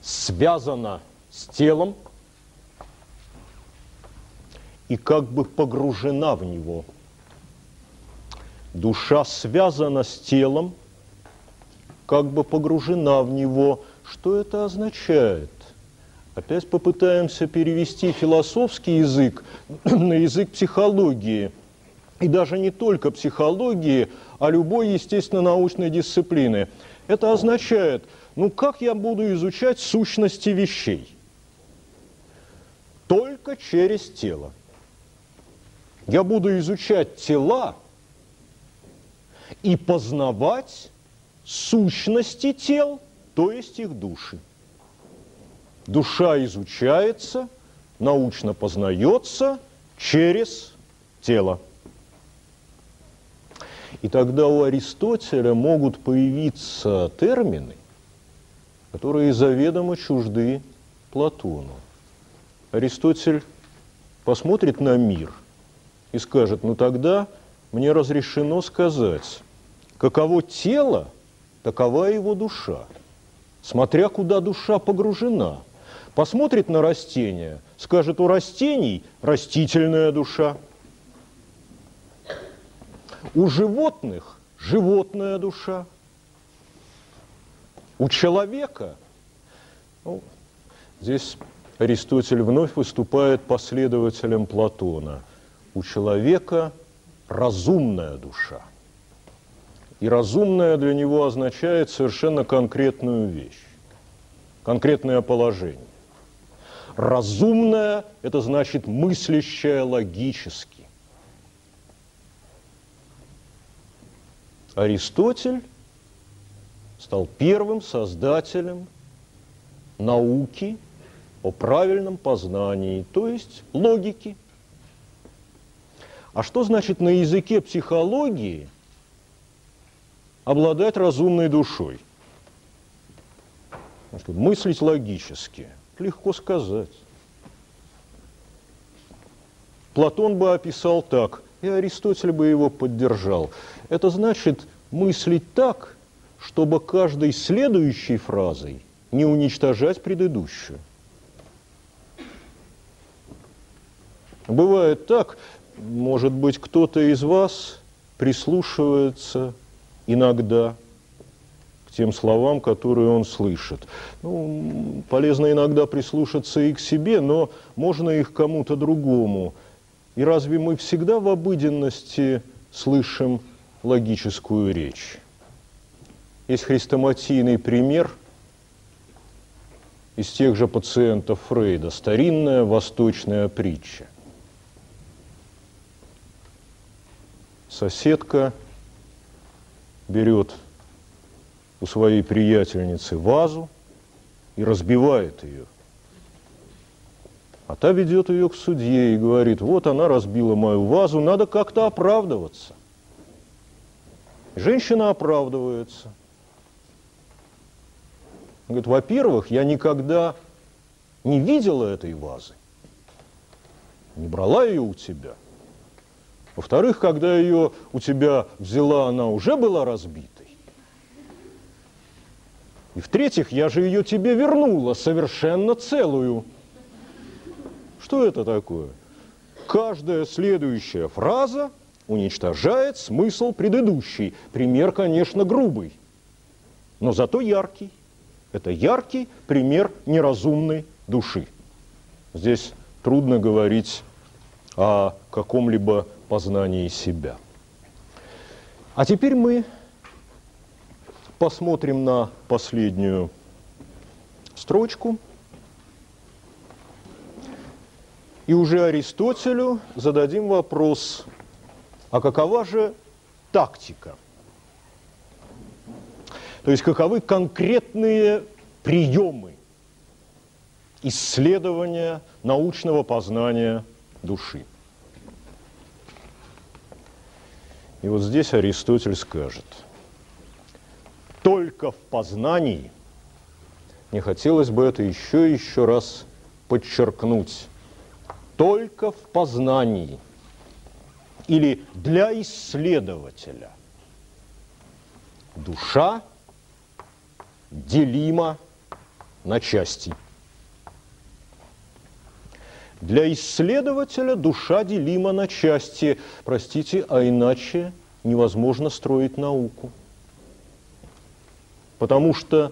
связана с телом и как бы погружена в него. Душа связана с телом как бы погружена в него. Что это означает? Опять попытаемся перевести философский язык на язык психологии. И даже не только психологии, а любой естественно-научной дисциплины. Это означает, ну как я буду изучать сущности вещей? Только через тело. Я буду изучать тела и познавать сущности тел, то есть их души. Душа изучается, научно познается через тело. И тогда у Аристотеля могут появиться термины, которые заведомо чужды Платону. Аристотель посмотрит на мир и скажет, ну тогда мне разрешено сказать, каково тело, такова его душа, смотря куда душа погружена – посмотрит на растения, скажет, у растений растительная душа, у животных животная душа, у человека, ну, здесь Аристотель вновь выступает последователем Платона, у человека разумная душа. И разумная для него означает совершенно конкретную вещь, конкретное положение. Разумная – это значит мыслящая логически. Аристотель стал первым создателем науки о правильном познании, то есть логики. А что значит на языке психологии обладать разумной душой? Мыслить логически – Легко сказать. Платон бы описал так, и Аристотель бы его поддержал. Это значит мыслить так, чтобы каждой следующей фразой не уничтожать предыдущую. Бывает так, может быть, кто-то из вас прислушивается иногда тем словам, которые он слышит. Ну, полезно иногда прислушаться и к себе, но можно их кому-то другому. И разве мы всегда в обыденности слышим логическую речь? Есть хрестоматийный пример из тех же пациентов Фрейда, старинная восточная притча. Соседка берет у своей приятельницы вазу и разбивает ее. А та ведет ее к судье и говорит, вот она разбила мою вазу, надо как-то оправдываться. Женщина оправдывается. Говорит, во-первых, я никогда не видела этой вазы, не брала ее у тебя. Во-вторых, когда ее у тебя взяла, она уже была разбита. И в-третьих, я же ее тебе вернула совершенно целую. Что это такое? Каждая следующая фраза уничтожает смысл предыдущей. Пример, конечно, грубый, но зато яркий. Это яркий пример неразумной души. Здесь трудно говорить о каком-либо познании себя. А теперь мы посмотрим на последнюю строчку. И уже Аристотелю зададим вопрос, а какова же тактика? То есть каковы конкретные приемы исследования научного познания души? И вот здесь Аристотель скажет – только в познании, мне хотелось бы это еще и еще раз подчеркнуть, только в познании или для исследователя душа делима на части. Для исследователя душа делима на части. Простите, а иначе невозможно строить науку. Потому что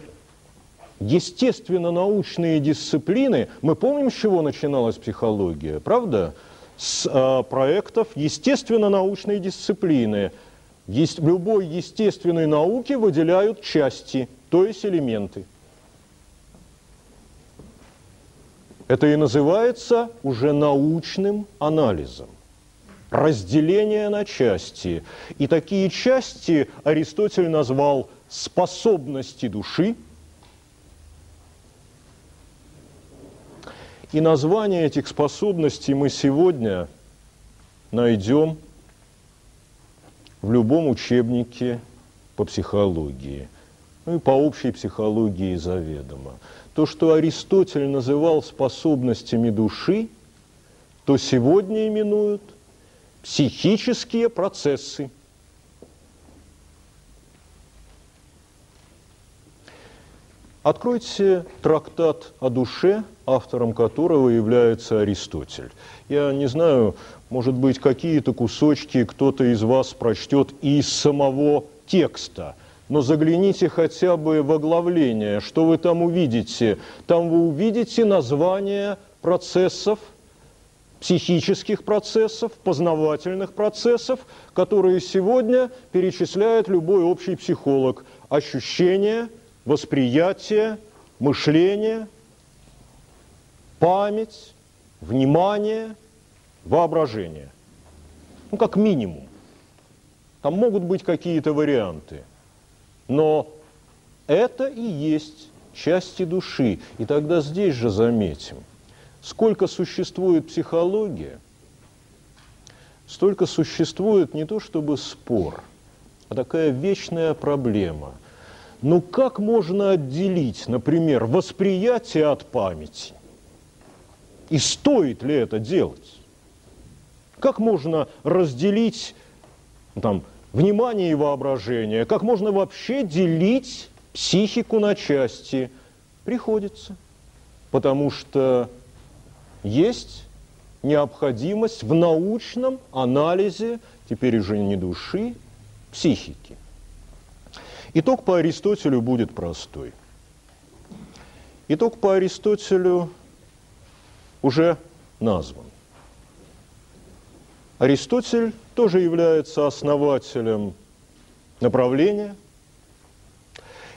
естественно-научные дисциплины, мы помним, с чего начиналась психология, правда? С э, проектов естественно-научной дисциплины. Есть, любой естественной науке выделяют части, то есть элементы. Это и называется уже научным анализом. Разделение на части. И такие части Аристотель назвал способности души. И название этих способностей мы сегодня найдем в любом учебнике по психологии, ну и по общей психологии заведомо. То, что Аристотель называл способностями души, то сегодня именуют психические процессы. Откройте трактат о душе, автором которого является Аристотель. Я не знаю, может быть, какие-то кусочки кто-то из вас прочтет из самого текста – но загляните хотя бы в оглавление, что вы там увидите. Там вы увидите название процессов, психических процессов, познавательных процессов, которые сегодня перечисляет любой общий психолог. Ощущение, восприятие, мышление, память, внимание, воображение. Ну, как минимум. Там могут быть какие-то варианты – но это и есть части души. И тогда здесь же заметим, сколько существует психология, столько существует не то чтобы спор, а такая вечная проблема. Ну как можно отделить, например, восприятие от памяти? И стоит ли это делать? Как можно разделить там, внимание и воображение, как можно вообще делить психику на части? Приходится, потому что есть необходимость в научном анализе, теперь уже не души, психики. Итог по Аристотелю будет простой. Итог по Аристотелю уже назван. Аристотель тоже является основателем направления.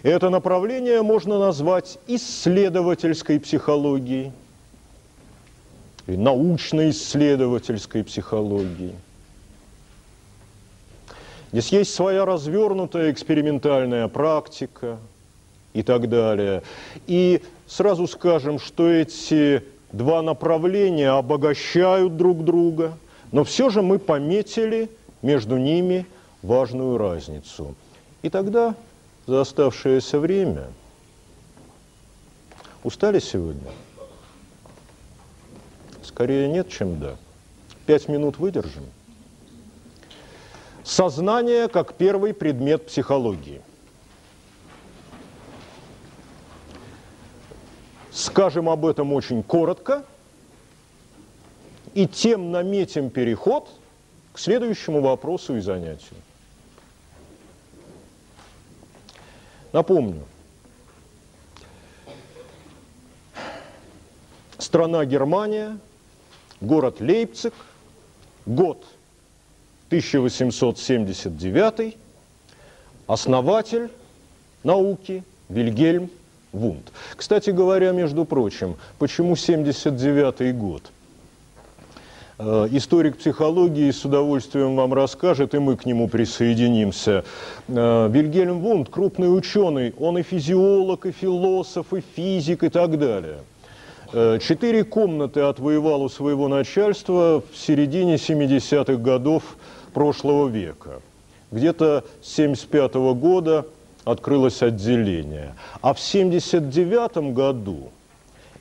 И это направление можно назвать исследовательской психологией, научно-исследовательской психологией. Здесь есть своя развернутая экспериментальная практика и так далее. И сразу скажем, что эти два направления обогащают друг друга – но все же мы пометили между ними важную разницу. И тогда за оставшееся время устали сегодня? Скорее нет, чем да. Пять минут выдержим. Сознание как первый предмет психологии. Скажем об этом очень коротко – и тем наметим переход к следующему вопросу и занятию. Напомню, страна Германия, город Лейпциг, год 1879, основатель науки Вильгельм Вунд. Кстати говоря, между прочим, почему 79 год? Э, историк психологии с удовольствием вам расскажет, и мы к нему присоединимся. Э, Вильгельм Вунд – крупный ученый, он и физиолог, и философ, и физик, и так далее. Э, четыре комнаты отвоевал у своего начальства в середине 70-х годов прошлого века. Где-то с 75 -го года открылось отделение. А в 79 году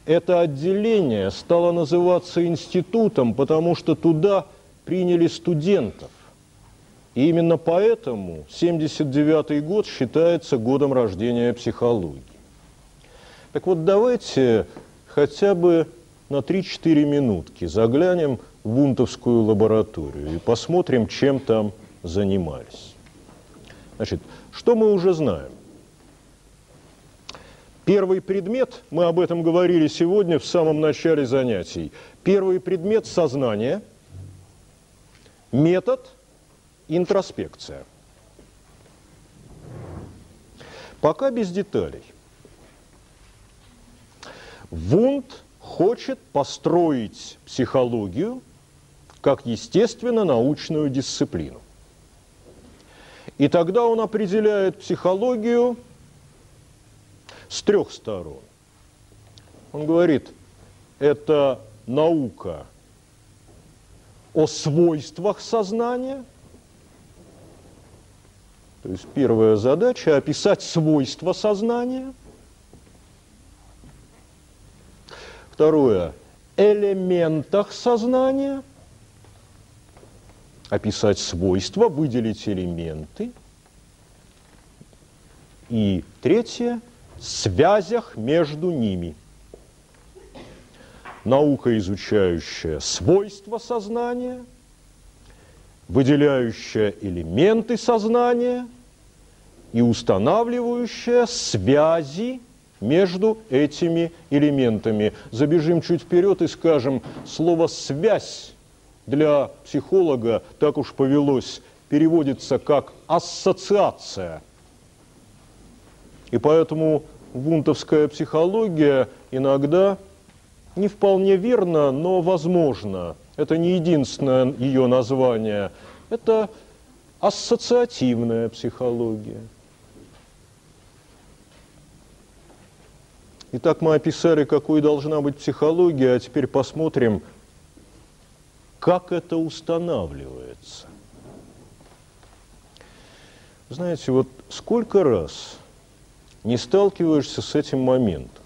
это отделение стало называться институтом, потому что туда приняли студентов. И именно поэтому 79 год считается годом рождения психологии. Так вот, давайте хотя бы на 3-4 минутки заглянем в Вунтовскую лабораторию и посмотрим, чем там занимались. Значит, что мы уже знаем? Первый предмет, мы об этом говорили сегодня в самом начале занятий. Первый предмет – сознание, метод – интроспекция. Пока без деталей. Вунд хочет построить психологию как естественно-научную дисциплину. И тогда он определяет психологию с трех сторон. Он говорит, это наука о свойствах сознания. То есть первая задача – описать свойства сознания. Второе – элементах сознания. Описать свойства, выделить элементы. И третье – связях между ними. Наука, изучающая свойства сознания, выделяющая элементы сознания и устанавливающая связи между этими элементами. Забежим чуть вперед и скажем, слово «связь» для психолога, так уж повелось, переводится как «ассоциация». И поэтому вунтовская психология иногда не вполне верно, но возможно. Это не единственное ее название. Это ассоциативная психология. Итак, мы описали, какой должна быть психология, а теперь посмотрим, как это устанавливается. Знаете, вот сколько раз не сталкиваешься с этим моментом.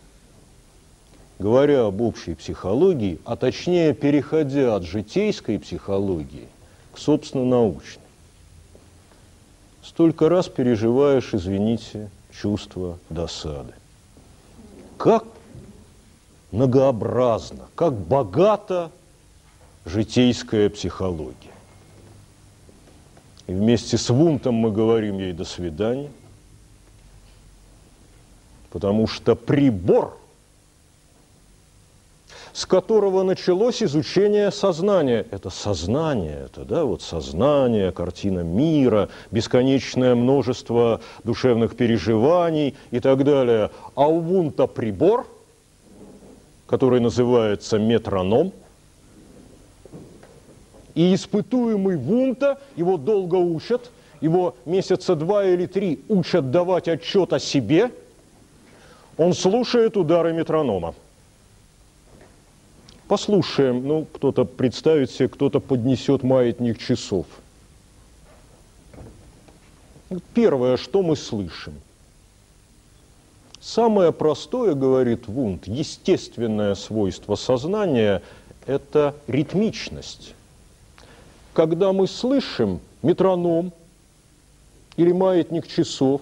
Говоря об общей психологии, а точнее переходя от житейской психологии к собственно научной, столько раз переживаешь, извините, чувство досады. Как многообразно, как богата житейская психология. И вместе с Вунтом мы говорим ей «до свидания», потому что прибор, с которого началось изучение сознания, это сознание, это да, вот сознание, картина мира, бесконечное множество душевных переживаний и так далее. А у Вунта прибор, который называется метроном, и испытуемый Вунта, его долго учат, его месяца два или три учат давать отчет о себе – он слушает удары метронома. Послушаем, ну, кто-то представит себе, кто-то поднесет маятник часов. Первое, что мы слышим. Самое простое, говорит Вунд, естественное свойство сознания – это ритмичность. Когда мы слышим метроном или маятник часов,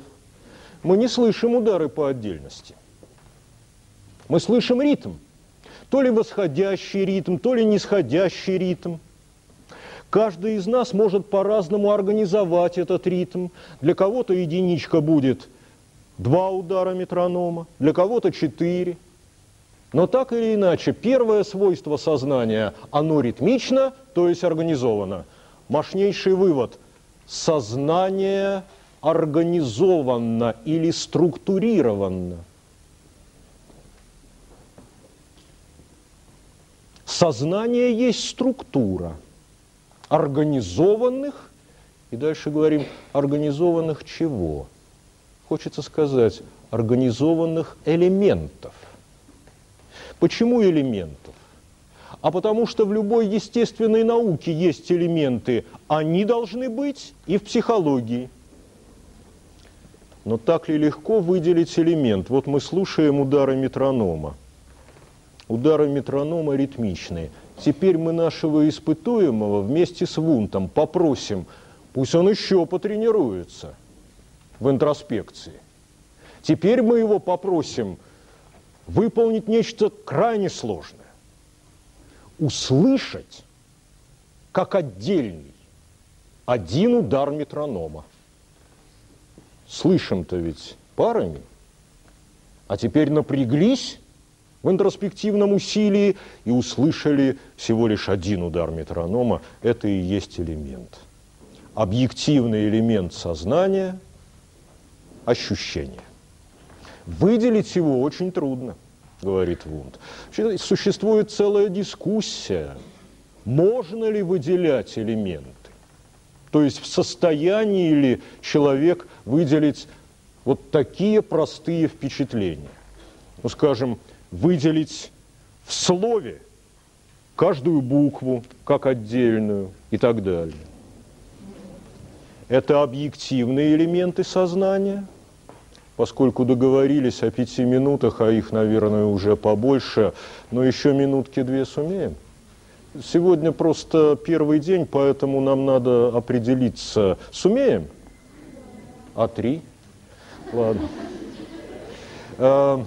мы не слышим удары по отдельности – мы слышим ритм. То ли восходящий ритм, то ли нисходящий ритм. Каждый из нас может по-разному организовать этот ритм. Для кого-то единичка будет два удара метронома, для кого-то четыре. Но так или иначе, первое свойство сознания, оно ритмично, то есть организовано. Мощнейший вывод – сознание организованно или структурировано – Сознание есть структура организованных, и дальше говорим, организованных чего? Хочется сказать, организованных элементов. Почему элементов? А потому что в любой естественной науке есть элементы, они должны быть и в психологии. Но так ли легко выделить элемент? Вот мы слушаем удары метронома – удары метронома ритмичные. Теперь мы нашего испытуемого вместе с Вунтом попросим, пусть он еще потренируется в интроспекции. Теперь мы его попросим выполнить нечто крайне сложное. Услышать, как отдельный, один удар метронома. Слышим-то ведь парами – А теперь напряглись в интроспективном усилии и услышали всего лишь один удар метронома. Это и есть элемент. Объективный элемент сознания – ощущение. Выделить его очень трудно, говорит Вунд. Существует целая дискуссия, можно ли выделять элементы. То есть в состоянии ли человек выделить вот такие простые впечатления. Ну, скажем, выделить в слове каждую букву как отдельную и так далее. Это объективные элементы сознания, поскольку договорились о пяти минутах, а их, наверное, уже побольше, но еще минутки две сумеем. Сегодня просто первый день, поэтому нам надо определиться. Сумеем? А три? Ладно. А,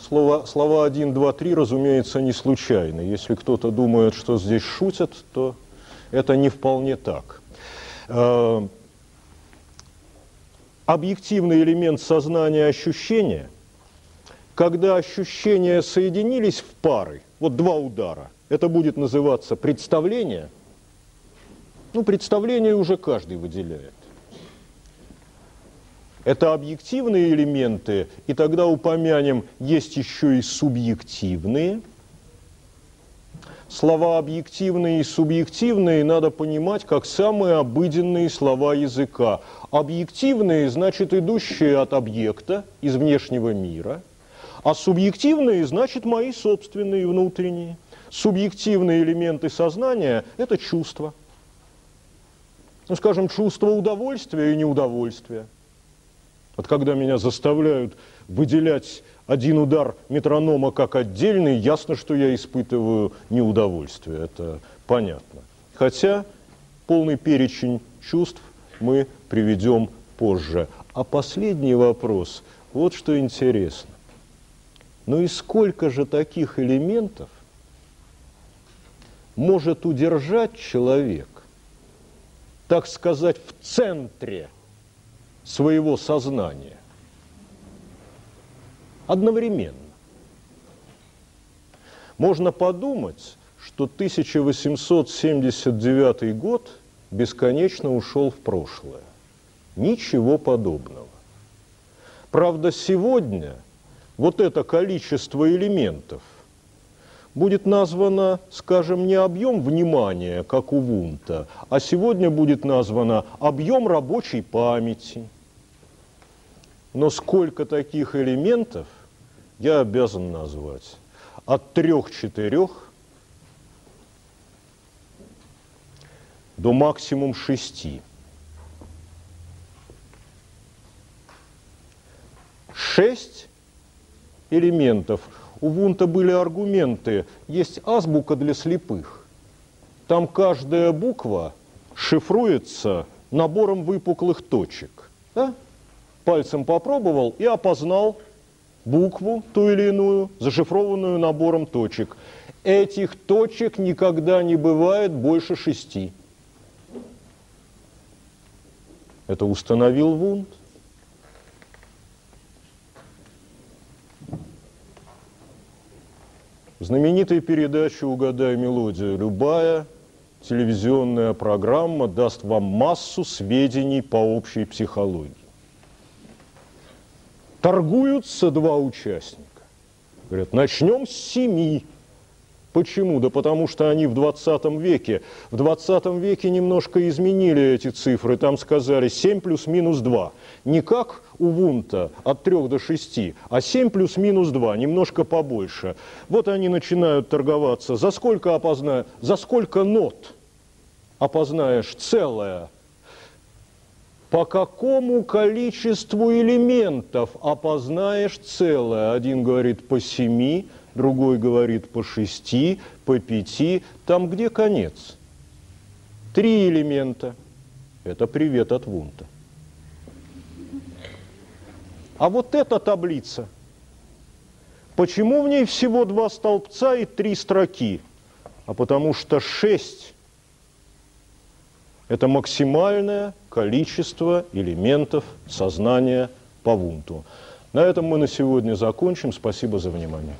слово, слова 1, 2, 3, разумеется, не случайны. Если кто-то думает, что здесь шутят, то это не вполне так. А, объективный элемент сознания ощущения, когда ощущения соединились в пары, вот два удара, это будет называться представление. Ну, представление уже каждый выделяет. Это объективные элементы, и тогда упомянем, есть еще и субъективные. Слова объективные и субъективные надо понимать как самые обыденные слова языка. Объективные значит идущие от объекта, из внешнего мира, а субъективные значит мои собственные внутренние. Субъективные элементы сознания – это чувства. Ну, скажем, чувство удовольствия и неудовольствия – вот когда меня заставляют выделять один удар метронома как отдельный, ясно, что я испытываю неудовольствие, это понятно. Хотя полный перечень чувств мы приведем позже. А последний вопрос, вот что интересно. Ну и сколько же таких элементов может удержать человек, так сказать, в центре – своего сознания одновременно. Можно подумать, что 1879 год бесконечно ушел в прошлое. Ничего подобного. Правда, сегодня вот это количество элементов будет названо, скажем, не объем внимания, как у Вунта, а сегодня будет названо объем рабочей памяти – но сколько таких элементов я обязан назвать? От трех-четырех до максимум шести. Шесть элементов. У Вунта были аргументы. Есть азбука для слепых. Там каждая буква шифруется набором выпуклых точек. Да? пальцем попробовал и опознал букву ту или иную, зашифрованную набором точек. Этих точек никогда не бывает больше шести. Это установил Вунд. Знаменитая передача «Угадай мелодию». Любая телевизионная программа даст вам массу сведений по общей психологии. Торгуются два участника. Говорят, начнем с семи. Почему? Да потому что они в 20 веке. В 20 веке немножко изменили эти цифры. Там сказали 7 плюс минус 2. Не как у Вунта от 3 до 6, а 7 плюс минус 2, немножко побольше. Вот они начинают торговаться. За сколько опознаешь? За сколько нот опознаешь целое по какому количеству элементов опознаешь целое. Один говорит по семи, другой говорит по шести, по пяти. Там где конец? Три элемента. Это привет от Вунта. А вот эта таблица. Почему в ней всего два столбца и три строки? А потому что шесть – это максимальное количество элементов сознания по Вунту. На этом мы на сегодня закончим. Спасибо за внимание.